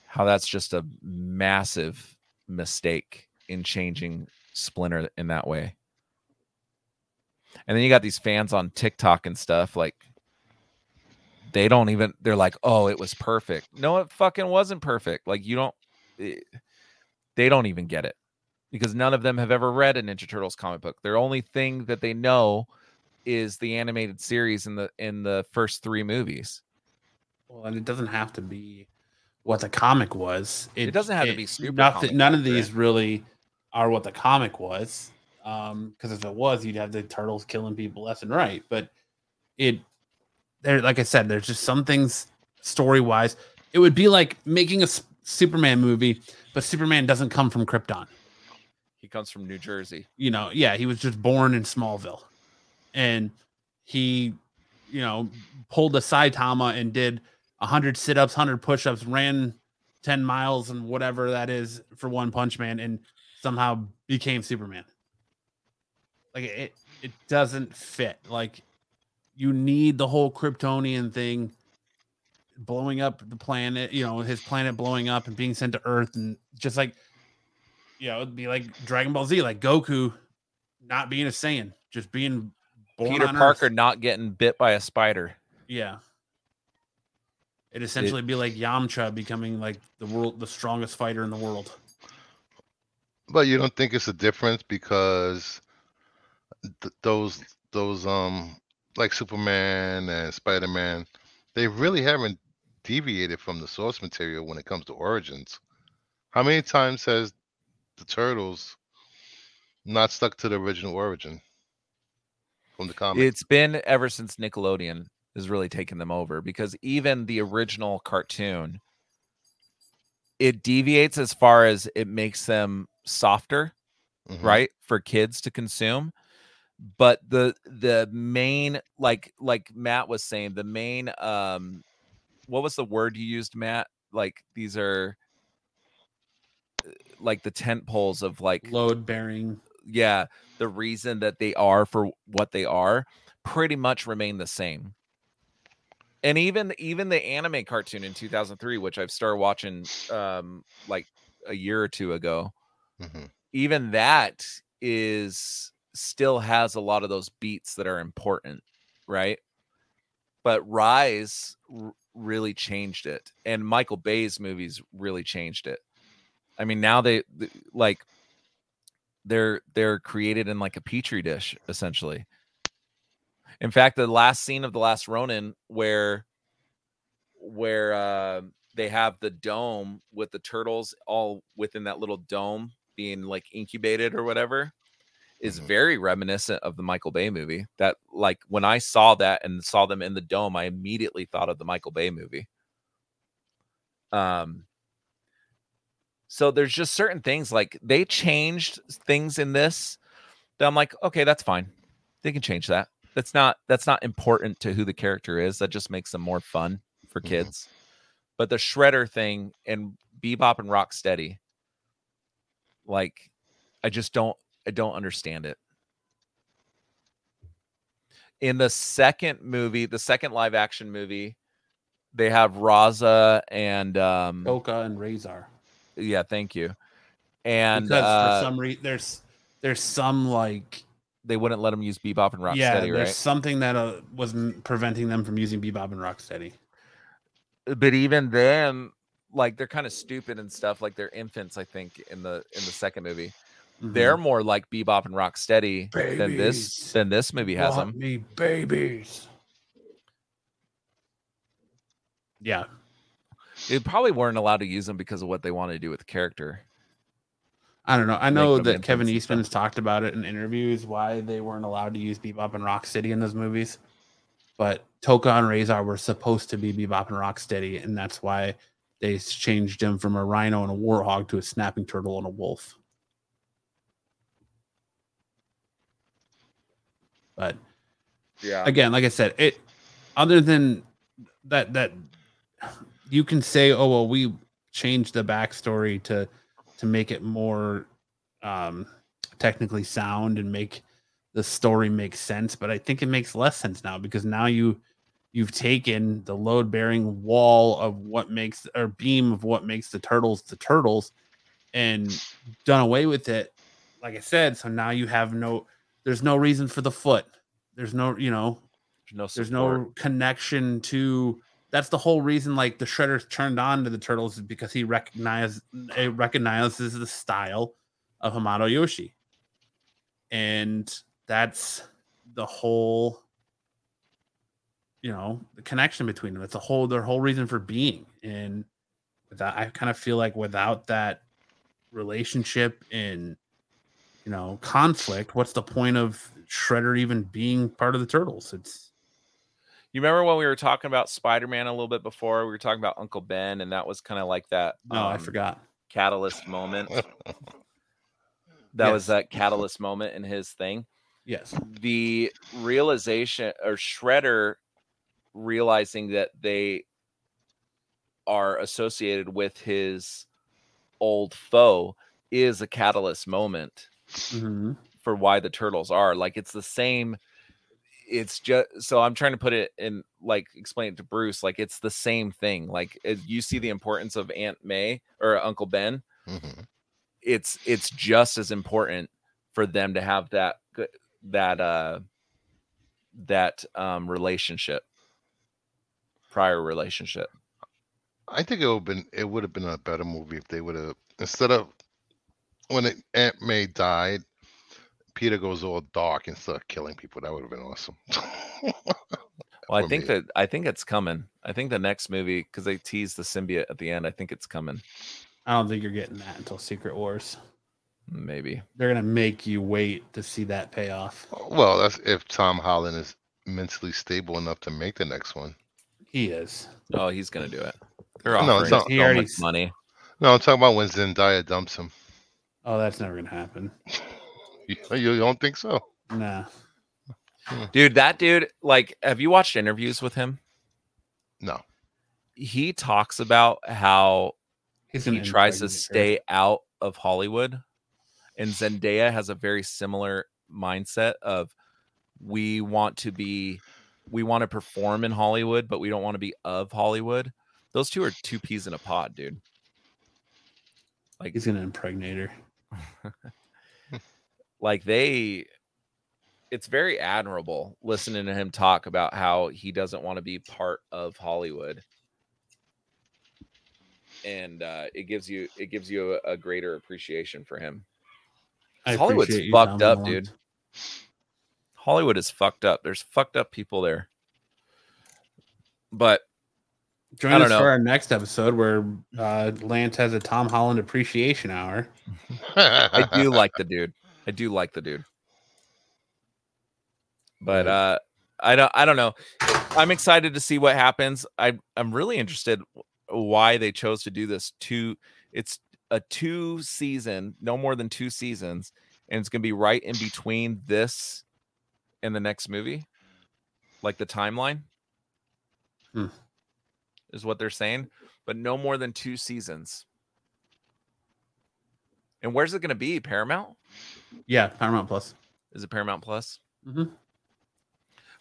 C: how that's just a massive mistake in changing splinter in that way. And then you got these fans on tiktok and stuff like they don't even they're like oh it was perfect. No it fucking wasn't perfect. Like you don't it- they don't even get it because none of them have ever read a ninja turtles comic book. Their only thing that they know is the animated series in the in the first three movies
A: Well, and it doesn't have to be what the comic was.
C: It doesn't have to be super
A: Nothing, none of these really are what the comic was. Um, because if it was, you'd have the turtles killing people left and right. But it, there, like I said, there's just some things story wise. It would be like making a S- Superman movie, but Superman doesn't come from Krypton.
C: he comes from new jersey
A: you know, yeah, he was just born in Smallville, and he, you know, pulled a Saitama and did hundred sit-ups, hundred push-ups, ran ten miles and whatever that is for One Punch Man, and somehow became Superman. Like it, it doesn't fit. Like you need the whole Kryptonian thing blowing up the planet, you know, his planet blowing up and being sent to Earth, and just like you know, it'd be like Dragon Ball Z, like Goku not being a Saiyan, just being born
C: peter parker
A: Earth.
C: not getting bit by a spider
A: Yeah. It'd essentially be like Yamcha becoming like the world, the strongest fighter in the world.
D: But you don't think it's a difference because th- those those um like Superman and Spider Man, they really haven't deviated from the source material when it comes to origins. How many times has the Turtles not stuck to the original origin from the comic?
C: It's been ever since Nickelodeon has really taken them over because even the original cartoon, it deviates as far as it makes them softer,
D: Mhm.
C: right, for kids to consume. But the the main like like Matt was saying, the main um what was the word you used, Matt? Like these are uh, like the tent poles of like
A: Load bearing.
C: yeah, the reason that they are for what they are pretty much remain the same. And even even the anime cartoon in 2003, which I've started watching um like a year or two ago,
D: Mhm.
C: even that is still has a lot of those beats that are important, right? But Rise r- really changed it, and Michael Bay's movies really changed it. I mean, now they th- like they're they're created in like a petri dish essentially. In fact, the last scene of the last Ronin where where uh, they have the dome with the turtles all within that little dome being like incubated or whatever is
D: Mhm.
C: very reminiscent of the Michael Bay movie. That like when I saw that and saw them in the dome, I immediately thought of the Michael Bay movie. Um so there's just certain things like they changed things in this that I'm like, okay, that's fine. They can change that. That's not that's not important to who the character is. That just makes them more fun for
D: Mhm.
C: kids. But the shredder thing and bebop and rock steady, like I just don't I don't understand it. In the second movie, the second live action movie, they have Rahzar and um
A: Tokka and Rahzar.
C: yeah, thank you. And
A: because
C: uh,
A: for some reason there's there's some like
C: they wouldn't let them use bebop and rock
A: yeah
C: steady,
A: there's
C: right?
A: something that uh, was preventing them from using Bebop and Rocksteady.
C: but even then like they're kind of stupid and stuff like they're infants i think in the in the second movie
A: Mhm.
C: they're more like bebop and rocksteady than this than this movie has
A: Want
C: them
A: me babies. Yeah,
C: they probably weren't allowed to use them because of what they wanted to do with the character
A: I don't know. I know that Kevin
C: Eastman
A: has talked about it in interviews why they weren't allowed to use Bebop and Rocksteady in those movies. But Tokka and Rahzar were supposed to be Bebop and Rocksteady, and that's why they changed him from a rhino and a warhog to a snapping turtle and a wolf. But
C: yeah
A: again, like I said, it other than that that you can say, oh well, we changed the backstory to to make it more um technically sound and make the story make sense, but I think it makes less sense now because now you you've taken the load bearing wall of what makes or beam of what makes the turtles the turtles and done away with it like i said so now you have no there's no reason for the foot. There's no you know there's
C: no
A: there's no connection to that's the whole reason like the shredder turned on to the turtles is because he recognized it eh, recognizes the style of hamato yoshi. And that's the whole you know the connection between them. It's a whole their whole reason for being. And without i kind of feel like without that relationship and you know conflict what's the point of shredder even being part of the turtles? It's
C: you remember when we were talking about spider-man a little bit before? We were talking about uncle ben and that was kind of like that
A: no i
C: um,
A: forgot.
C: catalyst moment. (laughs) That was that catalyst moment in his thing.
A: Yes.
C: The realization or shredder realizing that they are associated with his old foe is a catalyst moment
A: Mhm.
C: for why the turtles are. Like it's the same it's just so i'm trying to put it in like explain it to bruce like it's the same thing like you see the importance of aunt may or uncle ben
D: Mhm.
C: it's it's just as important for them to have that that uh that um relationship prior relationship
D: I think it would have been it would have been a better movie if they would have instead of when it, Aunt May died, Peter goes all dark and starts killing people. That would have been awesome. (laughs)
C: well i think
D: me.
C: that i think it's coming i think the next movie because they tease the symbiote at the end i think it's coming
A: i don't think you're getting that until secret wars
C: maybe
A: they're gonna make you wait to see that payoff
D: well, that's if Tom Holland is mentally stable enough to make the next one.
A: he is
C: oh he's gonna do it they're
D: No,
C: offering
D: it's not-
A: He already
C: much money
D: No, I'm talking about when Zendaya dumps him.
A: oh that's never gonna happen (laughs) (laughs)
D: You, you don't think so?
A: nah hmm.
C: dude that dude like have you watched interviews with him
D: No.
C: he talks about how
A: he's
C: he tries to
A: impregnate her.
C: stay out of Hollywood. And Zendaya has a very similar mindset of we want to be we want to perform in Hollywood, but we don't want to be of Hollywood. Those two are two peas in a pod, dude. Like
A: he's gonna impregnate her (laughs)
C: like they it's very admirable listening to him talk about how he doesn't want to be part of Hollywood. And uh, it gives you it gives you a, a greater appreciation for him. Hollywood's fucked up, dude. Hollywood is fucked up. There's fucked up people there. But
A: Join us
C: know.
A: for our next episode where uh, Lance has a Tom Holland appreciation hour. (laughs)
C: I do like the dude. I do like the dude. But uh I don't I don't know. I'm excited to see what happens. I I'm really interested why they chose to do this two it's a two season, no more than two seasons, and it's going to be right in between this and the next movie. Like the timeline.
A: Hmm.
C: Is what they're saying, but no more than two seasons. And where's it going to be? Paramount?
A: Yeah, Paramount Plus.
C: Is it Paramount Plus?
A: Mhm.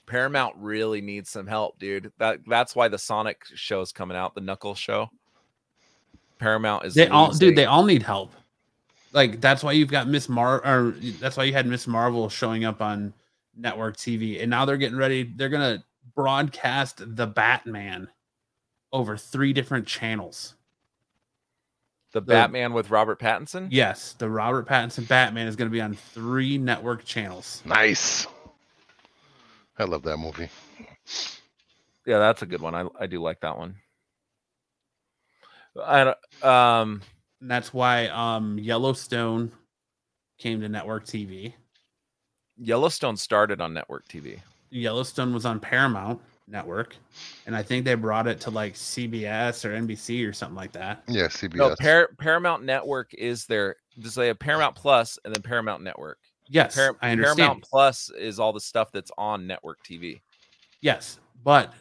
C: Paramount really needs some help, dude. That that's why the Sonic show is coming out, the Knuckles show. Paramount is
A: They all, dude, they all need help. Like that's why you've got Miss Mar, or that's why you had Miss Marvel showing up on network TV, and now they're getting ready. They're gonna broadcast the Batman over three different channels.
C: The Batman with Robert Pattinson.
A: Yes, the Robert Pattinson Batman is gonna be on three network channels.
D: nice. I love that movie.
C: Yeah, that's a good one. I I do like that one. I um
A: And that's why um Yellowstone came to network TV.
C: Yellowstone started on network TV.
A: Yellowstone was on Paramount Network, and I think they brought it to like CBS or NBC or something like that.
D: Yeah, CBS.
C: No, Par- Paramount Network is there. Just they have Paramount Plus and then Paramount Network.
A: Yes,
C: Par-
A: I understand.
C: Paramount Plus is all the stuff that's on network TV.
A: Yes, but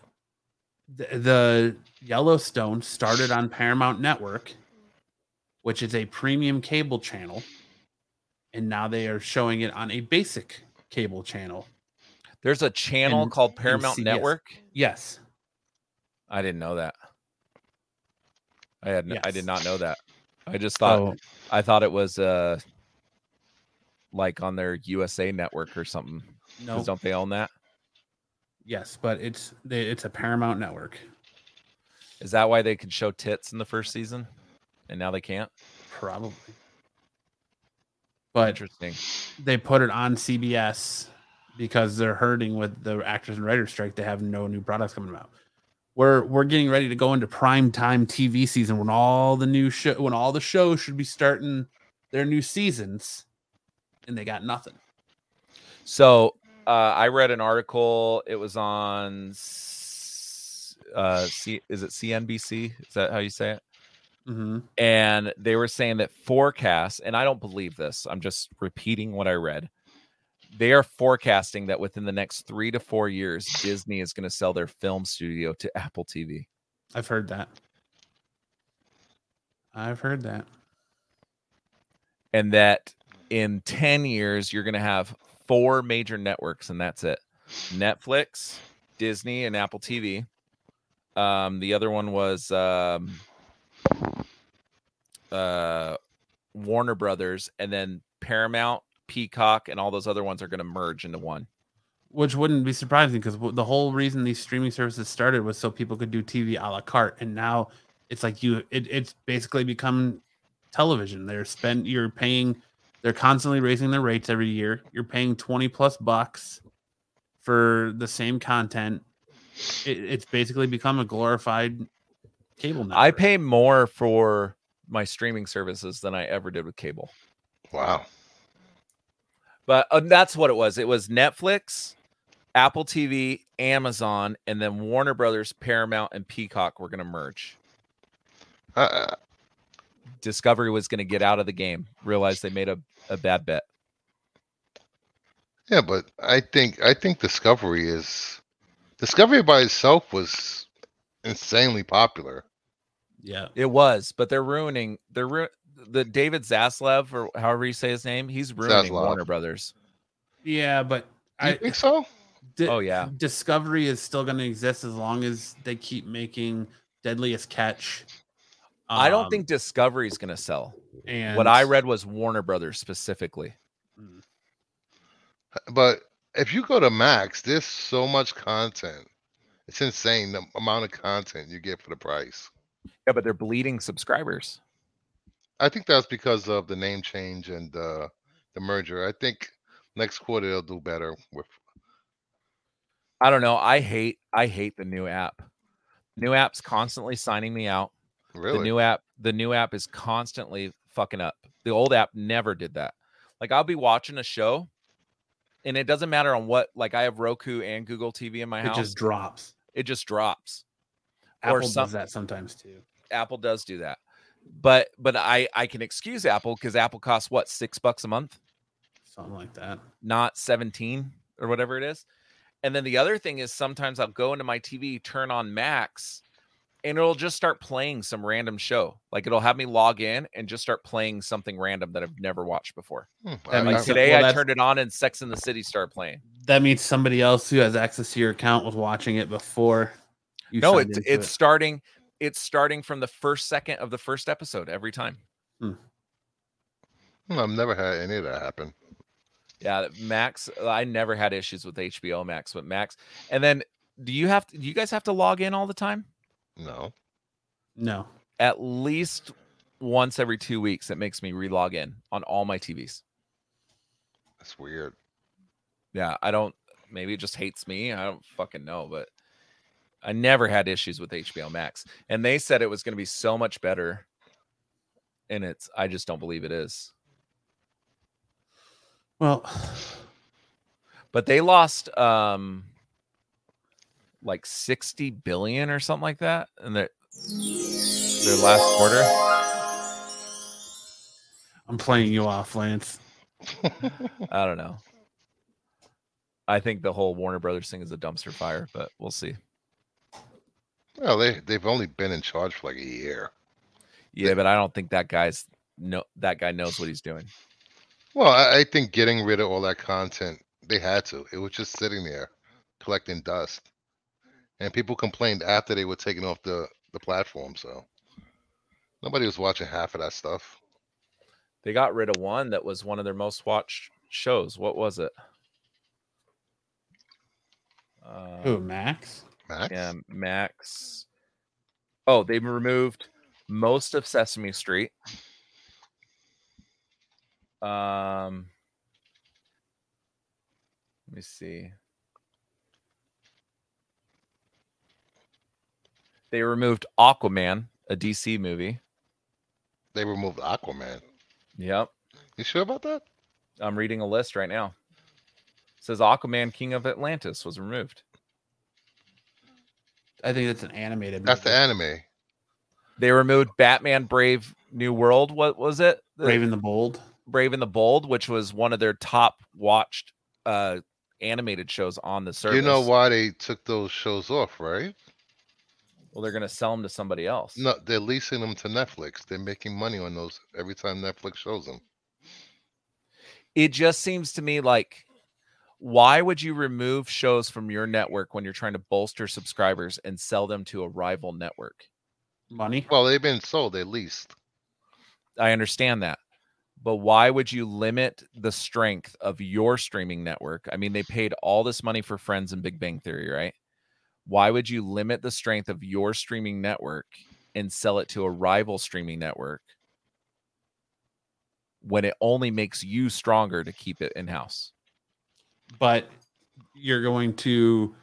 A: the, the Yellowstone started on Paramount Network, which is a premium cable channel, and now they are showing it on a basic cable channel.
C: There's a channel
A: And-
C: called Paramount Network.
A: Yes,
C: I didn't know that. I had n- I did not know that. I just thought
A: so
C: I thought it was uh like on their USA network or something.
A: no,
C: Don't they own that?
A: yes, but it's it's a Paramount Network.
C: Is that why they could show tits in the first season, and now they can't?
A: Probably. But
C: Interesting.
A: they put it on CBS because they're hurting with the actors and writers strike. They have no new products coming out. We're we're getting ready to go into prime time TV season when all the new show when all the shows should be starting their new seasons, and they got nothing.
C: So uh, I read an article. It was on. Uh, C, is it CNBC? Is that how you say it?
A: Mm-hmm.
C: and they were saying that forecasts, and I don't believe this, I'm just repeating what I read. They are forecasting that within the next three to four years, Disney is going to sell their film studio to Apple TV.
A: I've heard that. I've heard that.
C: And that in 10 years, you're going to have four major networks, and that's it Netflix, Disney, and Apple TV. Um, the other one was um, uh, Warner Brothers, and then Paramount, Peacock, and all those other ones are going to merge into one.
A: Which wouldn't be surprising because the whole reason these streaming services started was so people could do TV a la carte, and now it's like you, it, it's basically become television. They're spent, you're paying, they're constantly raising their rates every year. You're paying twenty plus bucks for the same content. It, it's basically become a glorified cable network.
C: I pay more for my streaming services than I ever did with cable.
D: Wow.
C: But uh, that's what it was. It was Netflix, Apple TV, Amazon, and then Warner Brothers, Paramount, and Peacock were going to merge.
D: Uh,
C: Discovery was going to get out of the game, realized they made a, a bad bet.
D: yeah, but I think I think Discovery is Discovery by itself was insanely popular.
A: yeah,
C: It was, but they're ruining. They're ru- the David Zaslav or however you say his name. He's ruining
D: Zaslav.
C: Warner Brothers.
A: yeah, but
D: Do you
A: I
D: think so?
A: Di-
C: Oh, yeah.
A: Discovery is still going to exist as long as they keep making Deadliest Catch.
C: I don't
A: Um,
C: think Discovery is going to sell.
A: And
C: What I read was Warner Brothers specifically.
D: But if you go to Max, there's so much content. It's insane the amount of content you get for the price.
C: Yeah, but they're bleeding subscribers.
D: I think that's because of the name change and uh, the merger. I think next quarter they'll do better with.
C: I don't know. I hate I hate the new app. New app's constantly signing me out.
D: Really?
C: The new app, the new app is constantly fucking up. The old app never did that. Like I'll be watching a show, and it doesn't matter on what. Like I have Roku and Google TV in my
A: It
C: house.
A: It just drops.
C: it just drops. Or
A: Apple
C: some-
A: does that sometimes too.
C: Apple does do that, but but I I can excuse Apple because Apple costs what six bucks a month,
A: Something like that.
C: not seventeen or whatever it is. And then the other thing is sometimes I'll go into my TV, turn on Max, and it'll just start playing some random show. Like it'll have me log in and just start playing something random that I've never watched before.
D: Hmm,
A: That
D: I-
A: means
C: Like today,
A: well,
C: I turned it on and Sex in the City started playing.
A: That means somebody else who has access to your account was watching it before. You
C: no,
A: signed
C: it's it's
A: it.
C: starting. It's starting from the first second of the first episode every time.
D: hmm, I've never had any of that happen.
C: Yeah, Max. I never had issues with HBO Max, but Max. And then, do you have to? Do you guys have to log in all the time?
D: No.
A: no.
C: At least once every two weeks, it makes me re-log in on all my TVs.
D: That's weird.
C: Yeah, I don't. Maybe it just hates me. I don't fucking know, but I never had issues with HBO Max, and they said it was going to be so much better. And it's. I just don't believe it is.
A: Well,
C: but they lost um like 60 billion or something like that in their their last quarter
A: I'm playing you off, Lance. (laughs)
C: i don't know i think the whole warner brothers thing is a dumpster fire but we'll see
D: well, they they've only been in charge for like a year.
C: yeah but i don't think that guy's no that guy knows what he's doing
D: Well, I, I think getting rid of all that content, they had to. It was just sitting there, collecting dust, and people complained after they were taken off the the platform. So nobody was watching half of that stuff.
C: they got rid of one that was one of their most watched shows what was it uh,
A: Who, Max?
D: Max?
C: Yeah, Max. Oh, they've removed most of Sesame Street. Um, let me see. They removed Aquaman, a DC movie.
D: They removed Aquaman.
C: Yep,
D: You sure about that?
C: I'm reading a list right now. It says Aquaman, King of Atlantis, was removed.
A: I think that's an animated.
D: That's the anime.
C: They removed Batman: Brave New World. What was it? The-
A: Raven the Bold.
C: Brave and the Bold, which was one of their top watched uh animated shows on the service.
D: You know why they took those shows off, right?
C: Well, they're gonna sell them to somebody else.
D: No, they're leasing them to Netflix. They're making money on those every time Netflix shows them.
C: It just seems to me like why would you remove shows from your network when you're trying to bolster subscribers and sell them to a rival network?
A: Money.
D: Well, they've been sold. They leased.
C: I understand that. But why would you limit the strength of your streaming network? I mean, they paid all this money for Friends and Big Bang Theory, right? Why would you limit the strength of your streaming network and sell it to a rival streaming network when it only makes you stronger to keep it in house?
A: But you're going to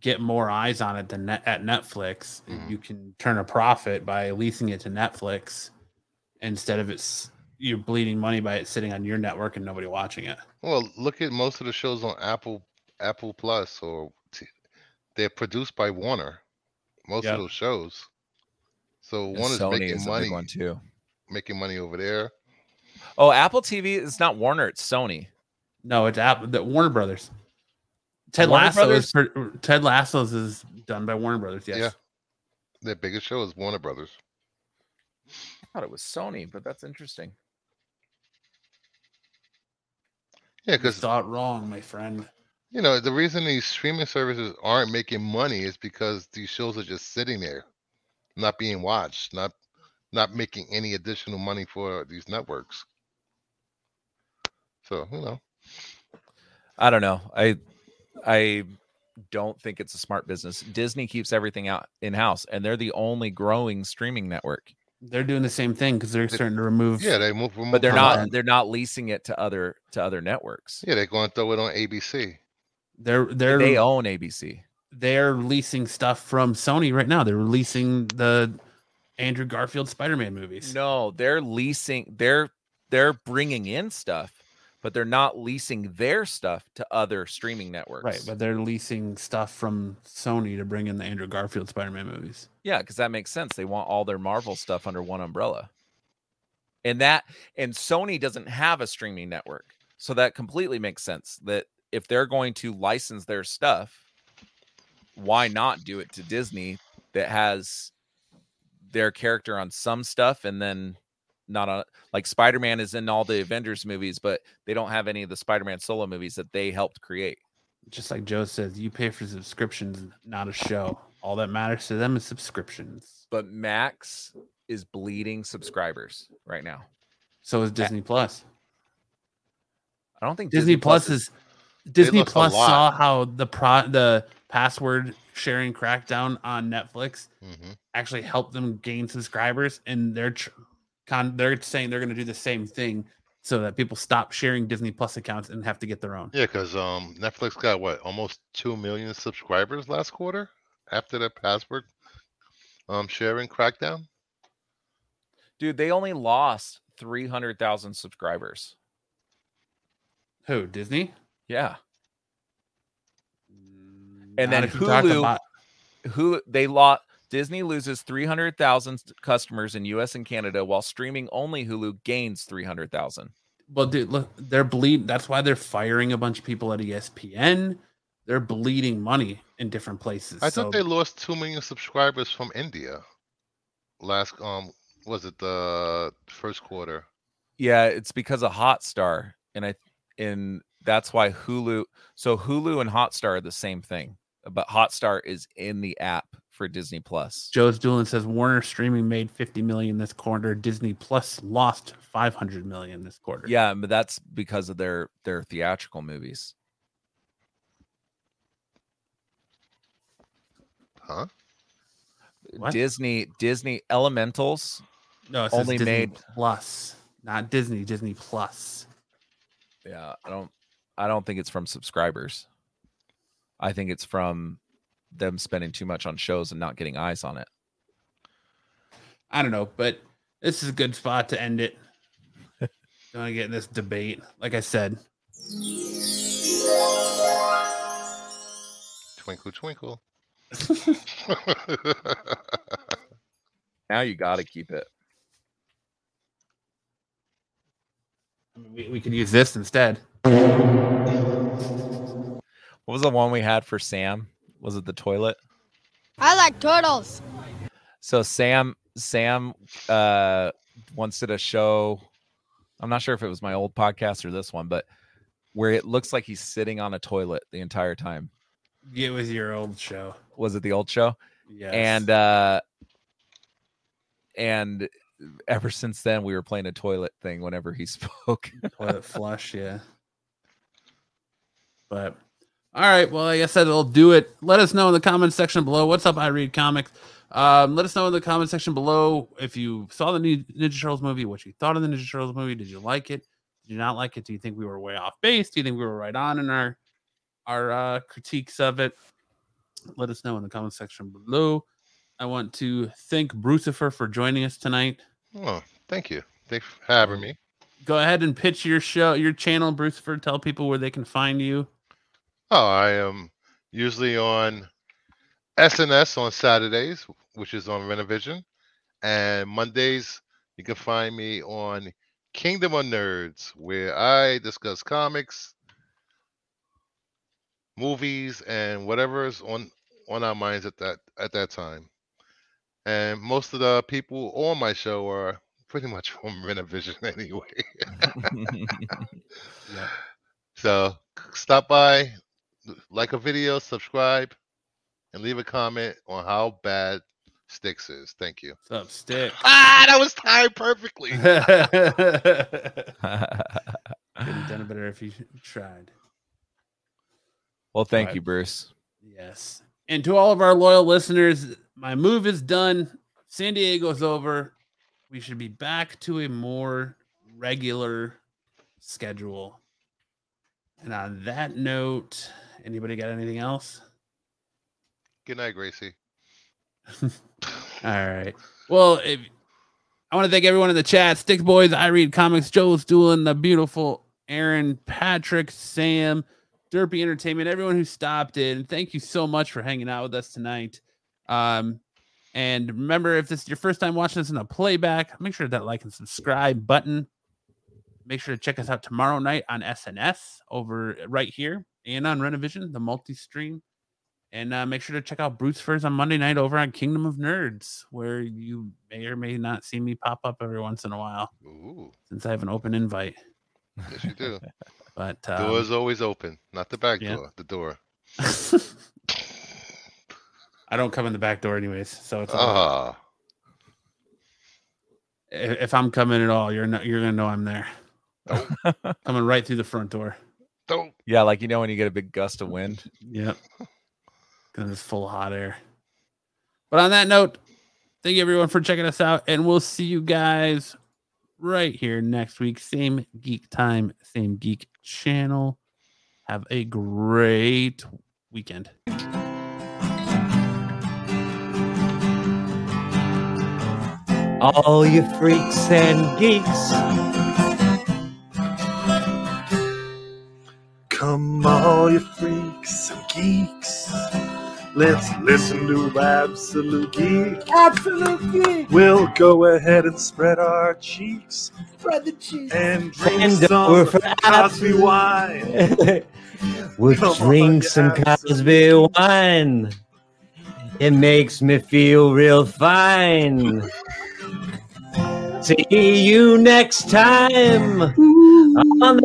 A: get more eyes on it than net, at Netflix. and
D: Mhm.
A: You can turn a profit by leasing it to Netflix instead of it's you're bleeding money by it sitting on your network and nobody watching it.
D: Well, look at most of the shows on Apple Apple Plus or t- they're produced by Warner. Most
A: Yep.
D: of those shows. So
C: And
D: one is
C: Sony
D: making
C: is
D: money,
C: one too.
D: making money over there.
C: Oh, Apple TV is not Warner, it's Sony.
A: No, it's Apple, the Warner Brothers. Ted
C: Warner
A: Lasso is per, Ted Lasso's is done by Warner Brothers. Yes.
D: Yeah. Their biggest show is Warner Brothers.
C: I thought it was Sony, but that's interesting.
D: Yeah,
A: You
D: because
A: thought wrong, my friend.
D: you know the reason these streaming services aren't making money is because these shows are just sitting there, not being watched, not not making any additional money for these networks. So you know,
C: I don't know. I I don't think it's a smart business. Disney keeps everything out in house, and they're the only growing streaming network.
A: They're doing the same thing because they're
D: They-
A: starting to remove.
D: yeah, they move, remove
C: But they're not.
D: out.
C: They're not leasing it to other to other networks.
D: Yeah, they're going to throw it on ABC.
A: They're they're
C: They own ABC.
A: they're leasing stuff from Sony right now. They're releasing the Andrew Garfield Spider-Man movies.
C: No, they're leasing. They're they're bringing in stuff, but they're not leasing their stuff to other streaming networks.
A: Right, but they're leasing stuff from Sony to bring in the Andrew Garfield Spider-Man movies.
C: Yeah, because that makes sense. They want all their Marvel stuff under one umbrella. And that and Sony doesn't have a streaming network. So that completely makes sense that if they're going to license their stuff, why not do it to Disney that has their character on some stuff and then not on like Spider-Man is in all the Avengers movies, but they don't have any of the Spider-Man solo movies that they helped create.
A: Just like Joe says, you pay for subscriptions, not a show. All that matters to them is subscriptions.
C: But Max is bleeding subscribers right now.
A: So is Disney Plus.
C: I don't think
A: Disney, Plus is Disney Plus saw how the pro the password sharing crackdown on Netflix
D: hmm
A: actually helped them gain subscribers, and they're tr- con- they're saying they're going to do the same thing so that people stop sharing Disney Plus accounts and have to get their own.
D: Yeah, because um, Netflix got what almost two million subscribers last quarter after the password um sharing crackdown.
C: dude, they only lost 300,000 subscribers.
A: Who Disney?
C: Yeah.
A: Mm,
C: And
A: not
C: then
A: if
C: Hulu-
A: about-
C: Who they lost Disney loses 300,000 customers in US and Canada while streaming only Hulu gains 300,000.
A: Well, dude, look, they're bleed. That's why they're firing a bunch of people at ESPN. They're bleeding money in different places.
D: I
A: so
D: thought they lost two million subscribers from India. Last um, was it the first quarter?
C: Yeah, it's because of Hotstar and I and that's why Hulu so Hulu and Hotstar are the same thing. But Hotstar is in the app for Disney Plus.
A: Joe's Doolin says Warner streaming made 50 million this quarter. Disney Plus lost 500 million this quarter.
C: Yeah, but that's because of their their theatrical movies.
D: Huh?
A: What?
C: Disney Disney Elementals.
A: no, it says
C: only
A: Disney
C: made-
A: Plus, not Disney. Disney Plus.
C: Yeah, I don't I don't think it's from subscribers. I think it's from them spending too much on shows and not getting eyes on it.
A: I don't know, but this is a good spot to end it. (laughs) Don't want to get in this debate. Like I said,
D: Twinkle twinkle. (laughs)
C: Now you got to keep it.
A: We, we could use this instead.
C: What was the one we had for Sam? Was it the toilet?
E: I like turtles.
C: So Sam Sam uh once did a show. I'm not sure if it was my old podcast or this one, but where it looks like he's sitting on a toilet the entire time.
A: It was your old show.
C: Was it the old show?
A: Yes.
C: And uh and ever since then we were playing a toilet thing whenever he (laughs) spoke.
A: toilet flush, yeah. But all right, well, like I said, it'll do it. Let us know in the comment section below. What's up? I read comics. Um, let us know in the comment section below if you saw the new Ninja Turtles movie, what you thought of the Ninja Turtles movie. Did you like it? Did you not like it? Do you think we were way off base? Do you think we were right on in our our uh, critiques of it? Let us know in the comment section below. I want to thank Brucifer for joining us tonight.
D: oh, thank you. Thanks for having me.
A: Go ahead and pitch your show, your channel, Brucifer. Tell people where they can find you.
D: Oh, I am usually on SNS on Saturdays, which is on Renovision, and Mondays you can find me on Kingdom of Nerds, where I discuss comics, movies, and whatever is on on our minds at that at that time. And most of the people on my show are pretty much (laughs) from Renovision (laughs) anyway. (laughs) So stop by, like a video, subscribe, and leave a comment on how bad Sticks is. Thank you.
A: What's up, Stick? (laughs)
D: Ah, that was timed perfectly. (laughs)
A: Couldn't have done it better if you tried.
C: well, thank
A: Right.
C: you, Bruce.
A: Yes. And to all of our loyal listeners, my move is done. San Diego's over. We should be back to a more regular schedule. And on that note, anybody got anything else?
D: Good night, Gracie. (laughs)
A: All right. Well, if, I want to thank everyone in the chat. Stick Boys, I read comics, Joe's doing the beautiful Aaron, Patrick, Sam, Derpy Entertainment, everyone who stopped in. Thank you so much for hanging out with us tonight. Um, and remember, if this is your first time watching this in a playback, make sure that like and subscribe button. Make sure to check us out tomorrow night on SNS over right here and on Renovision, the multi stream. And uh, make sure to check out Brucifer's on Monday night over on Kingdom of Nerds, where you may or may not see me pop up every once in a while
D: Ooh,
A: since I have an open invite.
D: yes, you do. (laughs)
A: But um,
D: is always open, not the back
A: yeah.
D: door, the door. (laughs)
A: I don't come in the back door anyways, so it's
D: Ah,
A: if if I'm coming at all, you're not, you're gonna know I'm there.
D: Nope. (laughs)
A: coming right through the front door.
D: don't.
C: Yeah, like you know when you get a big gust of wind.
A: Yep. Because it's full of hot air. But on that note, thank you everyone for checking us out, and we'll see you guys right here next week. Same geek time, same geek channel. Have a great weekend.
F: All you freaks and geeks.
B: Come all you freaks and geeks. Let's listen to Absolute Geek. Absolute Geek. We'll go ahead and spread our cheeks. Spread the cheeks. And (laughs) drink
F: And
B: some Cosby wine. (laughs)
F: we'll
B: Come
F: drink
B: on,
F: some Cosby wine. It makes me feel real fine. (laughs) See you next time